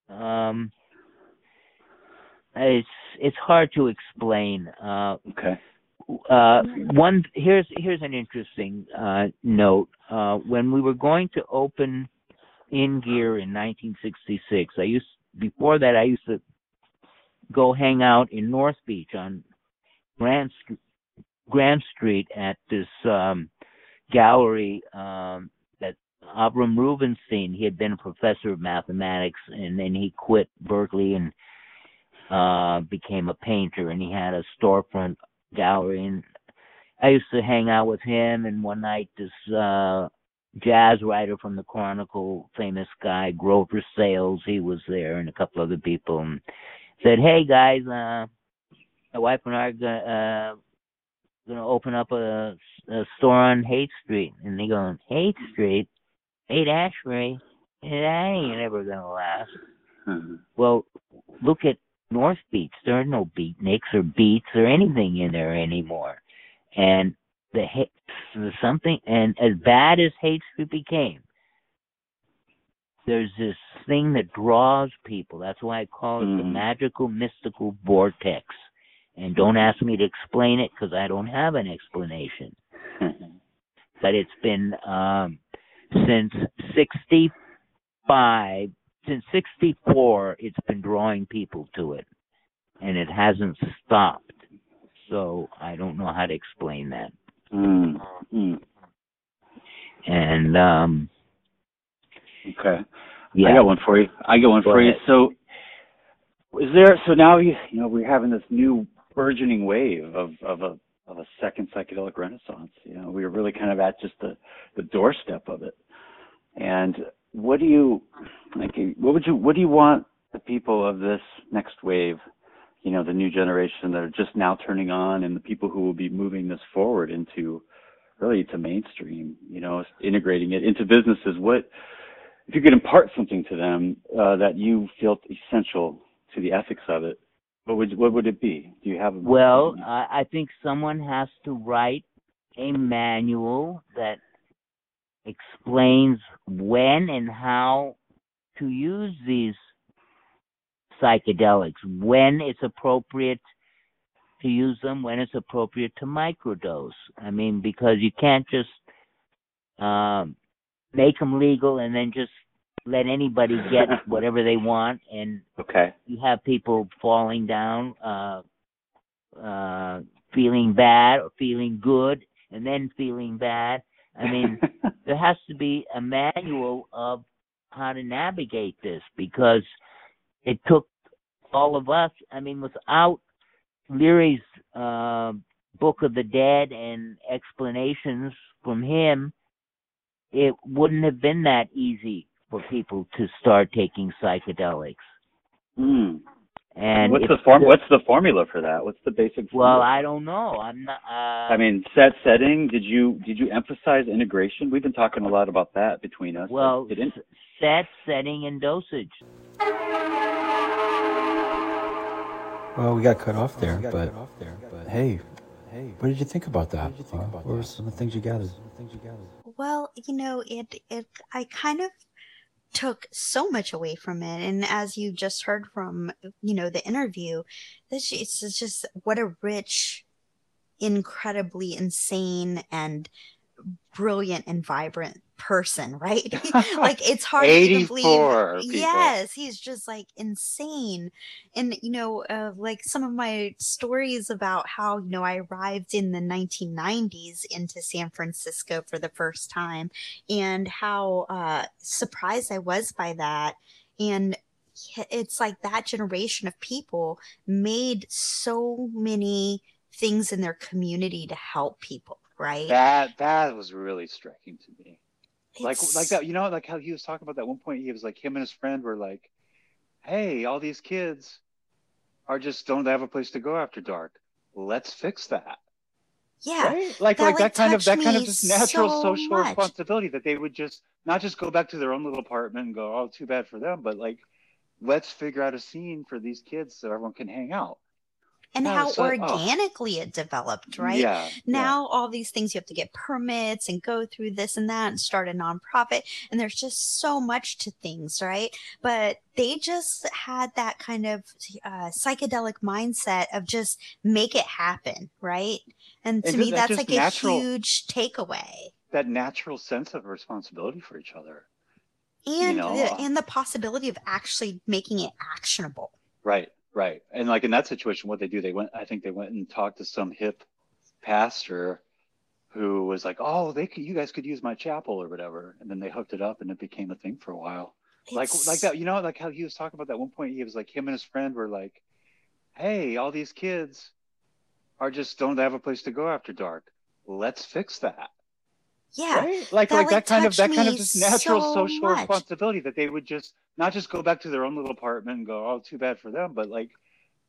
um it's it's hard to explain. Uh, okay. Uh, one here's here's an interesting uh, note. Uh, when we were going to open in gear in 1966, I used before that I used to go hang out in North Beach on Grand Grand Street at this um, gallery um, that Avram Rubinstein. He had been a professor of mathematics, and then he quit Berkeley and uh became a painter and he had a storefront gallery and I used to hang out with him and one night this uh jazz writer from the Chronicle, famous guy, Grover Sales, he was there and a couple other people and said, Hey guys, uh my wife and I are gonna uh gonna open up a, a store on Haight Street and they go, Haight Street? Haight Ashbury? That ain't ever gonna last. Mm-hmm. Well, look at North Beach. There are no beatniks or beats or anything in there anymore. And the the something and as bad as Haight Street became, there's this thing that draws people. That's why I call it the magical mystical vortex. And don't ask me to explain it because I don't have an explanation. but it's been um since 65 since 64 it's been drawing people to it and it hasn't stopped so i don't know how to explain that Mm. Mm. and um Okay. yeah I got one for you. I got one Go for you. So, is there? So now you you know we're having this new burgeoning wave of of a of a second psychedelic renaissance. You know, we are really kind of at just the the doorstep of it. And what do you like? What would you what do you want the people of this next wave? You know, the new generation that are just now turning on, and the people who will be moving this forward into really to mainstream. You know, integrating it into businesses. What if you could impart something to them uh, that you felt essential to the ethics of it? What would what would it be? Do you have? well I, I think someone has to write a manual that explains when and how to use these psychedelics, when it's appropriate to use them, when it's appropriate to microdose. I mean, because you can't just um, make them legal and then just let anybody get whatever they want, and okay, you have people falling down, uh, uh, feeling bad or feeling good, and then feeling bad. I mean, there has to be a manual of how to navigate this because it took all of us. I mean, without Leary's uh, Book of the Dead and explanations from him, it wouldn't have been that easy for people to start taking psychedelics. Mm. And what's the form? What's the formula for that? What's the basic? Formula? Well. I don't know. I'm not. Uh, I mean, set setting. Did you did you emphasize integration? We've been talking a lot about that between us. well, Did in- s- set, setting, and dosage. Well, we got cut off there, but, hey, hey, what did you think about that? Uh, what were some of the things you gathered? Well, you know, it it I kind of took so much away from it and as you just heard from you know the interview this it's just what a rich incredibly insane and brilliant and vibrant person right like it's hard to believe people. yes he's just like insane and you know uh, like some of my stories about how you know i arrived in the 1990s into san francisco for the first time and how uh, surprised i was by that and it's like that generation of people made so many things in their community to help people right That that was really striking to me. Like like that, you know, like how he was talking about that one point. He was like him and his friend were like, "Hey, all these kids are just don't have a place to go after dark. Let's fix that." yeah Right? Like that, like that kind of that kind of just natural so social much. responsibility that they would just not just go back to their own little apartment and go, oh, too bad for them, but like, let's figure out a scene for these kids so everyone can hang out. And Yeah, how so- oh. organically it developed, right? Yeah, Now all these things you have to get permits and go through this and that and start a nonprofit and there's just so much to things, right? But they just had that kind of uh, psychedelic mindset of just make it happen, right? And to And me that that's like natural- a huge takeaway. That natural sense of responsibility for each other. And know, the, and the possibility of actually making it actionable. Right, right. And like in that situation, what they do, they went, I think they went and talked to some hip pastor who was like, oh, they could, you guys could use my chapel or whatever. And then they hooked it up and it became a thing for a while. Like, It's- like that, you know, like how he was talking about that one point, he was like, him and his friend were like, hey, all these kids are just don't have a place to go after dark. Let's fix that. Yeah. Right? Like, that, like that kind of, that kind of just natural so social much. responsibility that they would just not just go back to their own little apartment and go, oh, too bad for them, but like,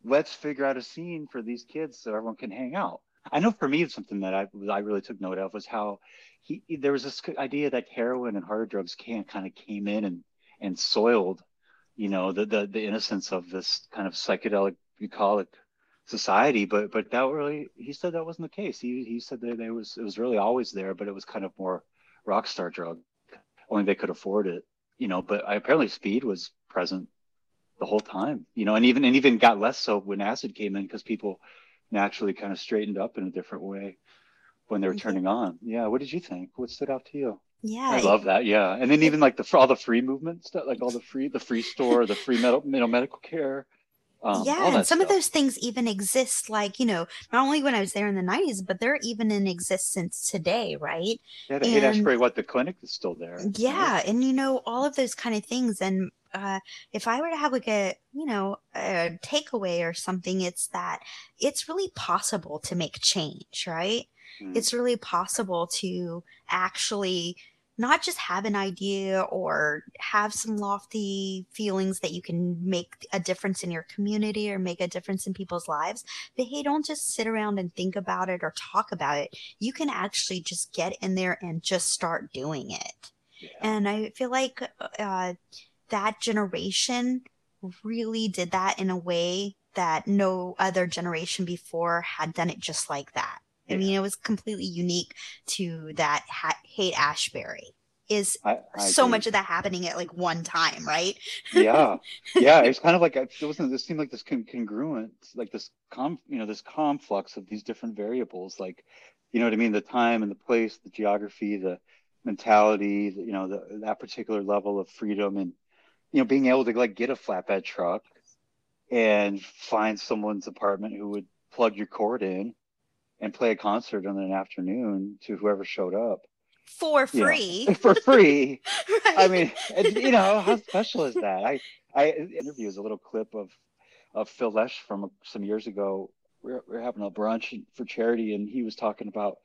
let's figure out a scene for these kids so everyone can hang out. I know for me, it's something that I I really took note of was how he there was this idea that heroin and hard drugs can kind of came in and and soiled, you know, the the the innocence of this kind of psychedelic bucolic society. But but that really he said that wasn't the case. He he said that there was it was really always there, but it was kind of more rock star drug. Only they could afford it, you know. But apparently, speed was present the whole time, you know, and even and even got less so when acid came in because people naturally kind of straightened up in a different way when they were mm-hmm. turning on. Yeah, what did you think? What stood out to you? Yeah. I love that. Yeah, and then even like the all the free movement stuff, like all the free the free store, the free medical you know, medical care. Um, yeah, and some of those things even exist, like, you know, not only when I was there in the 90s, but they're even in existence today, right? Yeah, the and- Ashbury, what the clinic is still there. Yeah, and you know, all of those kind of things. And uh, if I were to have like a, you know, a takeaway or something, it's that it's really possible to make change, right? Mm. It's really possible to actually not just have an idea or have some lofty feelings that you can make a difference in your community or make a difference in people's lives but hey don't just sit around and think about it or talk about it. You can actually just get in there and just start doing it. And i feel like uh, that generation really did that in a way that no other generation before had done it just like that I mean, it was completely unique to that ha- Haight Ashbury. Is I so agree. much of that happening at like one time, right? yeah yeah it's kind of like it wasn't this seemed like this con- congruent like this com you know this conflux of these different variables like you know what i mean the time and the place the geography the mentality the, you know the, that particular level of freedom and you know being able to like get a flatbed truck and find someone's apartment who would plug your cord in and play a concert in an afternoon to whoever showed up For free. for free I mean, you know, how special is that? I I interviews a little clip of of Phil Lesh from some years ago. We were, we were having a brunch for charity, and he was talking about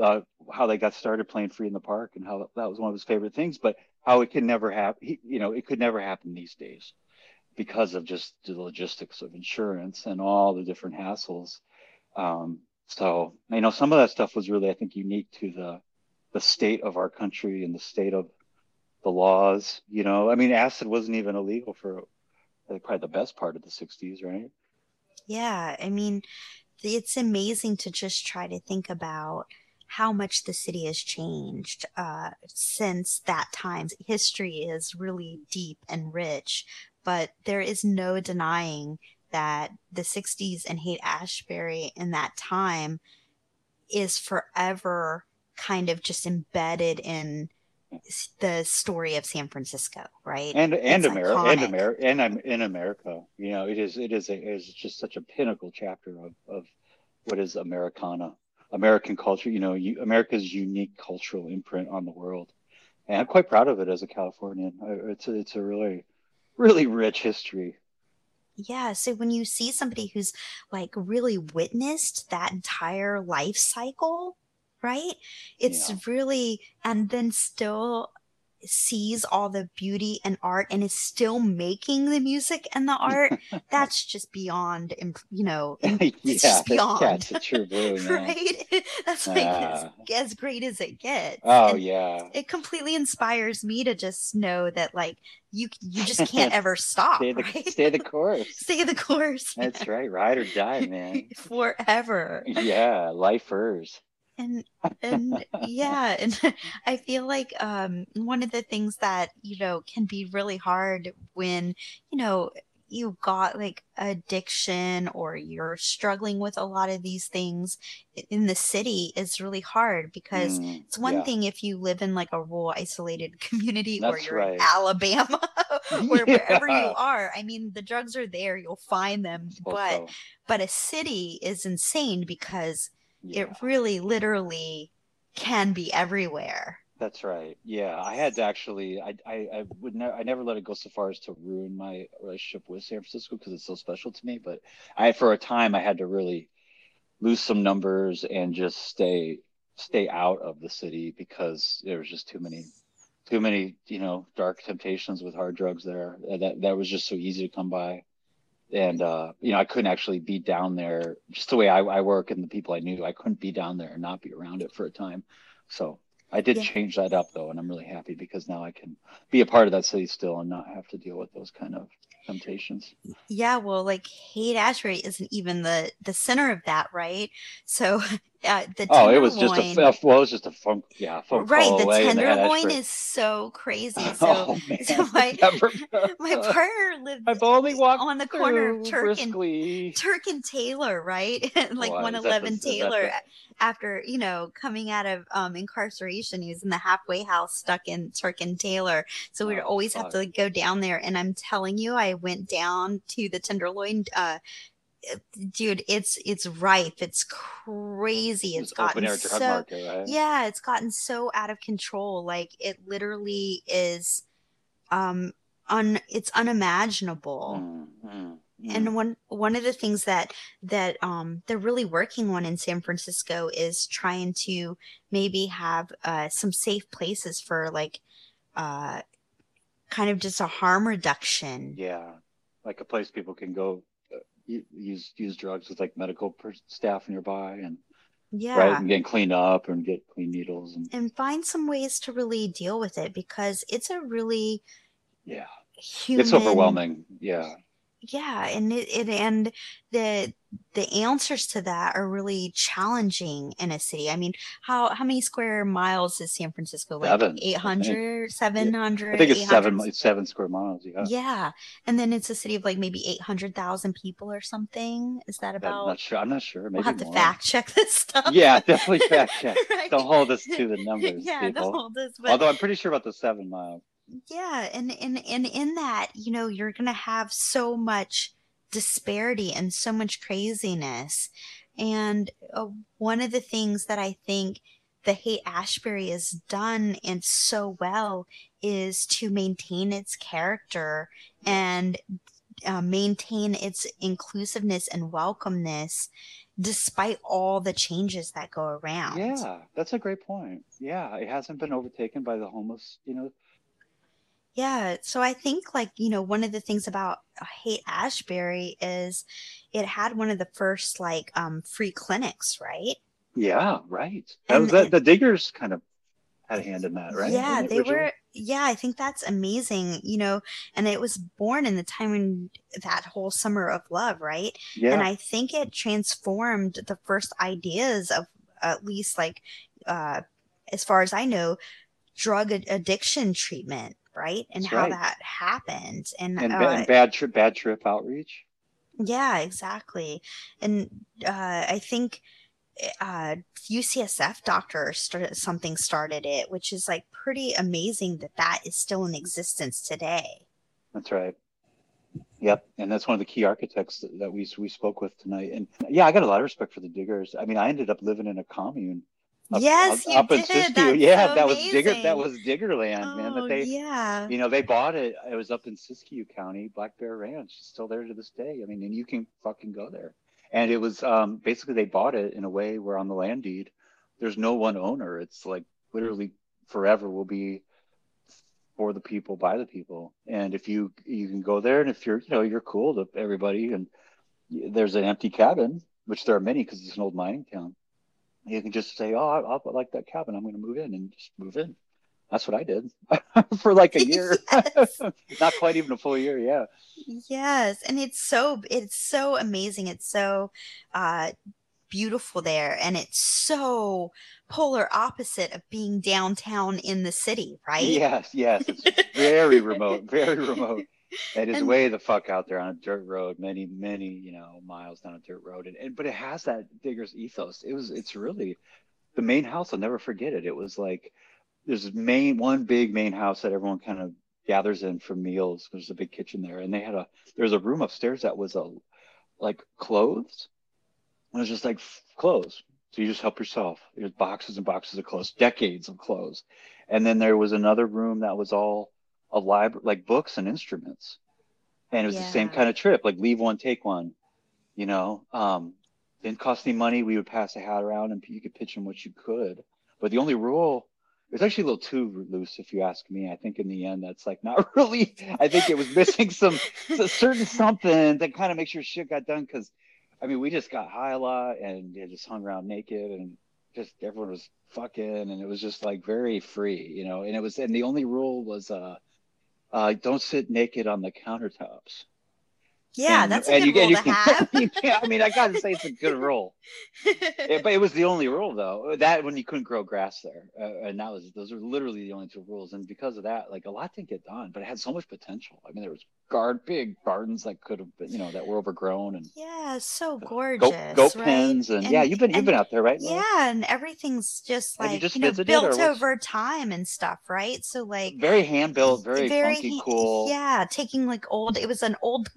uh, how they got started playing free in the park, and how that was one of his favorite things. But how it could never happen, you know, it could never happen these days because of just the logistics of insurance and all the different hassles. Um, so you know, some of that stuff was really, I think, unique to the the state of our country and the state of the laws. You know, I mean, acid wasn't even illegal for like, probably the best part of the '60s, right? Yeah, I mean, it's amazing to just try to think about how much the city has changed uh, since that time. History is really deep and rich, but there is no denying that the 60s and Haight Ashbury in that time is forever kind of just embedded in the story of San Francisco, right? And and It's America and. America and I'm in America. You know, it is it is a it is just such a pinnacle chapter of of what is Americana, American culture. You know, you, America's unique cultural imprint on the world, and I'm quite proud of it as a Californian. It's a, it's a really really rich history. Yeah, so when you see somebody who's like really witnessed that entire life cycle, right? It's really, and then still sees all the beauty and art and is still making the music and the art that's just beyond you know it's yeah, just beyond a true blue, right that's like as, Ah. as great as it gets Oh And yeah. it completely inspires me to just know that like you you just can't ever stop Stay the right stay the course. stay the course That's right. Ride or die, man. forever Yeah, lifers. And and yeah and i feel like um one of the things that you know can be really hard when you know you've got like addiction or you're struggling with a lot of these things in the city is really hard because Mm, it's one yeah. thing if you live in like a rural isolated community or you're in alabama or wherever you are i mean the drugs are there you'll find them but so. but a city is insane because Yeah. it really literally can be everywhere. That's right. Yeah, I had to actually. I I, I would never. I never let it go so far as to ruin my relationship with San Francisco because it's so special to me. But I, for a time, I had to really lose some numbers and just stay stay out of the city because there was just too many too many you know dark temptations with hard drugs there. That that was just so easy to come by. And uh, you know, I couldn't actually be down there just the way I, I work and the people I knew. I couldn't be down there and not be around it for a time. So I did Yeah. change that up though, and I'm really happy because now I can be a part of that city still and not have to deal with those kind of temptations. Yeah, well, like Haight Ashbury isn't even the the center of that, right? So uh, the Oh, it was just a well, it was just a phone, yeah, phone right. The away. and they had tenderloin is so crazy. So, oh man, so my Never- my partner lived I've only walked on the corner of Turk and. Turk and Taylor, right? like the- 111 Taylor. After you know coming out of um, incarceration, he was in the halfway house stuck in Turk and Taylor. So we'd Oh, always have to like go down there. And I'm telling you, I went down to the Tenderloin. Uh, dude, it's it's ripe. It's crazy. It's It's gotten so market, right? yeah, it's gotten so out of control. Like it literally is um un it's unimaginable. Mm, mm, mm. And one one of the things that that um they're really working on in San Francisco is trying to maybe have uh some safe places for like uh kind of just a harm reduction. yeah, like a place people can go use use drugs with like medical per- staff nearby and Yeah. right and get cleaned up and get clean needles and And find some ways to really deal with it because it's a really yeah, human it's overwhelming. Yeah, yeah and it, it and the the answers to that are really challenging in a city i mean how how many square miles is san francisco like Seven, I think. 800 700 I think it's 800? seven it's seven square miles. Yeah, yeah and then it's a city of like maybe 800000 people or something is that about? I'm not sure. I'm not sure. Maybe we'll have to fact check this stuff Yeah, definitely fact check. Right. Don't hold us to the numbers, yeah people. don't hold us but Although I'm pretty sure about the seven miles. yeah and and and in that you know you're gonna have so much disparity and so much craziness and uh, one of the things that i think the Haight Ashbury has done and so well is to maintain its character and uh, maintain its inclusiveness and welcomeness despite all the changes that go around Yeah, that's a great point. Yeah, it hasn't been overtaken by the homeless. You know, Yeah, so I think like, you know, one of the things about Haight Ashbury is it had one of the first like um free clinics, right? yeah, right. That And- was that. The Diggers kind of had a hand in that, right? Yeah, they originally? were yeah, I think that's amazing, you know, and it was born in the time when that whole summer of love, right? Yeah. And I think it transformed the first ideas of at least like uh as far as I know, drug ad- addiction treatment, right? And That's how right. that happened. And, and, uh, and bad trip, bad trip outreach. Yeah, exactly. And uh, I think uh, UCSF doctor started something started it, which is like pretty amazing that that is still in existence today. That's right. Yep, and that's one of the key architects that, that we we spoke with tonight. And yeah, I got a lot of respect for the Diggers. I mean, I ended up living in a commune. Up, Yes, up, you up in did. Siskiyou. That's Yeah, so that was Digger. That was Diggerland, man. Oh, That they, yeah. you know, they bought it. It was up in Siskiyou County, Black Bear Ranch. It's still there to this day. I mean, and you can fucking go there. And it was um, basically they bought it in a way where on the land deed, there's no one owner. It's like literally forever will be for the people by the people. And if you you can go there, and if you're you know you're cool to everybody, and there's an empty cabin, which there are many because it's an old mining town. You can just say, "Oh, I, I like that cabin. I'm going to move in," and just move in. That's what I did for like a year, not quite even a full year. Yeah. Yes, and it's so it's so amazing. It's so uh, beautiful there, and it's so polar opposite of being downtown in the city, right? Yes, yes. It's very remote, very remote. It is And- way the fuck out there on a dirt road, many, many, you know, miles down a dirt road. And, and but it has that digger's ethos. It was it's really the main house, I'll never forget it. It was like there's main one big main house that everyone kind of gathers in for meals. There's a big kitchen there. And they had a there's a room upstairs that was a like clothes. It was just like clothes. So you just help yourself. There's boxes and boxes of clothes, decades of clothes. And then there was another room that was all a library, like books and instruments. And it was the same kind of trip, like leave one, take one. You know, um, didn't cost any money. We would pass a hat around and you could pitch in what you could. But the only rule, it was actually a little too loose, if you ask me. I think in the end, that's like not really. I think it was missing some a certain something that kind of makes sure shit got done. Because, I mean, we just got high a lot and just hung around naked and just everyone was fucking and it was just like very free, you know. And it was and the only rule was uh, uh, don't sit naked on the countertops. Yeah, And- that's a and good you, rule and you to can- have. can't- I mean, I gotta say it's a good rule. Yeah, but it was the only rule though. That when you couldn't grow grass there, uh, and that was those are literally the only two rules. And because of that, like a lot didn't get done, but it had so much potential. I mean, there was guard big gardens that could have been, you know, that were overgrown and Yeah, so gorgeous. goat goat right? pens and, yeah, you've been you've been out there, right? Laura? Yeah, and everything's just like just you know built over time and stuff, right? So like Very hand built, very, funky, cool. Yeah, taking like old. It was an old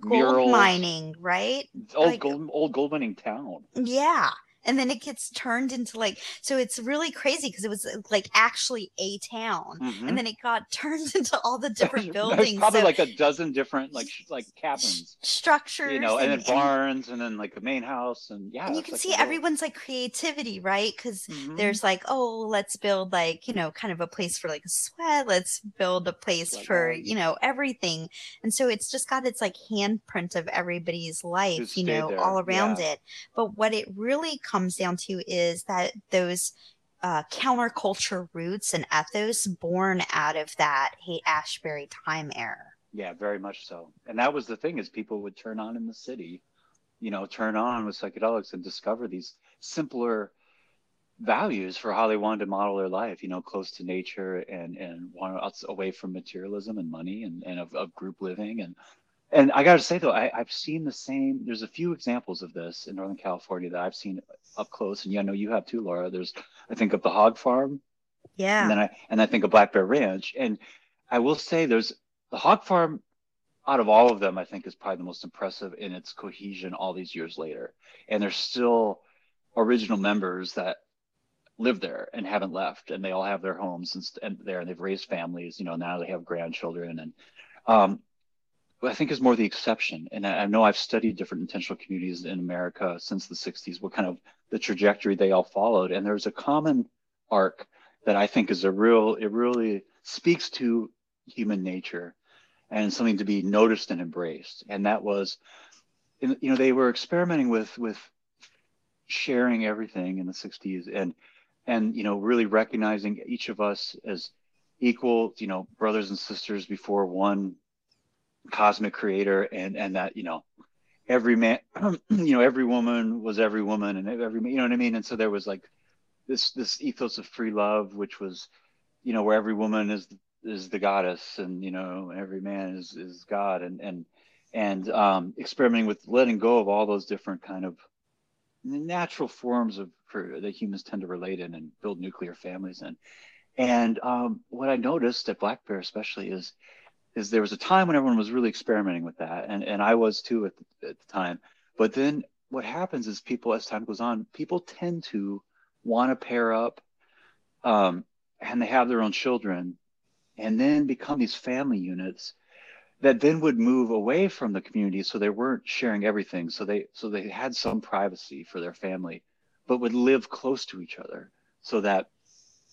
gold mining, right? Old Like- gold old gold mining town. Yeah. And then it gets turned into like so it's really crazy because it was uh, like actually a town Mhm. and then it got turned into all the different buildings probably so like a dozen different like like cabins. structures you know, and, and- then barns, and, then like a main house, and yeah, and you can like see everyone's like creativity right because Mm-hmm. there's like oh let's build like you know kind of a place for like a sweat let's build a place for you know everything and so it's just got its like handprint of everybody's life you know there, all around yeah. it but what it really comes down to is that those uh, counterculture roots and ethos born out of that Haight Ashbury time era Yeah, very much so. And that was the thing is people would turn on in the city, you know, turn on with psychedelics and discover these simpler values for how they wanted to model their life, you know, close to nature and and want away from materialism and money and, and of, of group living and and I gotta say though, I, I've seen the same. There's a few examples of this in Northern California that I've seen up close, and yeah, I know you have too, Laura. There's, I think of the Hog Farm, yeah and then I and I think of Black Bear Ranch, and I will say there's the Hog Farm. Out of all of them, I think is probably the most impressive in its cohesion all these years later, and there's still original members that live there and haven't left, and they all have their homes and, and there, and they've raised families. You know, now they have grandchildren, and um, I think is more the exception. And I, I know I've studied different intentional communities in America since the 60s, what kind of the trajectory they all followed. And there's a common arc that I think is a real, it really speaks to human nature and something to be noticed and embraced. And that was, you know, they were experimenting with, with sharing everything in the 60s and, and, you know, really recognizing each of us as equal, you know, brothers and sisters before one cosmic creator and and that you know every man you know every woman was every woman and every you know what i mean? And so there was like this this ethos of free love which was you know where every woman is is the goddess and you know every man is is god and and and um experimenting with letting go of all those different kind of natural forms of for that humans tend to relate in and build nuclear families in. And um what i noticed at black bear especially is is there was a time when everyone was really experimenting with that and and I was too at the, at the time. But then what happens is people as time goes on people tend to want to pair up um, and they have their own children and then become these family units that then would move away from the community so they weren't sharing everything so they so they had some privacy for their family but would live close to each other so that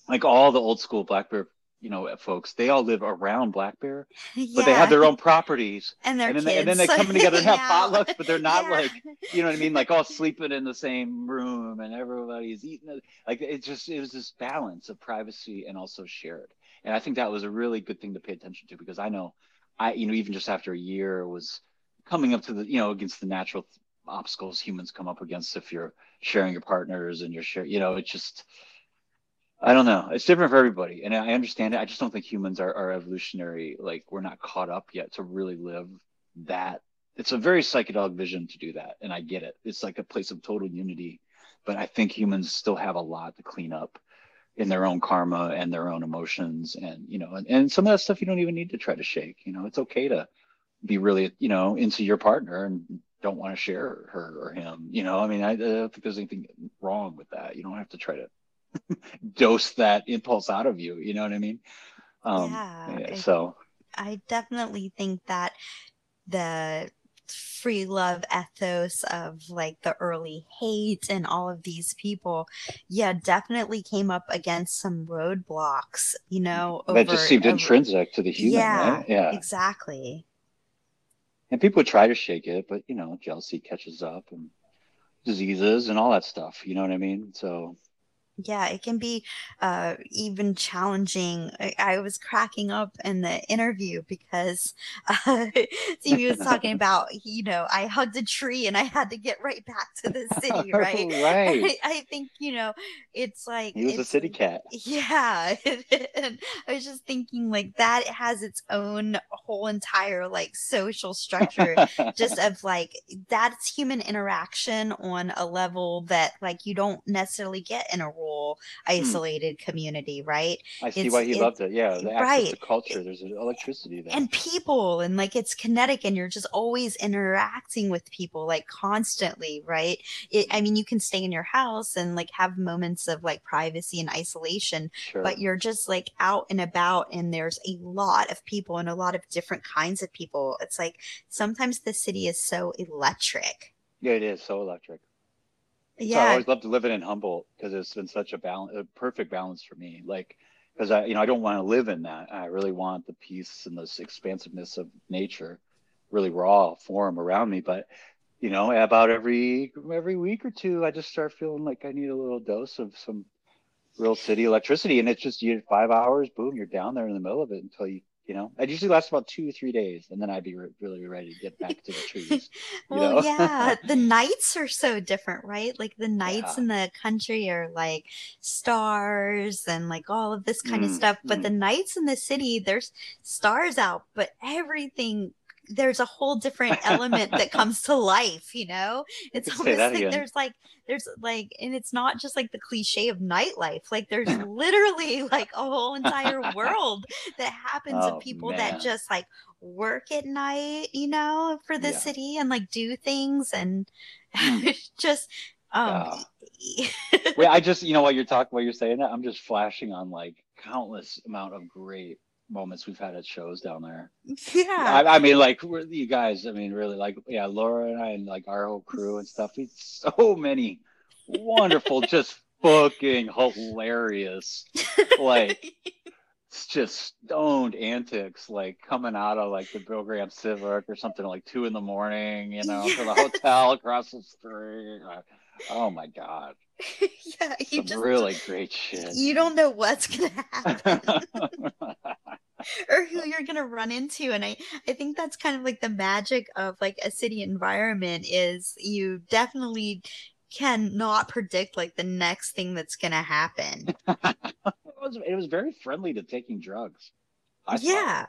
like all the old school black bear you know folks they all live around Black Bear, yeah. but they have their own properties. and their and then, kids they, and then they come together and have potlucks, but they're not Yeah. like you know what I mean, like all sleeping in the same room and everybody's eating. it. Like it just it was this balance of privacy and also shared, and I think that was a really good thing to pay attention to because I know, I you know even just after a year was coming up to the you know against the natural obstacles humans come up against if you're sharing your partners and you're sharing you know it's just I don't know. It's different for everybody, and I understand it. I just don't think humans are, are evolutionary. Like we're not caught up yet to really live that. It's a very psychedelic vision to do that, and I get it. It's like a place of total unity, but I think humans still have a lot to clean up in their own karma and their own emotions, and you know, and, and some of that stuff you don't even need to try to shake. You know, it's okay to be really, you know, into your partner and don't want to share her or him. You know, I mean, I, I don't think there's anything wrong with that. You don't have to try to dose that impulse out of you. You know what I mean? Um, Yeah, yeah, I- so I definitely think that the free love ethos of like the early Haight and all of these people, yeah, definitely came up against some roadblocks, you know. that just seemed over- intrinsic to the human, yeah, right? Yeah. exactly. And people would try to shake it, but you know, jealousy catches up and diseases and all that stuff. You know what I mean? So Yeah, it can be uh, even challenging. I, I was cracking up in the interview because uh, Tsvi was talking about, you know, I hugged a tree and I had to get right back to the city, right? Right. I, I think, you know, it's like he was a city cat. yeah, and I was just thinking like that has its own whole entire like social structure, just of like that's human interaction on a level that like you don't necessarily get in a rural isolated community, right? Hmm. I see It's- why he it- loved it. Yeah, the access right. to culture. There's an electricity there. and people and like it's kinetic and you're just always interacting with people like constantly right it, i mean you can stay in your house and like have moments of like privacy and isolation Sure. but you're just like out and about and there's a lot of people and a lot of different kinds of people it's like sometimes the city is so electric yeah, it is so electric. So I yeah always loved living in Humboldt because it's been such a balance, a perfect balance for me. Like, because I, you know, I don't want to live in that. I really want the peace and this expansiveness of nature, really raw form around me. But, you know, about every every week or two, I just start feeling like I need a little dose of some real city electricity, and it's just you five hours, boom, you're down there in the middle of it until you. You know, it usually lasts about two or three days, and then I'd be re- really ready to get back to the trees. Well yeah the nights are so different right like the nights Yeah. in the country are like stars and like all of this kind of Mm, stuff but mm. the nights in the city there's stars out but everything there's a whole different element that comes to life you know it's almost like again. there's like there's like and it's not just like the cliche of nightlife like there's literally like a whole entire world that happens Oh, of people man. that just like work at night you know for the Yeah. city and like do things and Hmm. just um Wait, I just, you know, while you're talking, while you're saying that, I'm just flashing on like countless amount of great moments we've had at shows down there. yeah I, I mean, like we're, you guys, I mean, really, like, yeah, Laura and I and like our whole crew and stuff. We so many wonderful, just fucking hilarious, like it's just stoned antics, like coming out of like the Bill Graham Civic or something like two in the morning, you know, to the hotel across the street. Oh my god, yeah you some just really great shit. you don't know what's gonna happen or who you're gonna run into and i i think that's kind of like the magic of like a city environment is you definitely cannot predict like the next thing that's gonna happen it was it was very friendly to taking drugs. I yeah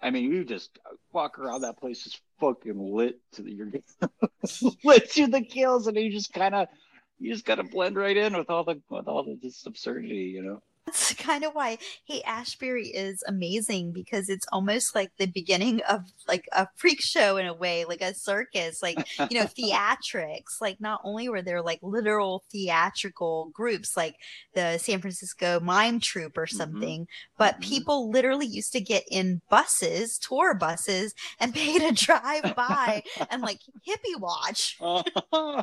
I mean, you just walk around that place is fucking lit to the you're lit to the gills, and you just kind of you just gotta blend right in with all the with all the this absurdity, you know. That's kind of why Haight Ashbury is amazing because it's almost like the beginning of like a freak show in a way like a circus like you know theatrics. Like not only were there like literal theatrical groups like the san francisco mime troupe or mm-hmm. something but mm-hmm. people literally used to get in buses tour buses and pay to drive by and like hippie watch oh.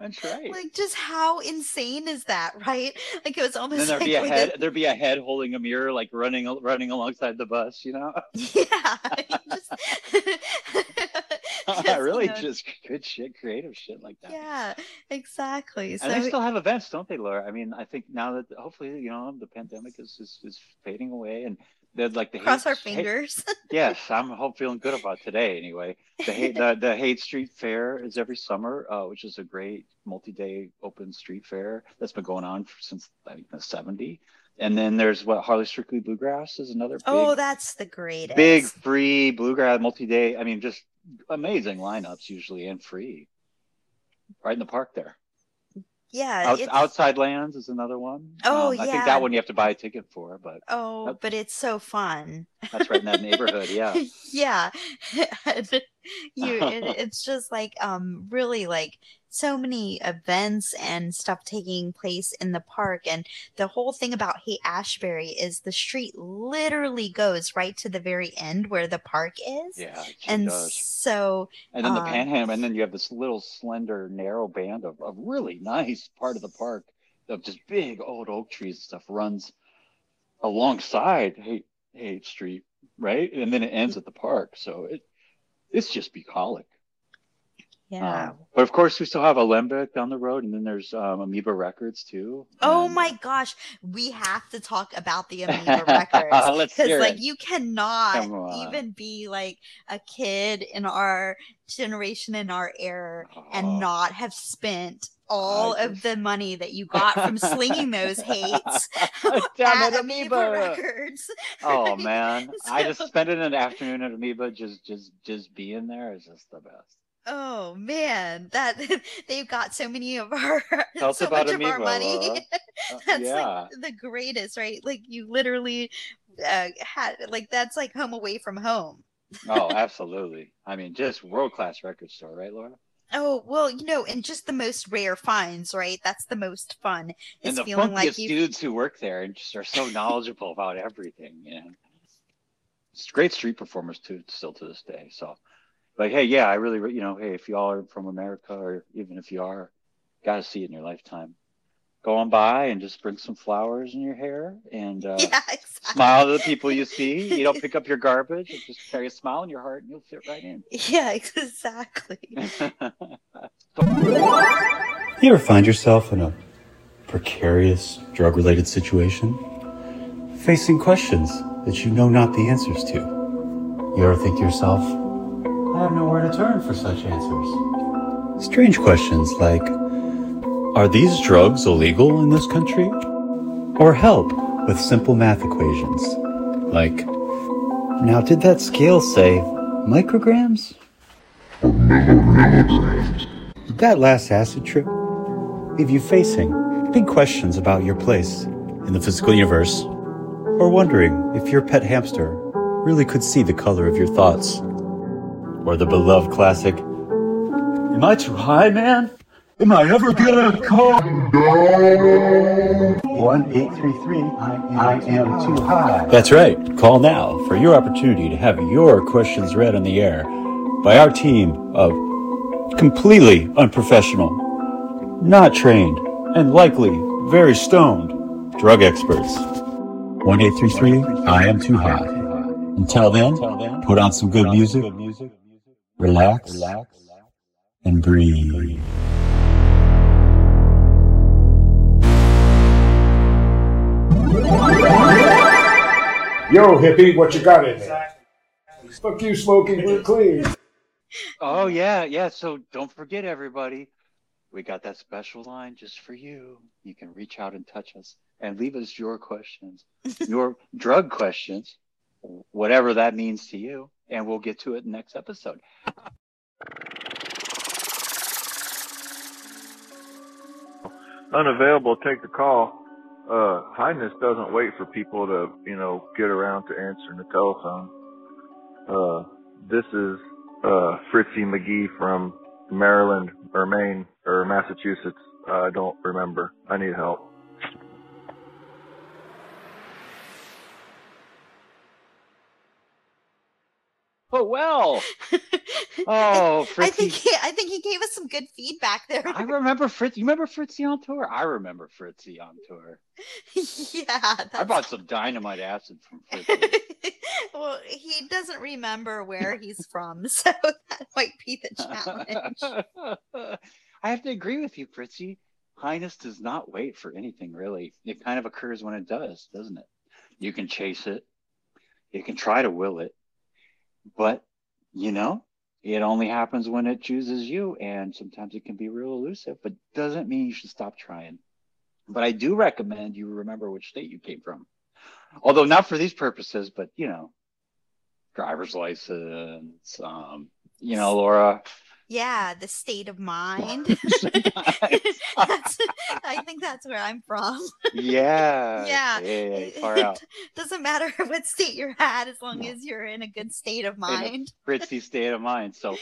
That's right. Like, just how insane is that, right? Like, it was almost then there'd like be a head. There'd be a head holding a mirror, like running running alongside the bus. You know, Yeah. Just, really, you know, just good shit, creative shit like that. Yeah, exactly. So And they still have events, don't they, Laura? I mean, I think now that hopefully, you know, the pandemic is is, is fading away, and they're like the cross hate- our hate- fingers. yes, I'm hope feeling good about today anyway. The Haight the, the Haight Street Fair is every summer, uh, which is a great multi-day open street fair that's been going on for, since I think the 70. And then there's what Hardly Strictly Bluegrass is another big, oh, that's the greatest. big free bluegrass multi-day. I mean, just amazing lineups usually and free, right in the park there. Yeah. Out, outside Lands is another one. Oh, Um, I think that one you have to buy a ticket for, but Oh, but it's so fun. that's right in that neighborhood. Yeah. yeah. And you it, it's just like um really like so many events and stuff taking place in the park and the whole thing about Haight Ashbury is the street literally goes right to the very end where the park is. Yeah, and does. so And then the um, panhandle, and then you have this little slender, narrow band of, of really nice part of the park of just big old oak trees and stuff runs alongside Haight, Haight Street, right? And then it ends at the park. So it it's just bucolic. Yeah. Um, but of course, we still have Alembic down the road, and then there's um, Amoeba Records too. Oh my gosh, we have to talk about the Amoeba records Let's like it. you cannot even be like a kid in our generation in our era Oh. and not have spent all of the money that you got from slinging those hates at Amoeba Amoeba. Records. Oh man, I just So- spending an afternoon at Amoeba just just just being there is just the best. Oh man, that they've got so many of our Tell so about much of our money. Uh, that's yeah. like the greatest, right? Like you literally uh, had like that's like home away from home. oh, absolutely. I mean, just world class record store, right, Laura? Oh well, you know, and just the most rare finds, right? That's the most fun. and the feeling funkiest like you. dudes who work there and just are so knowledgeable about everything. You know, it's great street performers too, still to this day. So, but hey, yeah, I really, you know, hey, if y'all are from America or even if you are, got to see it in your lifetime. Go on by and just bring some flowers in your hair and uh, Yeah, smile to the people you see. You know, pick up your garbage and just carry a smile in your heart, and you'll fit right in. Yeah, exactly. You ever find yourself in a precarious drug related situation? Facing questions that you know not the answers to? You ever think to yourself, I have nowhere to turn for such answers? Strange questions like, Are these drugs illegal in this country? Or help with simple math equations like, Now did that scale say micrograms? That last acid trip leave you facing big questions about your place in the physical universe? Or wondering if your pet hamster really could see the color of your thoughts? Or the beloved classic, Am I too high, man? Am I ever gonna calm down? 1833, I am too high. That's right. Call now for your opportunity to have your questions read on the air by our team of completely unprofessional, not trained, and likely very stoned drug experts. 1833, I am too high. Until then, put on some good music, relax, and breathe. Yo, hippie, what you got in there? Fuck you, smoking, we're clean. Oh yeah, yeah. So don't forget, everybody, we got that special line just for you. You can reach out and touch us and leave us your questions, your drug questions, whatever that means to you, and we'll get to it next episode. unavailable, take the call. Uh, Highness doesn't wait for people to, you know, get around to answering the telephone. Uh, this is, uh, Fritzy McGee from Maryland or Maine or Massachusetts. I don't remember. I need help. Oh well. Oh, I think he, I think he gave us some good feedback there. I remember Fritz. You remember Fritzy on tour? I remember Fritzy on tour. yeah, I bought some dynamite acid from Fritzy. well, he doesn't remember where he's from, so that might be the challenge. I have to agree with you, Fritzy. Highness does not wait for anything really. It kind of occurs when it does, doesn't it? You can chase it. You can try to will it. But, you know, it only happens when it chooses you. And sometimes it can be real elusive, but doesn't mean you should stop trying. But I do recommend you remember which state you came from. Although not for these purposes, but, you know, driver's license, um, you know, Laura, Yeah, the state of mind. I think that's where I'm from. yeah. Yeah. Yeah, out. Doesn't matter what state you're at as long as you're in a good state of mind. Fritzy state of mind. So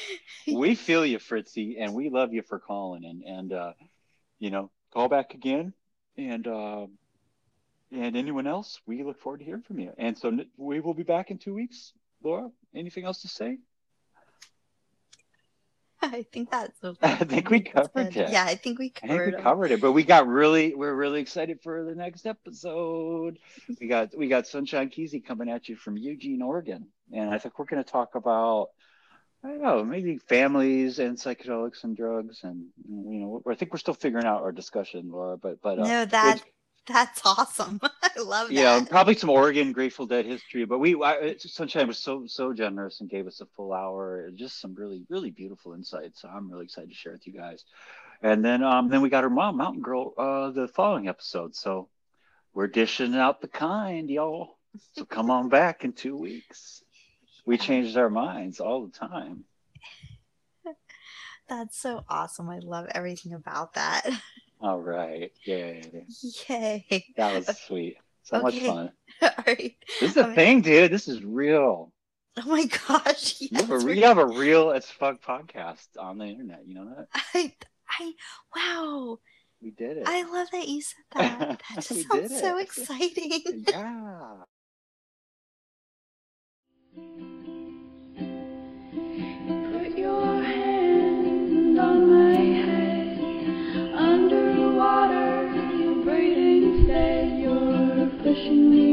we feel you, Fritzy, and we love you for calling and and uh, you know, call back again. And uh, and anyone else, we look forward to hearing from you. And so we will be back in two weeks. Laura, anything else to say? I think that's. I think we covered it. Yeah, I think we covered. I think covered. we them. covered it, but we got really, we're really excited for the next episode. We got, we got Sunshine Kesey coming at you from Eugene, Oregon, and I think we're going to talk about, I don't know, maybe families and psychedelics and drugs, and you know, I think we're still figuring out our discussion, Laura. But, but uh, No, that that's awesome. I love that. yeah, probably some Oregon Grateful Dead history, but we I, Sunshine was so so generous and gave us a full hour, just some really really beautiful insights. So I'm really excited to share with you guys. And then um then we got her mom, Mountain Girl, uh the following episode. So we're dishing out the kind, y'all. So come on back in two weeks. We changed our minds all the time. That's so awesome. I love everything about that. All right, yay! Yay. That was sweet. So much fun. All right. This is the Um, thing, dude. This is real. Oh my gosh. You have, a, you have a real as fuck podcast on the internet. You know that? I, I, wow. We did it. I love that you said that. That just sounds so exciting. yeah. You're pushing